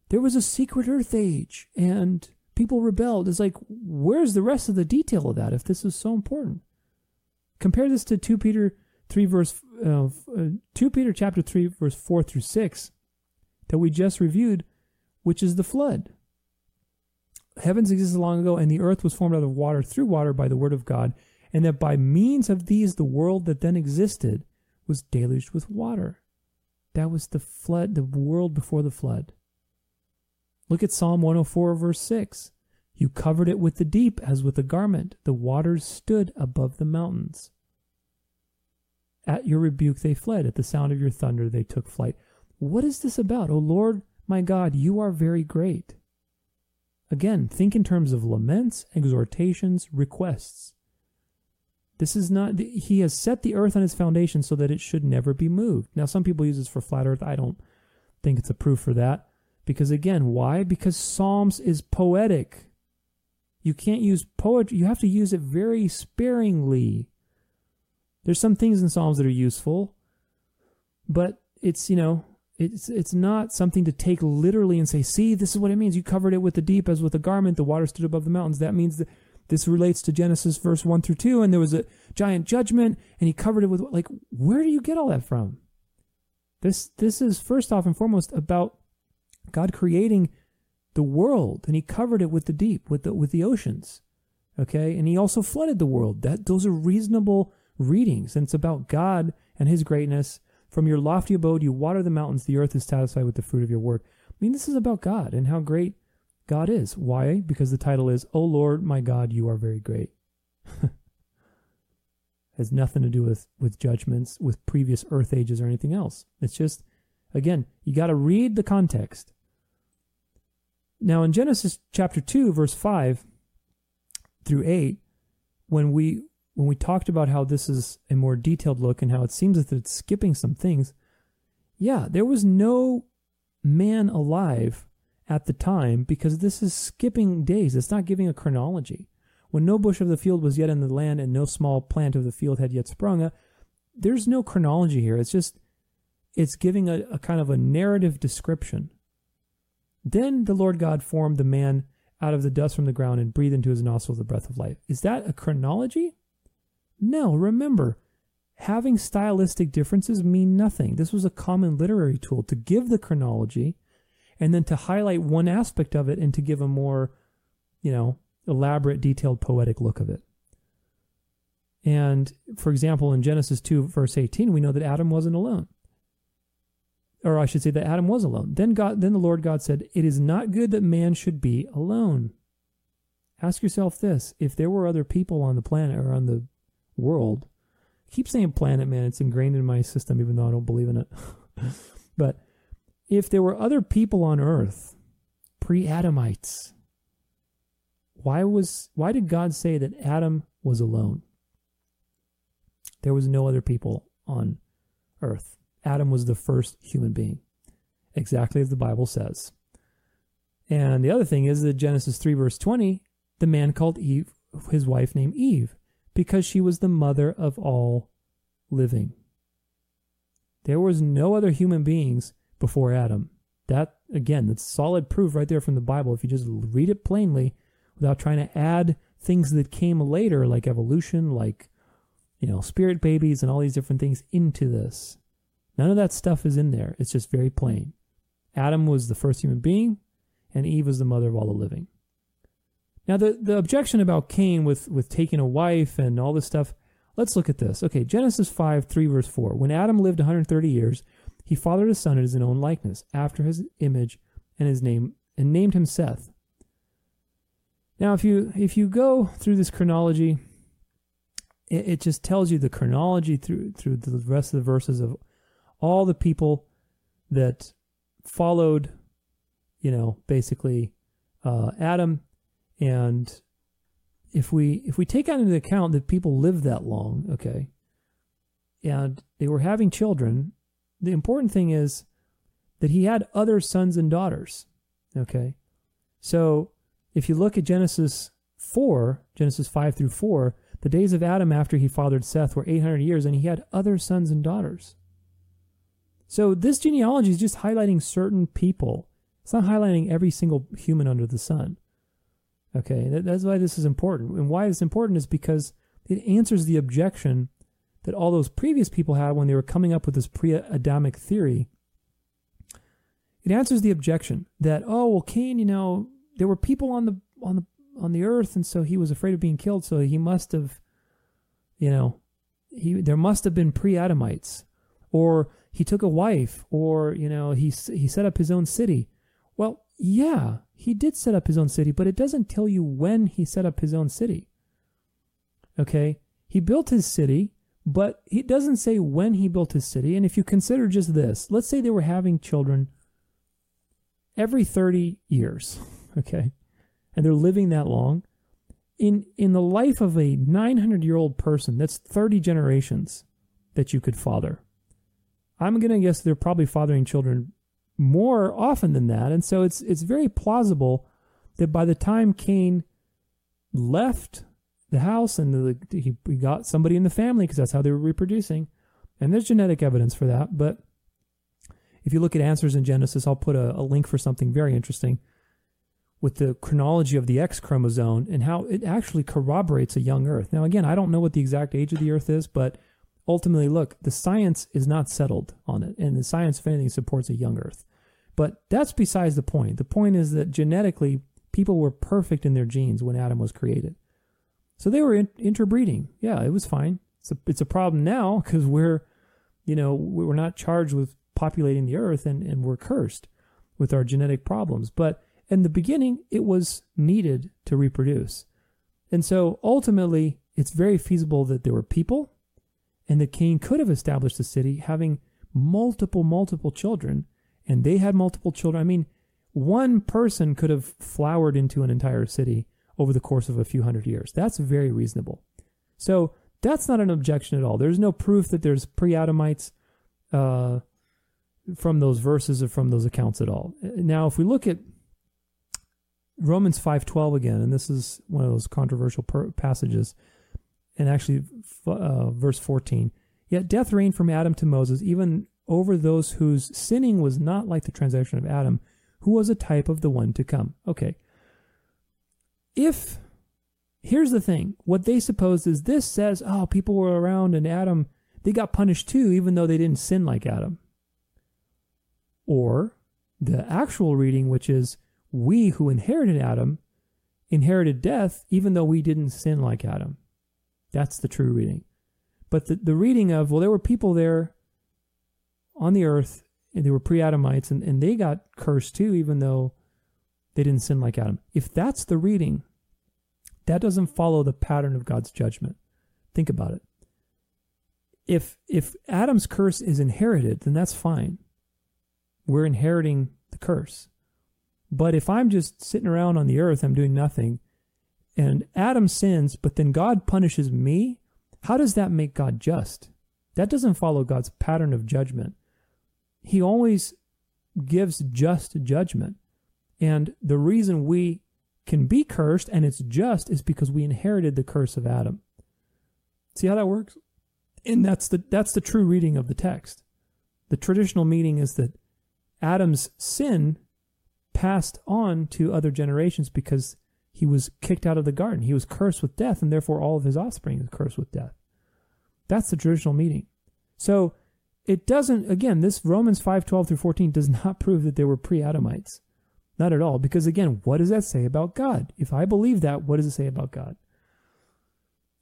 there was a secret earth age and people rebelled. It's like where's the rest of the detail of that if this is so important? Compare this to 2 Peter 3 verse uh, uh, 2 Peter chapter 3 verse 4 through 6 that we just reviewed, which is the flood. Heavens existed long ago and the earth was formed out of water through water by the word of God, and that by means of these the world that then existed was deluged with water. That was the flood, the world before the flood. Look at Psalm 104 verse 6. You covered it with the deep as with a garment. The waters stood above the mountains. At your rebuke they fled. At the sound of your thunder they took flight. What is this about? O Lord my God, you are very great. Again, think in terms of laments, exhortations, requests. This is not, he has set the earth on its foundation so that it should never be moved. Now, some people use this for flat earth. I don't think it's a proof for that. Because again, why? Because Psalms is poetic. You can't use poetry, you have to use it very sparingly. There's some things in Psalms that are useful, but it's, you know, it's it's not something to take literally and say, see, this is what it means. You covered it with the deep as with a garment, the water stood above the mountains. That means that this relates to Genesis verse 1 through 2, and there was a giant judgment, and he covered it with like, where do you get all that from? This this is first off and foremost about God creating the world and he covered it with the deep with the with the oceans okay? And he also flooded the world. That those are reasonable readings and it's about god and his greatness. From your lofty abode you water the mountains. The earth is satisfied with the fruit of your work. I mean this is about god and how great god is. Why? Because the title is oh lord my god you are very great. Has nothing to do with with judgments with previous earth ages or anything else. It's just again you got to read the context. Now, in Genesis chapter 2, verse 5 through 8, when we when we talked about how this is a more detailed look and how it seems that it's skipping some things, yeah, there was no man alive at the time because this is skipping days. It's not giving a chronology. When no bush of the field was yet in the land and no small plant of the field had yet sprung up, there's no chronology here. It's just, it's giving a, a kind of a narrative description then the Lord God formed the man out of the dust from the ground and breathed into his nostrils the breath of life. Is that a chronology? No, remember, having stylistic differences mean nothing. This was a common literary tool to give the chronology and then to highlight one aspect of it and to give a more, you know, elaborate, detailed, poetic look of it. And for example, in Genesis 2, verse 18, we know that Adam wasn't alone or I should say that Adam was alone. Then God, then the Lord God said, "It is not good that man should be alone." Ask yourself this: If there were other people on the planet or on the world, keep saying planet, man. It's ingrained in my system, even though I don't believe in it. but if there were other people on Earth, pre-Adamites, why was why did God say that Adam was alone? There was no other people on Earth. Adam was the first human being, exactly as the Bible says. And the other thing is that Genesis 3, verse 20, the man called Eve, his wife named Eve, because she was the mother of all living. There was no other human beings before Adam. That, again, that's solid proof right there from the Bible. If you just read it plainly without trying to add things that came later, like evolution, like, you know, spirit babies and all these different things into this. None of that stuff is in there. It's just very plain. Adam was the first human being, and Eve was the mother of all the living. Now, the, the objection about Cain with, with taking a wife and all this stuff, let's look at this. Okay, Genesis 5, 3, verse 4. When Adam lived 130 years, he fathered a son in his own likeness, after his image and his name, and named him Seth. Now, if you if you go through this chronology, it, it just tells you the chronology through through the rest of the verses of all the people that followed, you know, basically uh, Adam, and if we if we take into account that people lived that long, okay, and they were having children, the important thing is that he had other sons and daughters, okay. So if you look at Genesis four, Genesis five through four, the days of Adam after he fathered Seth were 800 years, and he had other sons and daughters. So this genealogy is just highlighting certain people. It's not highlighting every single human under the sun. Okay, that, that's why this is important. And why it's important is because it answers the objection that all those previous people had when they were coming up with this pre-Adamic theory. It answers the objection that oh well, Cain, you know, there were people on the on the on the earth, and so he was afraid of being killed, so he must have, you know, he there must have been pre-Adamites, or he took a wife or you know he he set up his own city. Well yeah he did set up his own city but it doesn't tell you when he set up his own city. Okay? He built his city but it doesn't say when he built his city. And if you consider just this let's say they were having children every 30 years okay? And they're living that long. In in the life of a 900 year old person that's 30 generations that you could father. I'm going to guess they're probably fathering children more often than that. And so it's it's very plausible that by the time Cain left the house and the, he, he got somebody in the family because that's how they were reproducing, and there's genetic evidence for that. But if you look at answers in Genesis, I'll put a, a link for something very interesting with the chronology of the X chromosome and how it actually corroborates a young Earth. Now, again, I don't know what the exact age of the Earth is, but ultimately, look, the science is not settled on it, and the science, if anything, supports a young Earth. But that's besides the point. The point is that genetically, people were perfect in their genes when Adam was created. So they were in, interbreeding. Yeah, it was fine. It's a, it's a problem now because we're, you know, we're not charged with populating the earth and, and we're cursed with our genetic problems. But in the beginning, it was needed to reproduce. And so ultimately, it's very feasible that there were people and the king could have established a city having multiple, multiple children, and they had multiple children. I mean, one person could have flowered into an entire city over the course of a few hundred years. That's very reasonable. So that's not an objection at all. There's no proof that there's pre-Adamites uh, from those verses or from those accounts at all. Now, if we look at Romans 5:12 again, and this is one of those controversial per- passages, and actually uh, verse 14. Yet death reigned from Adam to Moses, even over those whose sinning was not like the transaction of Adam, who was a type of the one to come. Okay. If, here's the thing, what they suppose is this says, oh, people were around and Adam, they got punished too, even though they didn't sin like Adam. Or the actual reading, which is, we who inherited Adam inherited death, even though we didn't sin like Adam. That's the true reading. But the, the reading of, well, there were people there on the earth, and they were pre Adamites, and, and they got cursed too, even though they didn't sin like Adam. If that's the reading, that doesn't follow the pattern of God's judgment. Think about it. if if Adam's curse is inherited, then that's fine. We're inheriting the curse. But if I'm just sitting around on the earth, I'm doing nothing, and Adam sins, but then God punishes me, how does that make God just? That doesn't follow God's pattern of judgment. He always gives just judgment. And the reason we can be cursed and it's just is because we inherited the curse of Adam. See how that works? And that's the that's the true reading of the text. The traditional meaning is that Adam's sin passed on to other generations because he was kicked out of the garden. He was cursed with death, and therefore all of his offspring is cursed with death. That's the traditional meaning. So it doesn't again, this Romans 5, 12 through 14 does not prove that they were pre-Adamites. Not at all. Because again, what does that say about God? If I believe that, what does it say about God?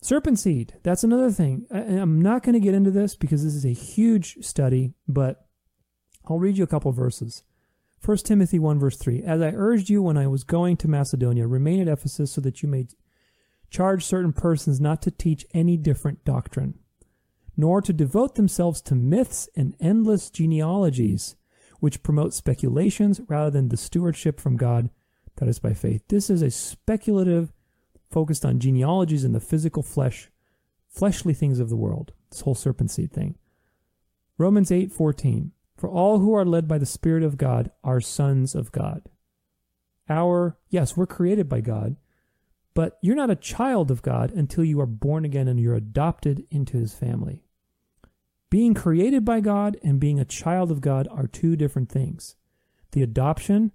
Serpent seed. That's another thing. I, I'm not going to get into this because this is a huge study, but I'll read you a couple verses. 1 Timothy 1 verse 3. As I urged you when I was going to Macedonia, remain at Ephesus so that you may charge certain persons not to teach any different doctrine, nor to devote themselves to myths and endless genealogies, which promote speculations rather than the stewardship from God that is by faith. This is a speculative, focused on genealogies and the physical flesh, fleshly things of the world. This whole serpent seed thing. Romans 8 14. For all who are led by the Spirit of God are sons of God. Our, yes, we're created by God, but you're not a child of God until you are born again and you're adopted into his family. Being created by God and being a child of God are two different things. The adoption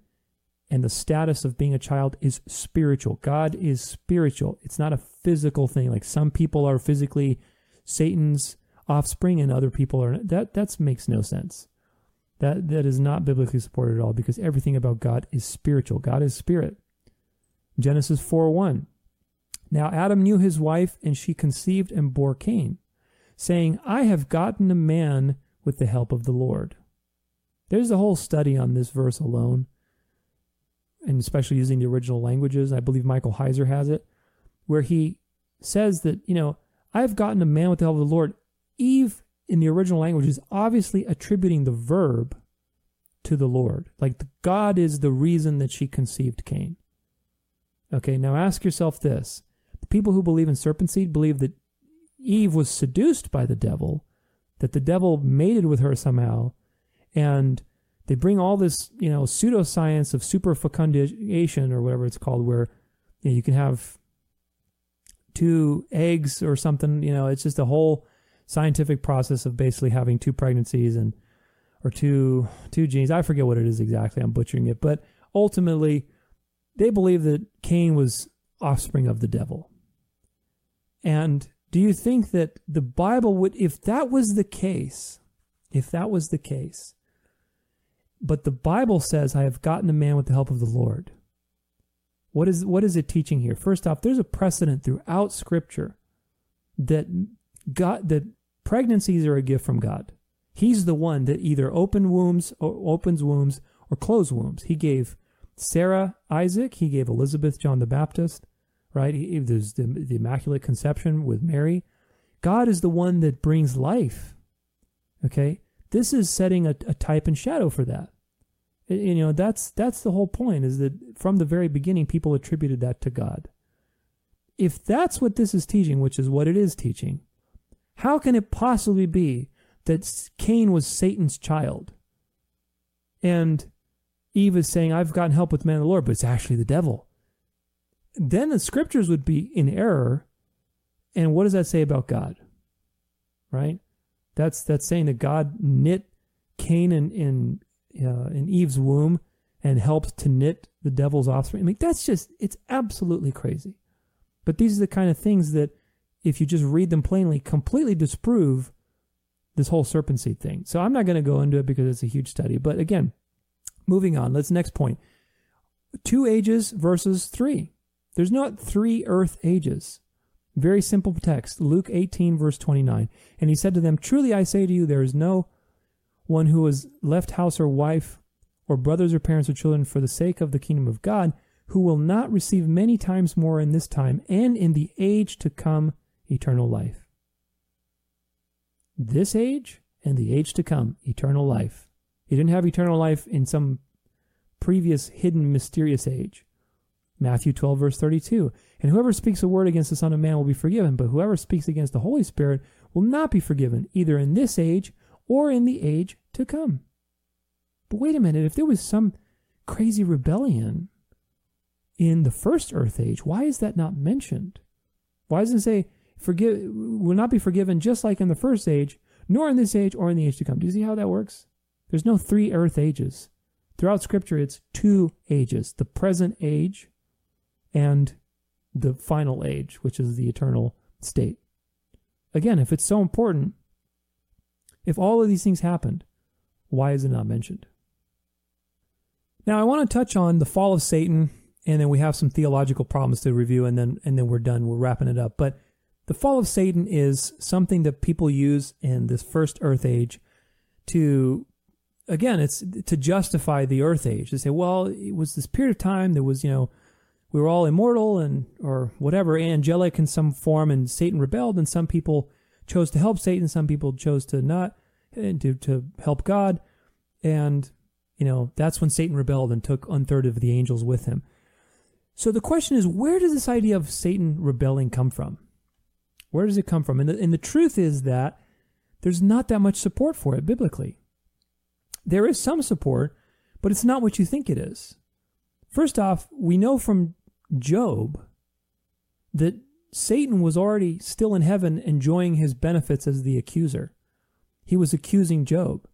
and the status of being a child is spiritual. God is spiritual. It's not a physical thing. Like some people are physically Satan's offspring and other people are that that makes no sense. That that is not biblically supported at all because everything about God is spiritual. God is spirit. Genesis 4 1. Now Adam knew his wife, and she conceived and bore Cain saying, I have gotten a man with the help of the Lord. There's a whole study on this verse alone, and especially using the original languages. I believe Michael Heiser has it, where he says that, you know, I've gotten a man with the help of the Lord. Eve, in the original language, is obviously attributing the verb to the Lord. Like God is the reason that she conceived Cain. Okay, now ask yourself this. The people who believe in serpent seed believe that Eve was seduced by the devil, that the devil mated with her somehow, and they bring all this, you know, pseudoscience of superfecundation or whatever it's called, where you, know, you can have two eggs or something. You know, it's just a whole scientific process of basically having two pregnancies and or two two genes. I forget what it is exactly. I'm butchering it, but ultimately, they believe that Cain was offspring of the devil, and do you think that the Bible would, if that was the case, if that was the case, but the Bible says, I have gotten a man with the help of the Lord. What is, what is it teaching here? First off, there's a precedent throughout Scripture that God, that pregnancies are a gift from God. He's the one that either open wombs or opens wombs or close wombs. He gave Sarah Isaac, he gave Elizabeth John the Baptist right? There's the, the Immaculate Conception with Mary. God is the one that brings life. Okay? This is setting a, a type and shadow for that. You know, that's that's the whole point is that from the very beginning people attributed that to God. If that's what this is teaching, which is what it is teaching, how can it possibly be that Cain was Satan's child? And Eve is saying, I've gotten help with man of the Lord, but it's actually the devil then the scriptures would be in error. And what does that say about God? Right? That's that's saying that God knit Cain in in, uh, in Eve's womb and helped to knit the devil's offspring. I mean, that's just it's absolutely crazy. But these are the kind of things that, if you just read them plainly, completely disprove this whole serpent seed thing. So I'm not going to go into it because it's a huge study. But again, moving on. Let's next point. Two ages versus three. There's not three earth ages. Very simple text. Luke 18, verse 29. And he said to them, Truly I say to you, there is no one who has left house or wife, or brothers or parents or children for the sake of the kingdom of God, who will not receive many times more in this time and in the age to come eternal life. this age and the age to come, eternal life. He didn't have eternal life in some previous hidden mysterious age. Matthew 12, verse 32. And whoever speaks a word against the Son of Man will be forgiven, but whoever speaks against the Holy Spirit will not be forgiven, either in this age or in the age to come. But wait a minute, if there was some crazy rebellion in the first earth age, why is that not mentioned? Why doesn't it say, forgive, will not be forgiven just like in the first age, nor in this age or in the age to come? Do you see how that works? There's no three earth ages. Throughout Scripture, it's two ages the present age and the final age, which is the eternal state. Again, if it's so important, if all of these things happened, why is it not mentioned? Now, I want to touch on the fall of Satan, and then we have some theological problems to review, and then and then we're done. We're wrapping it up. But the fall of Satan is something that people use in this first Earth age to, again, it's to justify the Earth age. To say, well, it was this period of time. There was, you know, we were all immortal and or whatever, angelic in some form, and Satan rebelled, and some people chose to help Satan, some people chose to not, to to help God, and you know that's when Satan rebelled and took one third of the angels with him. So the question is, where does this idea of Satan rebelling come from? Where does it come from? And the, and the truth is that there's not that much support for it biblically. There is some support, but it's not what you think it is. First off, we know from Job that Satan was already still in heaven enjoying his benefits as the accuser. He was accusing Job.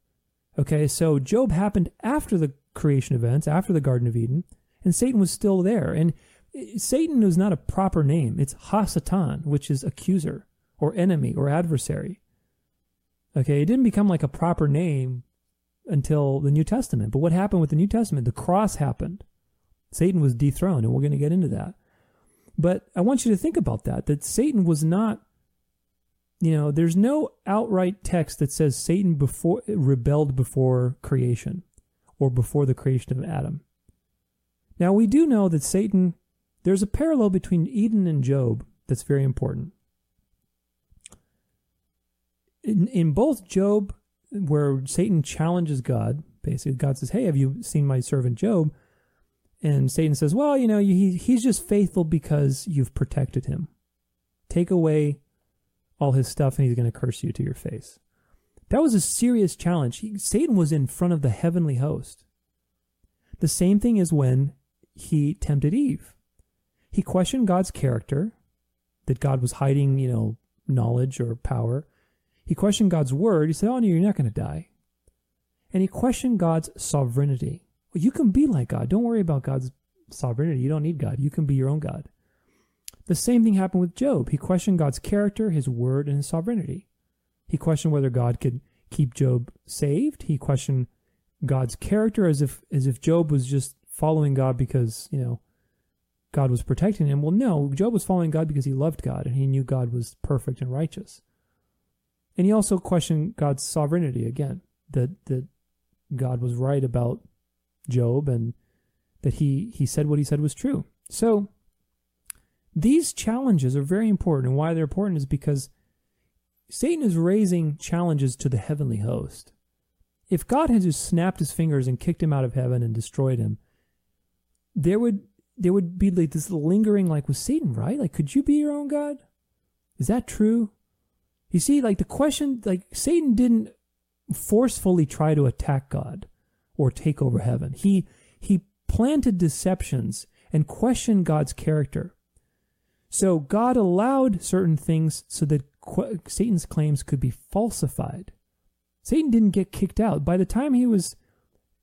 Okay, so Job happened after the creation events, after the Garden of Eden, and Satan was still there. And eh, Satan is not a proper name. It's Hasatan, which is accuser or enemy or adversary. Okay, it didn't become like a proper name until the New Testament. But what happened with the New Testament? The cross happened. Satan was dethroned, and we're going to get into that. But I want you to think about that that Satan was not you know, there's no outright text that says Satan before rebelled before creation or before the creation of Adam. Now we do know that Satan there's a parallel between Eden and Job that's very important. In, in both Job, where Satan challenges God, basically, God says, Hey, have you seen my servant Job? And Satan says, Well, you know, he, he's just faithful because you've protected him. Take away all his stuff and he's going to curse you to your face. That was a serious challenge. He, Satan was in front of the heavenly host. The same thing is when he tempted Eve. He questioned God's character, that God was hiding, you know, knowledge or power. He questioned God's word. He said, Oh, no, you're not going to die. And he questioned God's sovereignty. Well, you can be like God. Don't worry about God's sovereignty. You don't need God. You can be your own God. The same thing happened with Job. He questioned God's character, his word, and his sovereignty. He questioned whether God could keep Job saved. He questioned God's character as if as if Job was just following God because, you know, God was protecting him. Well, no, Job was following God because he loved God and he knew God was perfect and righteous. And he also questioned God's sovereignty again, that that God was right about Job and that he he said what he said was true. So these challenges are very important, and why they're important is because Satan is raising challenges to the heavenly host. If God had just snapped his fingers and kicked him out of heaven and destroyed him, there would there would be like this lingering like with Satan, right? Like, could you be your own God? Is that true? You see, like the question, like Satan didn't forcefully try to attack God or take over heaven. He he planted deceptions and questioned God's character. So God allowed certain things so that qu- Satan's claims could be falsified. Satan didn't get kicked out. By the time he was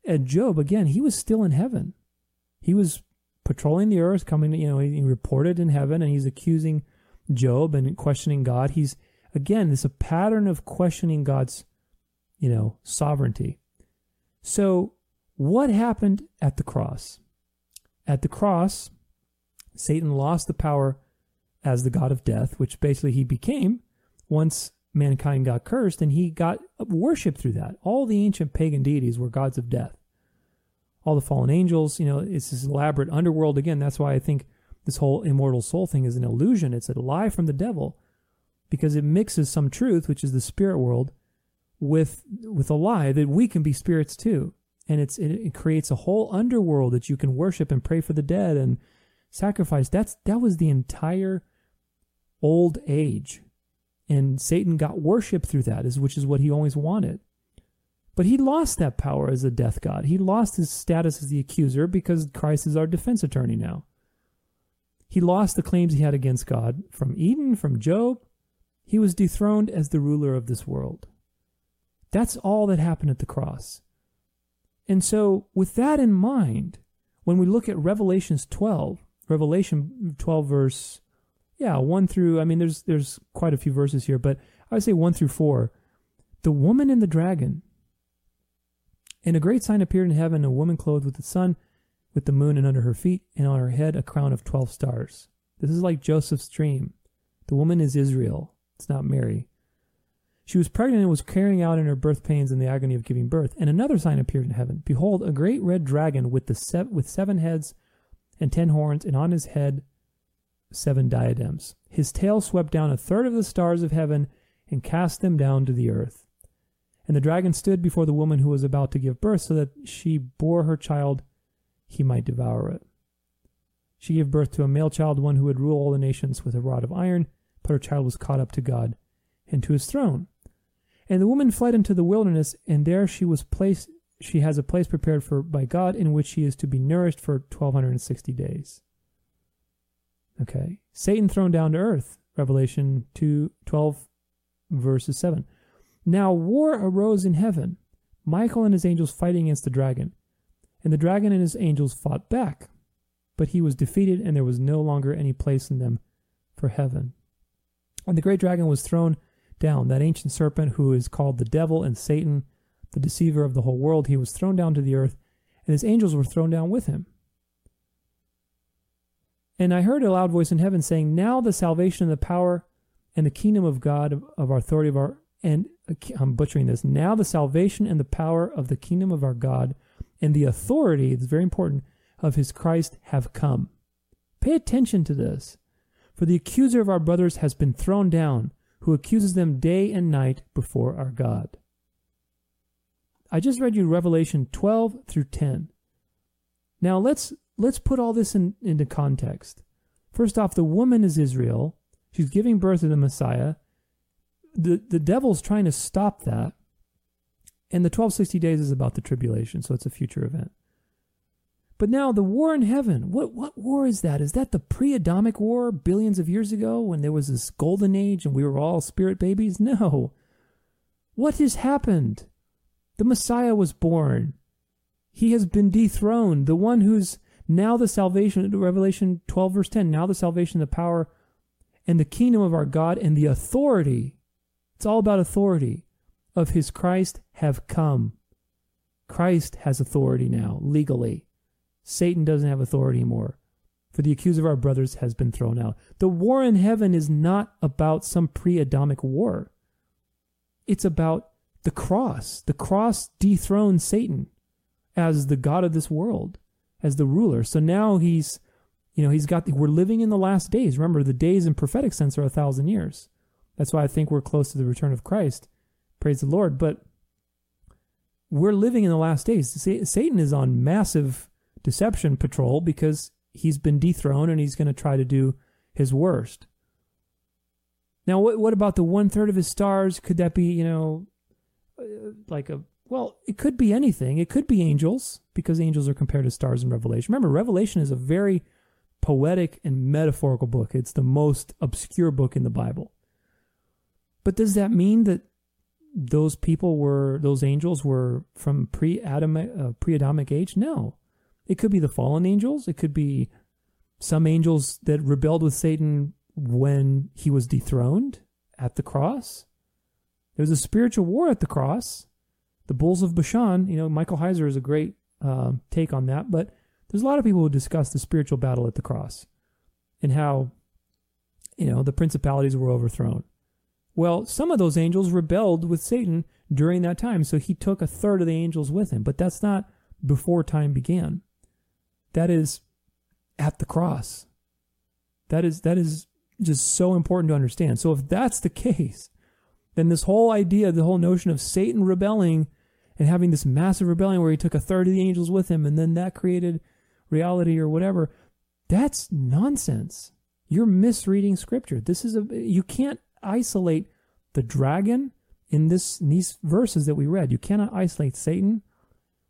at Job, again, he was still in heaven. He was patrolling the earth, coming, you know, he reported in heaven and he's accusing Job and questioning God. He's, again, there's a pattern of questioning God's, you know, sovereignty. So, what happened at the cross? At the cross, Satan lost the power as the god of death, which basically he became once mankind got cursed, and he got worshipped through that. All the ancient pagan deities were gods of death. All the fallen angels, you know, it's this elaborate underworld. Again, that's why I think this whole immortal soul thing is an illusion. It's a lie from the devil. because it mixes some truth, which is the spirit world, with with a lie that we can be spirits too. And it's it, it creates a whole underworld that you can worship and pray for the dead and sacrifice. That's that was the entire old age. And Satan got worship through that, is which is what he always wanted. But he lost that power as a death god. He lost his status as the accuser because Christ is our defense attorney now. He lost the claims he had against God from Eden, from Job. He was dethroned as the ruler of this world. That's all that happened at the cross. And so, with that in mind, when we look at Revelations 12, Revelation 12 verse yeah, 1 through I mean there's there's quite a few verses here, but I would say 1 through 4. The woman and the dragon and a great sign appeared in heaven a woman clothed with the sun, with the moon and under her feet, and on her head a crown of twelve stars. This is like Joseph's dream. The woman is Israel, it's not Mary. She was pregnant and was carrying out in her birth pains and the agony of giving birth. And another sign appeared in heaven. Behold, a great red dragon with the se- with seven heads and ten horns, and on his head seven diadems. His tail swept down a third of the stars of heaven and cast them down to the earth. And the dragon stood before the woman who was about to give birth, so that she bore her child, he might devour it. She gave birth to a male child, one who would rule all the nations with a rod of iron, but her child was caught up to God and to his throne. And the woman fled into the wilderness, and there she was placed she has a place prepared for by God in which she is to be nourished for twelve hundred and sixty days. Okay. Satan thrown down to earth, Revelation 2 12 verses 7. Now war arose in heaven, Michael and his angels fighting against the dragon. And the dragon and his angels fought back, but he was defeated, and there was no longer any place in them for heaven. And the great dragon was thrown down, that ancient serpent who is called the devil and Satan, the deceiver of the whole world. He was thrown down to the earth, and his angels were thrown down with him. And I heard a loud voice in heaven saying, Now the salvation and the power and the kingdom of God, of, our authority, of our and I'm butchering this. Now the salvation and the power of the kingdom of our God and the authority, it's very important, of his Christ have come. Pay attention to this. For the accuser of our brothers has been thrown down, who accuses them day and night before our God. I just read you Revelation 12 through 10. Now let's let's put all this in, into context. First off, the woman is Israel. She's giving birth to the Messiah the the devil's trying to stop that. And the 1260 days is about the tribulation, so it's a future event. But now the war in heaven, what what war is that? Is that the pre-Adamic war billions of years ago when there was this golden age and we were all spirit babies? No. What has happened? The Messiah was born. He has been dethroned. The one who's now the salvation, Revelation 12, verse 10, now the salvation, the power, and the kingdom of our God and the authority it's all about authority. Of his Christ have come. Christ has authority now, legally. Satan doesn't have authority anymore. For the accuser of our brothers has been thrown out. The war in heaven is not about some pre Adamic war. It's about the cross. The cross dethroned Satan as the God of this world, as the ruler. So now he's, you know, he's got, we're living in the last days. Remember, the days in prophetic sense are a thousand years. That's why I think we're close to the return of Christ. Praise the Lord. But we're living in the last days. Satan is on massive deception patrol because he's been dethroned and he's going to try to do his worst. Now, what, what about the one third of his stars? Could that be, you know, uh, like a, well, it could be anything. It could be angels because angels are compared to stars in Revelation. Remember, Revelation is a very poetic and metaphorical book, it's the most obscure book in the Bible. But does that mean that those people were those angels were from pre-Adamic uh, pre-Adamic age? No. It could be the fallen angels. It could be some angels that rebelled with Satan when he was dethroned at the cross. There was a spiritual war at the cross. The bulls of Bashan, you know, Michael Heiser is a great uh, take on that, but there's a lot of people who discuss the spiritual battle at the cross and how, you know, the principalities were overthrown. Well, some of those angels rebelled with Satan during that time, so he took a third of the angels with him. But that's not before time began. That is at the cross. That is that is just so important to understand. So if that's the case, then this whole idea, the whole notion of Satan rebelling and having this massive rebellion where he took a third of the angels with him and then that created reality or whatever, that's nonsense. You're misreading scripture. This is a you can't isolate the dragon in this in these verses that we read. You cannot isolate Satan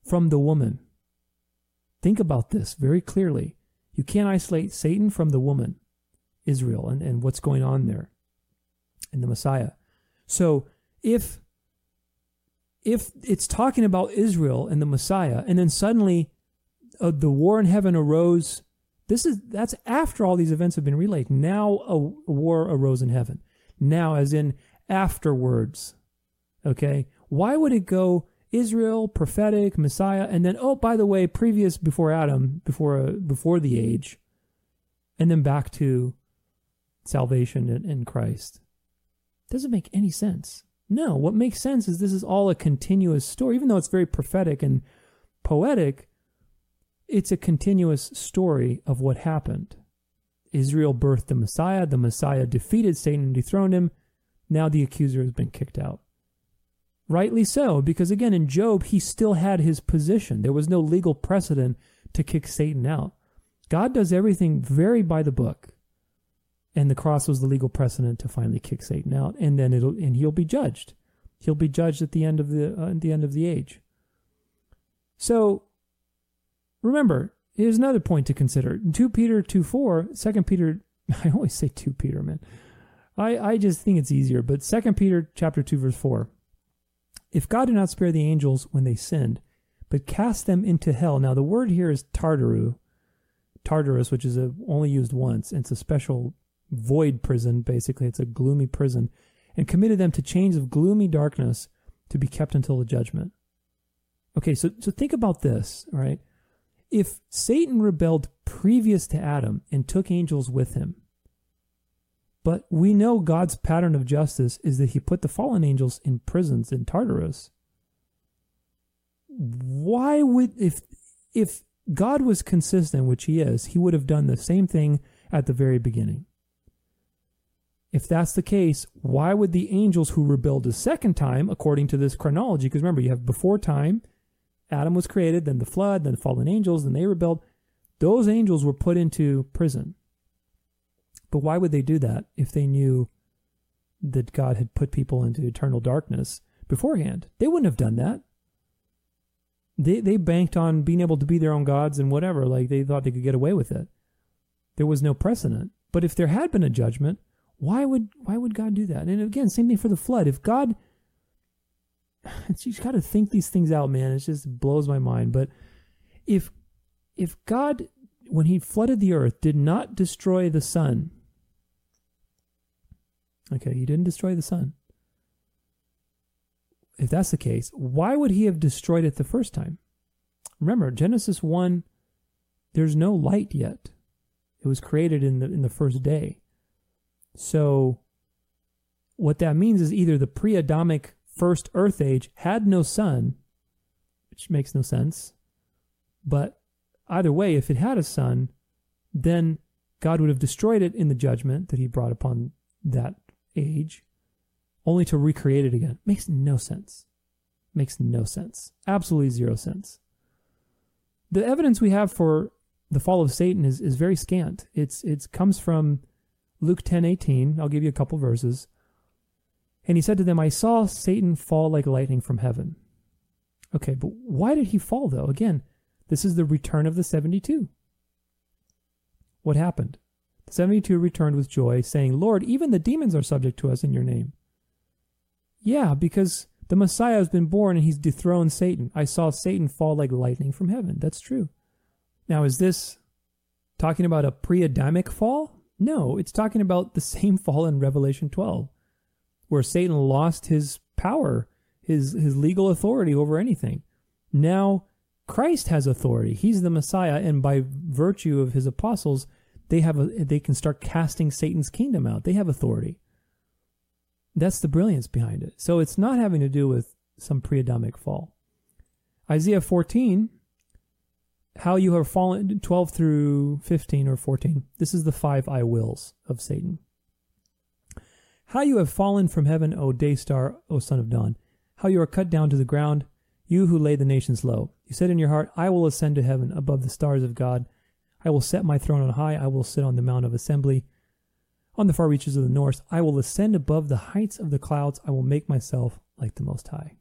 from the woman. Think about this very clearly. You can't isolate Satan from the woman, Israel, and, and what's going on there in the Messiah. So if if it's talking about Israel and the Messiah, and then suddenly uh, the war in heaven arose, this is that's after all these events have been relayed. Now a, a war arose in heaven. Now, as in afterwards. Okay, why would it go Israel, prophetic, Messiah, and then oh, by the way, previous before Adam, before uh, before the age, and then back to salvation in, in Christ? Doesn't make any sense. No, what makes sense is this is all a continuous story, even though it's very prophetic and poetic. It's a continuous story of what happened. Israel birthed the Messiah. The Messiah defeated Satan and dethroned him. Now the accuser has been kicked out. Rightly so, because again, in Job, he still had his position. There was no legal precedent to kick Satan out. God does everything very by the book. And the cross was the legal precedent to finally kick Satan out, and then it'll and he'll be judged. He'll be judged at the end of the uh, at the end of the age. So remember, here's another point to consider. 2 Peter 2 4, 2 Peter, I always say 2 Peter, man. I, I just think it's easier, but 2 Peter chapter 2, verse 4. If God did not spare the angels when they sinned, but cast them into hell. Now, the word here is Tartaru, Tartarus, which is a, only used once. It's a special void prison, basically. It's a gloomy prison. And committed them to chains of gloomy darkness to be kept until the judgment. Okay, so, so think about this, right? If Satan rebelled previous to Adam and took angels with him, but we know God's pattern of justice is that he put the fallen angels in prisons in Tartarus. Why would if if God was consistent, which he is, he would have done the same thing at the very beginning. If that's the case, why would the angels who rebelled a second time, according to this chronology, because remember, you have before time, Adam was created, then the flood, then the fallen angels, then they rebelled, those angels were put into prison. But why would they do that if they knew that God had put people into eternal darkness beforehand? They wouldn't have done that. They they banked on being able to be their own gods and whatever, like they thought they could get away with it. There was no precedent. But if there had been a judgment, why would why would God do that? And again, same thing for the flood. If God you've got to think these things out, man. It just blows my mind. But if if God when he flooded the earth did not destroy the sun Okay, he didn't destroy the sun. If that's the case, why would he have destroyed it the first time? Remember, Genesis 1, there's no light yet. It was created in the in the first day. So what that means is either the pre-Adamic first earth age had no sun, which makes no sense. But either way, if it had a sun, then God would have destroyed it in the judgment that he brought upon that age only to recreate it again. Makes no sense. Makes no sense. Absolutely zero sense. The evidence we have for the fall of Satan is, is very scant. It's it comes from Luke ten eighteen. I'll give you a couple verses. And he said to them, I saw Satan fall like lightning from heaven. Okay, but why did he fall though? Again, this is the return of the 72. What happened? The 72 returned with joy, saying, Lord, even the demons are subject to us in your name. Yeah, because the Messiah has been born and he's dethroned Satan. I saw Satan fall like lightning from heaven. That's true. Now, is this talking about a pre Adamic fall? No, it's talking about the same fall in Revelation 12, where Satan lost his power, his, his legal authority over anything. Now, Christ has authority. He's the Messiah, and by virtue of his apostles, they have a they can start casting Satan's kingdom out. They have authority. That's the brilliance behind it. So it's not having to do with some pre-Adamic fall. Isaiah 14, how you have fallen 12 through 15 or 14. This is the five I wills of Satan. How you have fallen from heaven, O day star, O son of dawn. How you are cut down to the ground, you who lay the nations low. You said in your heart, I will ascend to heaven above the stars of God. I will set my throne on high. I will sit on the mount of assembly. On the far reaches of the north, I will ascend above the heights of the clouds. I will make myself like the Most High.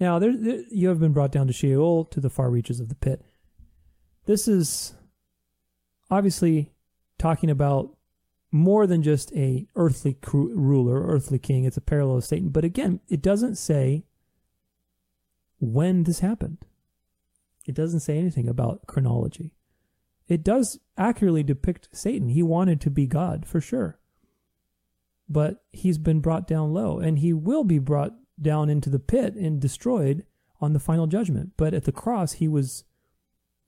Now, there, there, you have been brought down to Sheol, to the far reaches of the pit. This is obviously talking about more than just a earthly ruler, earthly king. It's a parallel of Satan. But again, it doesn't say when this happened. It doesn't say anything about chronology. It does accurately depict Satan. He wanted to be God for sure. But he's been brought down low and he will be brought down into the pit and destroyed on the final judgment. But at the cross he was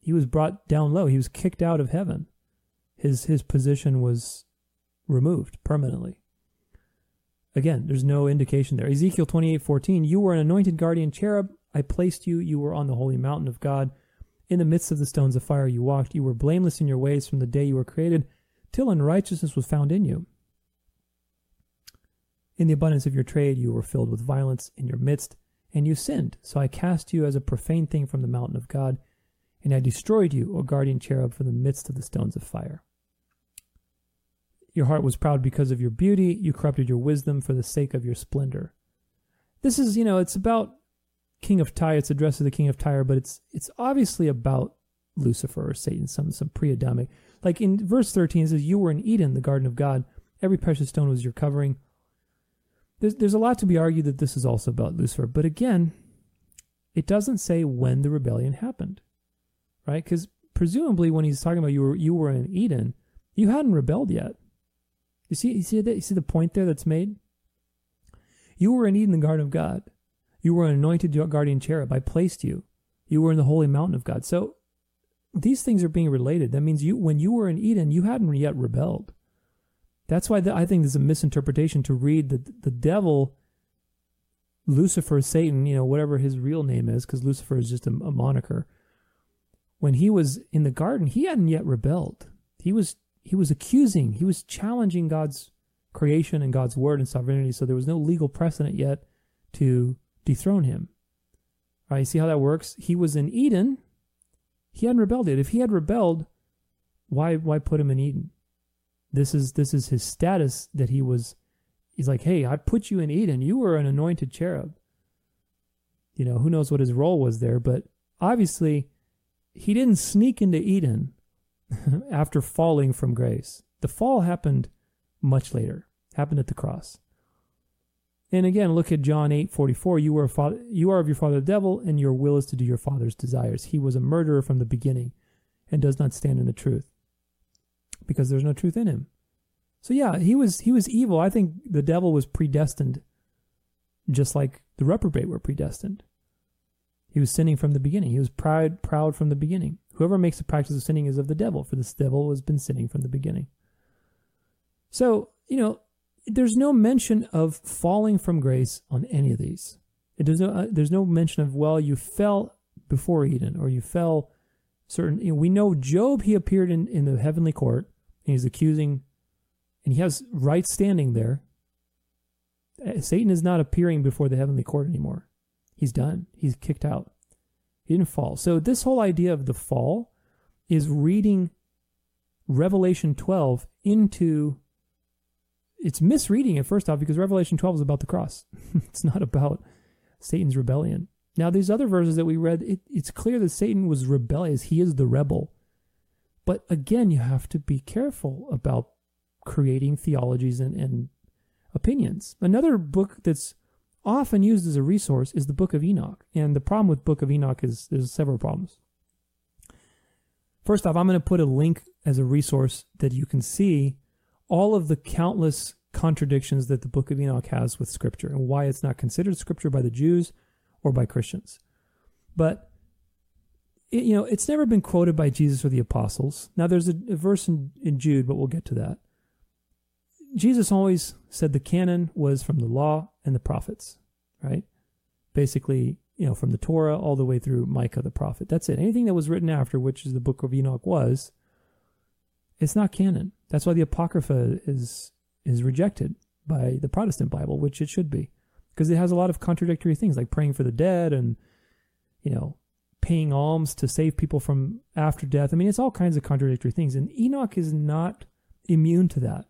he was brought down low. He was kicked out of heaven. His his position was removed permanently. Again, there's no indication there. Ezekiel 28:14, you were an anointed guardian cherub. I placed you. You were on the holy mountain of God. In the midst of the stones of fire you walked. You were blameless in your ways from the day you were created till unrighteousness was found in you. In the abundance of your trade you were filled with violence in your midst, and you sinned. So I cast you as a profane thing from the mountain of God, and I destroyed you, O guardian cherub, from the midst of the stones of fire. Your heart was proud because of your beauty. You corrupted your wisdom for the sake of your splendor. This is, you know, it's about King of Tyre. It's addressed to the King of Tyre, but it's it's obviously about Lucifer or Satan, some some pre-Adamic. Like in verse 13, it says, You were in Eden, the garden of God. Every precious stone was your covering. There's, there's a lot to be argued that this is also about Lucifer. But again, it doesn't say when the rebellion happened, right? Because presumably when he's talking about you were, you were in Eden, you hadn't rebelled yet. You see, you see that? You see the point there that's made? You were in Eden, the garden of God. You were an anointed guardian cherub. I placed you. You were in the holy mountain of God. So these things are being related. That means you, when you were in Eden, you hadn't yet rebelled. That's why the, I think there's a misinterpretation to read that the devil, Lucifer, Satan, you know, whatever his real name is, because Lucifer is just a, a moniker. When he was in the garden, he hadn't yet rebelled. He was he was accusing, he was challenging God's creation and God's word and sovereignty. So there was no legal precedent yet to dethrone him. All right, you see how that works? He was in Eden. He hadn't rebelled yet. If he had rebelled, why why put him in Eden? This is this is his status that he was. He's like, hey, I put you in Eden. You were an anointed cherub. You know, who knows what his role was there, but obviously, he didn't sneak into Eden after falling from grace. The fall happened much later, happened at the cross. And again, look at John 8 44. You, were father, you are of your father the devil, and your will is to do your father's desires. He was a murderer from the beginning and does not stand in the truth because there's no truth in him. So yeah, he was he was evil. I think the devil was predestined just like the reprobate were predestined. He was sinning from the beginning. He was proud proud from the beginning. Whoever makes the practice of sinning is of the devil, for this devil has been sinning from the beginning. So, you know, there's no mention of falling from grace on any of these. There's no, uh, there's no mention of, well, you fell before Eden or you fell certain. You know, we know Job, he appeared in, in the heavenly court and he's accusing, and he has right standing there. Uh, Satan is not appearing before the heavenly court anymore. He's done, he's kicked out. He didn't fall. So this whole idea of the fall is reading Revelation 12 into it's misreading it first off because Revelation 12 is about the cross. it's not about Satan's rebellion. Now, these other verses that we read, it, it's clear that Satan was rebellious. He is the rebel. But again, you have to be careful about creating theologies and, and opinions. Another book that's often used as a resource is the Book of Enoch. And the problem with Book of Enoch is there's several problems. First off, I'm going to put a link as a resource that you can see all of the countless contradictions that the Book of Enoch has with Scripture and why it's not considered Scripture by the Jews or by Christians. But it, you know, it's never been quoted by Jesus or the apostles. Now, there's a, a verse in, in Jude, but we'll get to that. Jesus always said the canon was from the law and the prophets, right? Basically, you know, from the Torah all the way through Micah the prophet. That's it. Anything that was written after, which is the book of Enoch was, it's not canon. That's why the Apocrypha is is rejected by the Protestant Bible, which it should be, because it has a lot of contradictory things like praying for the dead and, you know, paying alms to save people from after death. I mean, it's all kinds of contradictory things. And Enoch is not immune to that.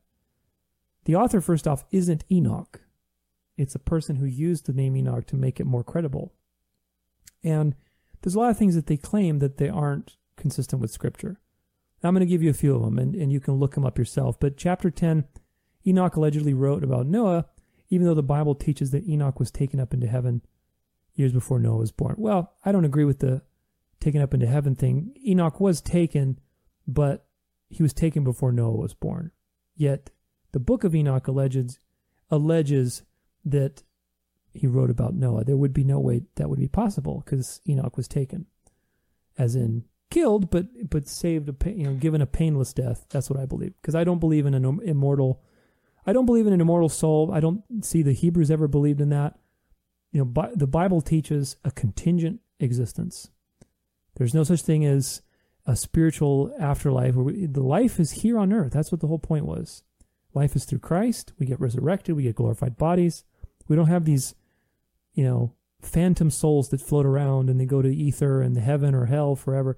The author, first off, isn't Enoch. It's a person who used the name Enoch to make it more credible. And there's a lot of things that they claim that they aren't consistent with Scripture. I'm going to give you a few of them, and, and you can look them up yourself. But chapter 10, Enoch allegedly wrote about Noah, even though the Bible teaches that Enoch was taken up into heaven years before Noah was born. Well, I don't agree with the taken up into heaven thing. Enoch was taken, but he was taken before Noah was born. Yet the book of Enoch alleges alleges that he wrote about Noah. There would be no way that would be possible because Enoch was taken, as in killed, but but saved, a you know, given a painless death. That's what I believe. Because I don't believe in an immortal. I don't believe in an immortal soul. I don't see the Hebrews ever believed in that. You know, bi- the Bible teaches a contingent existence. There's no such thing as a spiritual afterlife. Where we, the life is here on earth. That's what the whole point was. Life is through Christ. We get resurrected. We get glorified bodies. We don't have these, you know, phantom souls that float around and they go to ether and the heaven or hell forever.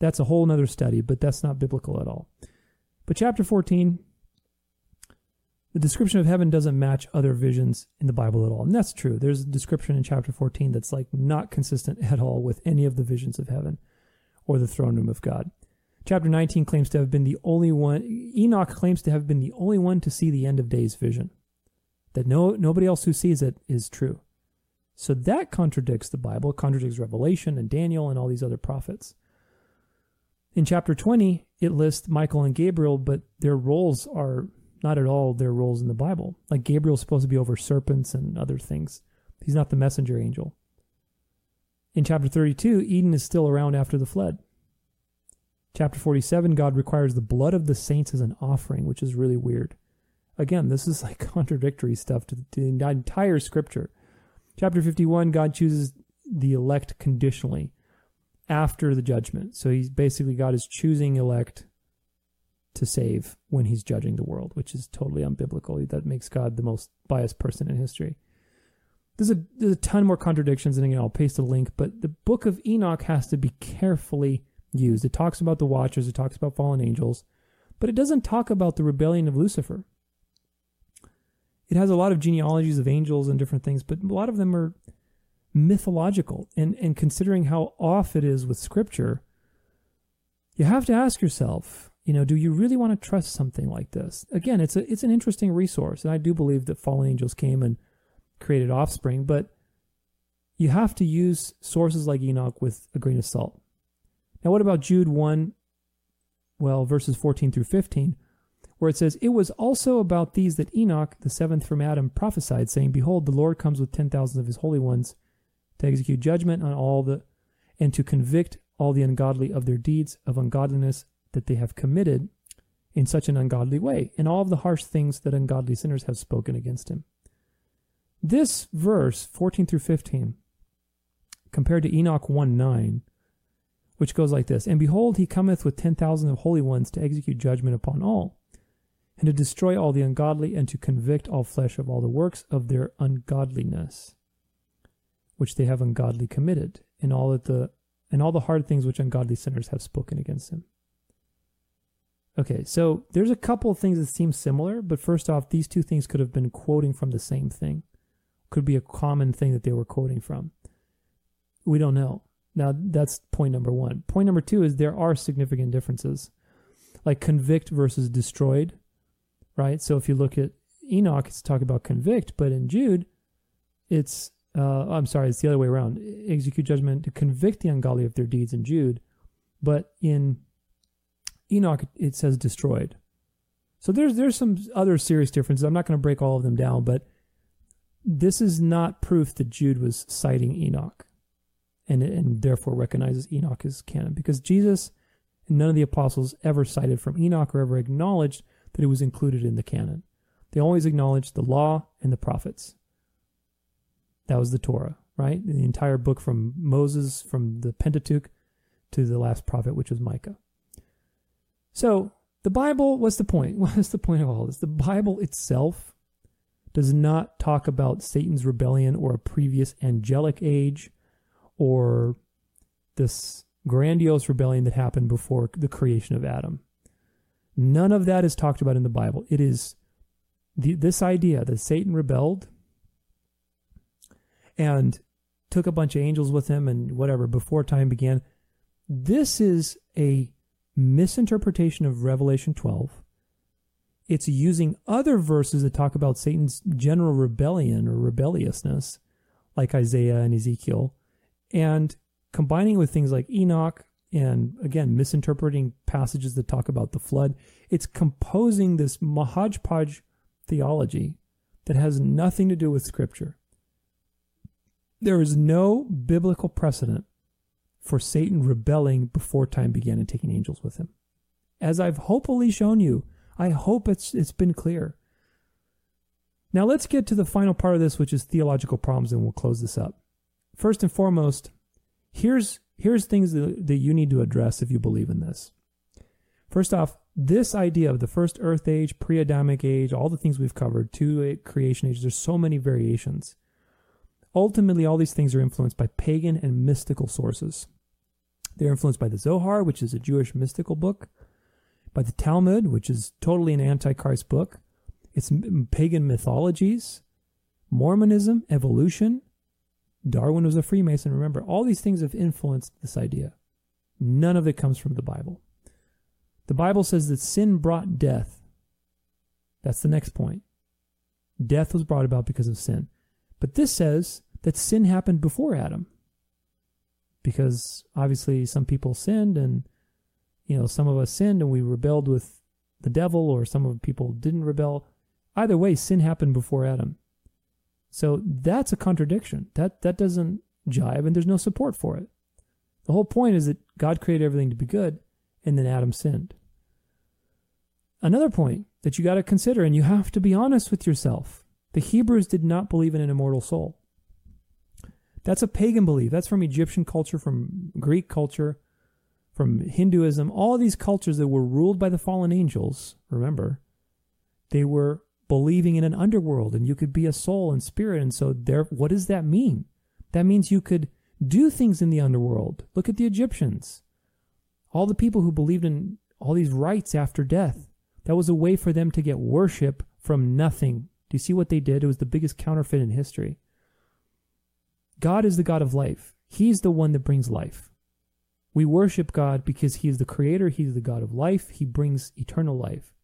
That's a whole nother study, but that's not biblical at all. But chapter 14, the description of heaven doesn't match other visions in the Bible at all. And that's true. There's a description in chapter 14 that's like not consistent at all with any of the visions of heaven or the throne room of God. Chapter 19 claims to have been the only one, Enoch claims to have been the only one to see the end of days vision. That no nobody else who sees it is true. So that contradicts the Bible, contradicts Revelation and Daniel and all these other prophets. In chapter 20, it lists Michael and Gabriel, but their roles are not at all their roles in the Bible. Like Gabriel's supposed to be over serpents and other things. He's not the messenger angel. In chapter 32, Eden is still around after the flood. Chapter 47, God requires the blood of the saints as an offering, which is really weird. Again, this is like contradictory stuff to the entire scripture. Chapter 51, God chooses the elect conditionally after the judgment. So he's basically, God is choosing elect to save when he's judging the world, which is totally unbiblical. That makes God the most biased person in history. There's a, there's a ton more contradictions, and again, I'll paste a link, but the book of Enoch has to be carefully used. It talks about the watchers, it talks about fallen angels, but it doesn't talk about the rebellion of Lucifer. It has a lot of genealogies of angels and different things, but a lot of them are mythological. And, and considering how off it is with scripture, you have to ask yourself, you know, do you really want to trust something like this? Again, it's a it's an interesting resource, and I do believe that fallen angels came and created offspring, but you have to use sources like Enoch with a grain of salt. Now, what about Jude 1, well, verses 14 through 15, where it says, It was also about these that Enoch, the seventh from Adam, prophesied, saying, Behold, the Lord comes with ten thousands of his holy ones to execute judgment on all the, and to convict all the ungodly of their deeds of ungodliness that they have committed in such an ungodly way, and all of the harsh things that ungodly sinners have spoken against him. This verse, 14 through 15, compared to Enoch 1 9, which goes like this And behold, he cometh with ten thousand of holy ones to execute judgment upon all, and to destroy all the ungodly, and to convict all flesh of all the works of their ungodliness, which they have ungodly committed, and all that the and all the hard things which ungodly sinners have spoken against him. Okay, so there's a couple of things that seem similar, but first off, these two things could have been quoting from the same thing. Could be a common thing that they were quoting from. We don't know. Now, that's point number one. Point number two is there are significant differences, like convict versus destroyed, right? So if you look at Enoch, it's talking about convict, but in Jude, it's, uh, I'm sorry, it's the other way around. Execute judgment to convict the ungodly of their deeds in Jude, but in Enoch, it says destroyed. So there's there's some other serious differences. I'm not going to break all of them down, but this is not proof that Jude was citing Enoch, and and therefore recognizes Enoch as canon because Jesus and none of the apostles ever cited from Enoch or ever acknowledged that it was included in the canon. They always acknowledged the law and the prophets. That was the Torah, right? The entire book from Moses, from the Pentateuch, to the last prophet, which was Micah. So the Bible, what's the point? What is the point of all this? The Bible itself does not talk about Satan's rebellion or a previous angelic age or this grandiose rebellion that happened before the creation of Adam. None of that is talked about in the Bible. It is the, this idea that Satan rebelled and took a bunch of angels with him and whatever before time began. This is a misinterpretation of Revelation 12 it's using other verses that talk about Satan's general rebellion or rebelliousness, like Isaiah and Ezekiel, and combining with things like Enoch and again misinterpreting passages that talk about the flood. It's composing this mahajpaj theology that has nothing to do with Scripture. There is no biblical precedent for Satan rebelling before time began and taking angels with him. As I've hopefully shown you, I hope it's it's been clear. Now let's get to the final part of this, which is theological problems, and we'll close this up. First and foremost, here's here's things that, that you need to address if you believe in this. First off, this idea of the first earth age, pre-Adamic age, all the things we've covered, two creation ages, there's so many variations. Ultimately, all these things are influenced by pagan and mystical sources. They're influenced by the Zohar, which is a Jewish mystical book, by the Talmud, which is totally an antichrist book. It's pagan mythologies, Mormonism, evolution. Darwin was a Freemason. Remember, all these things have influenced this idea. None of it comes from the Bible. The Bible says that sin brought death. That's the next point. Death was brought about because of sin. But this says that sin happened before Adam. Because obviously some people sinned and you know, some of us sinned and we rebelled with the devil, or some of people didn't rebel. Either way, sin happened before Adam. So that's a contradiction. That that doesn't jive, and there's no support for it. The whole point is that God created everything to be good, and then Adam sinned. Another point that you got to consider, and you have to be honest with yourself the Hebrews did not believe in an immortal soul. That's a pagan belief. That's from Egyptian culture, from Greek culture from Hinduism, all these cultures that were ruled by the fallen angels, remember, they were believing in an underworld and you could be a soul and spirit. And so there, what does that mean? That means you could do things in the underworld. Look at the Egyptians. All the people who believed in all these rites after death. That was a way for them to get worship from nothing. Do you see what they did? It was the biggest counterfeit in history. God is the God of life. He's the one that brings life. We worship God because He is the creator, He's the God of life, He brings eternal life.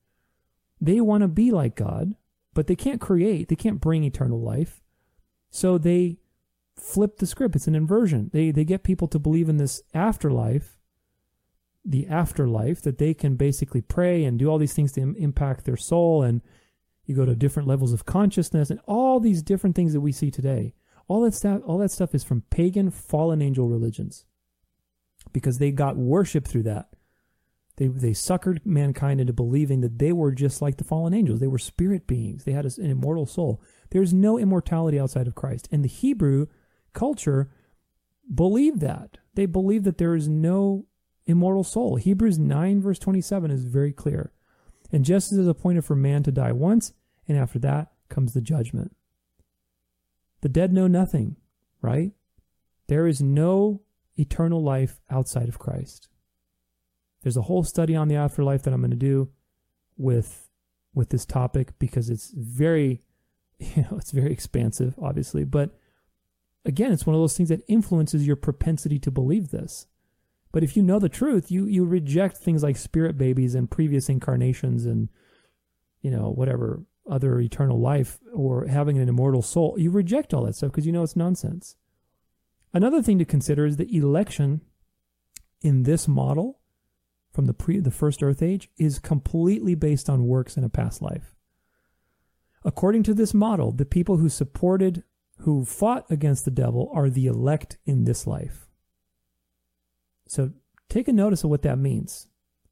They want to be like God, but they can't create, they can't bring eternal life. So they flip the script. It's an inversion. They they get people to believe in this afterlife, the afterlife that they can basically pray and do all these things to Im- impact their soul and you go to different levels of consciousness and all these different things that we see today. All that stuff all that stuff is from pagan fallen angel religions because they got worship through that. They, they suckered mankind into believing that they were just like the fallen angels. They were spirit beings. They had an immortal soul. There's no immortality outside of Christ. And the Hebrew culture believed that. They believed that there is no immortal soul. Hebrews 9, verse 27 is very clear. And just as it is appointed for man to die once, and after that comes the judgment. The dead know nothing, right? There is no eternal life outside of Christ. There's a whole study on the afterlife that I'm going to do with with this topic because it's very you know, it's very expansive obviously, but again, it's one of those things that influences your propensity to believe this. But if you know the truth, you you reject things like spirit babies and previous incarnations and you know, whatever other eternal life or having an immortal soul. You reject all that stuff because you know it's nonsense. Another thing to consider is the election in this model from the pre the first earth age is completely based on works in a past life. According to this model, the people who supported who fought against the devil are the elect in this life. So take a notice of what that means.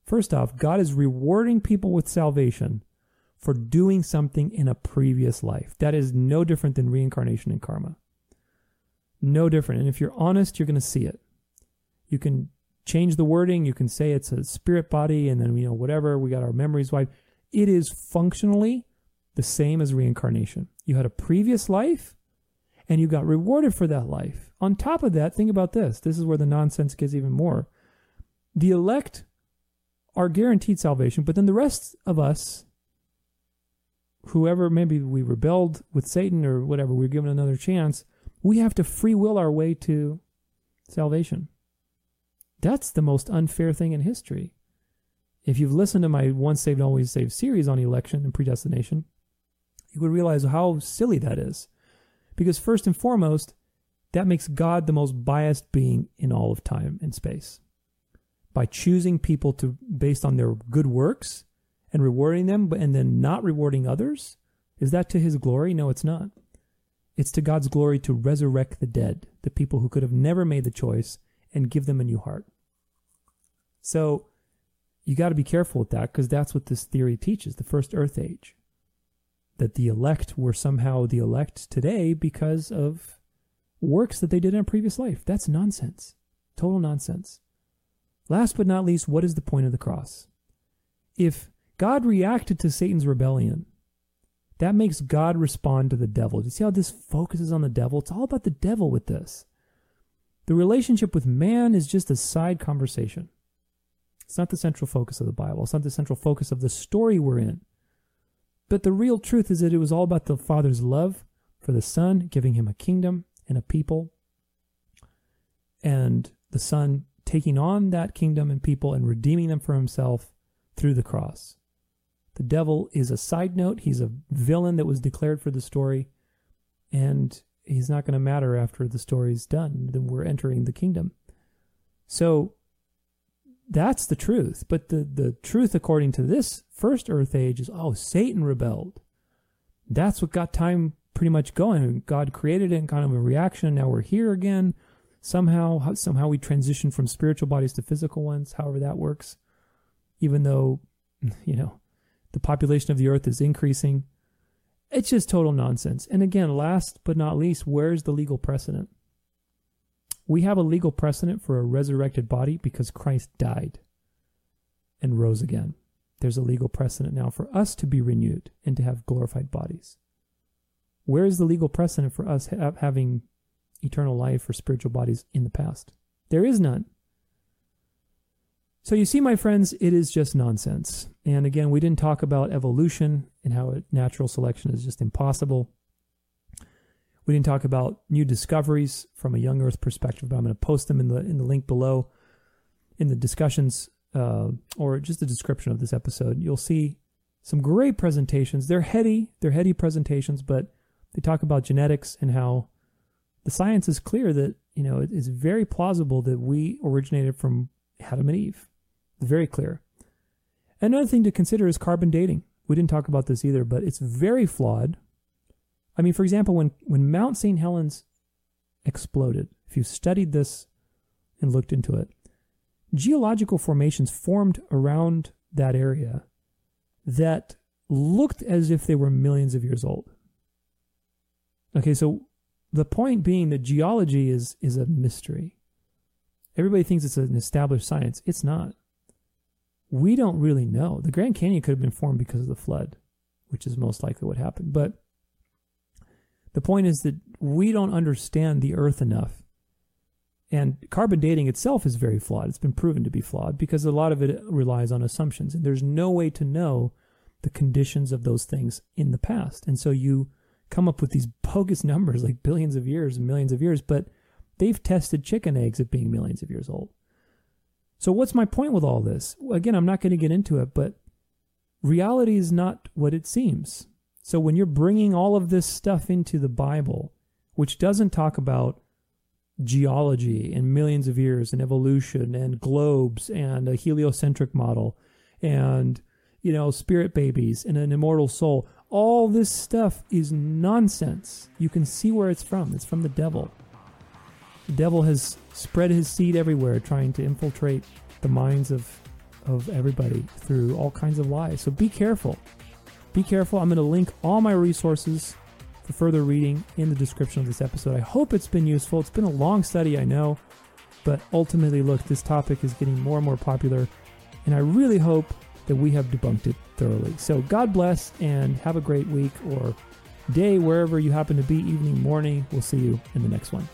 First off, God is rewarding people with salvation for doing something in a previous life. That is no different than reincarnation and karma. No different. And if you're honest, you're going to see it. You can change the wording. You can say it's a spirit body and then, you know, whatever. We got our memories wiped. It is functionally the same as reincarnation. You had a previous life and you got rewarded for that life. On top of that, think about this. This is where the nonsense gets even more. The elect are guaranteed salvation, but then the rest of us, whoever maybe we rebelled with Satan or whatever, we are given another chance, we have to free will our way to salvation. That's the most unfair thing in history. If you've listened to my Once Saved, Always Saved series on election and predestination, you would realize how silly that is. Because, first and foremost, that makes God the most biased being in all of time and space. By choosing people to based on their good works and rewarding them, and then not rewarding others, is that to his glory? No, it's not. It's to God's glory to resurrect the dead, the people who could have never made the choice, and give them a new heart. So you got to be careful with that because that's what this theory teaches the first earth age. That the elect were somehow the elect today because of works that they did in a previous life. That's nonsense. Total nonsense. Last but not least, what is the point of the cross? If God reacted to Satan's rebellion that makes God respond to the devil. Do you see how this focuses on the devil? It's all about the devil with this. The relationship with man is just a side conversation. It's not the central focus of the Bible. It's not the central focus of the story we're in. But the real truth is that it was all about the Father's love for the Son, giving him a kingdom and a people, and the Son taking on that kingdom and people and redeeming them for himself through the cross. The devil is a side note. He's a villain that was declared for the story, and he's not going to matter after the story's done. Then we're entering the kingdom. So that's the truth. But the, the truth, according to this first earth age, is oh, Satan rebelled. That's what got time pretty much going. God created it in kind of a reaction. Now we're here again. Somehow, somehow we transition from spiritual bodies to physical ones, however that works. Even though, you know, the population of the earth is increasing. It's just total nonsense. And again, last but not least, where's the legal precedent? We have a legal precedent for a resurrected body because Christ died and rose again. There's a legal precedent now for us to be renewed and to have glorified bodies. Where is the legal precedent for us ha- having eternal life or spiritual bodies in the past? There is none. So you see, my friends, it is just nonsense. And again, we didn't talk about evolution and how natural selection is just impossible. We didn't talk about new discoveries from a young Earth perspective, but I'm going to post them in the in the link below in the discussions uh, or just the description of this episode. You'll see some great presentations. They're heady, they're heady presentations, but they talk about genetics and how the science is clear that you know it is very plausible that we originated from Adam and Eve. Very clear. Another thing to consider is carbon dating. We didn't talk about this either, but it's very flawed. I mean, for example, when, when Mount St. Helens exploded, if you studied this and looked into it, geological formations formed around that area that looked as if they were millions of years old. Okay, so the point being that geology is is a mystery. Everybody thinks it's an established science. It's not we don't really know. The Grand Canyon could have been formed because of the flood, which is most likely what happened. But the point is that we don't understand the earth enough. And carbon dating itself is very flawed. It's been proven to be flawed because a lot of it relies on assumptions. And there's no way to know the conditions of those things in the past. And so you come up with these bogus numbers like billions of years and millions of years, but they've tested chicken eggs at being millions of years old. So, what's my point with all this? Again, I'm not going to get into it, but reality is not what it seems. So, when you're bringing all of this stuff into the Bible, which doesn't talk about geology and millions of years and evolution and globes and a heliocentric model and you know spirit babies and an immortal soul all this stuff is nonsense you can see where it's from it's from the devil the devil has spread his seed everywhere, trying to infiltrate the minds of of everybody through all kinds of lies. So be careful. Be careful. I'm going to link all my resources for further reading in the description of this episode. I hope it's been useful. It's been a long study, I know, but ultimately, look, this topic is getting more and more popular, and I really hope that we have debunked it thoroughly. So God bless and have a great week or day wherever you happen to be, evening, morning. We'll see you in the next one.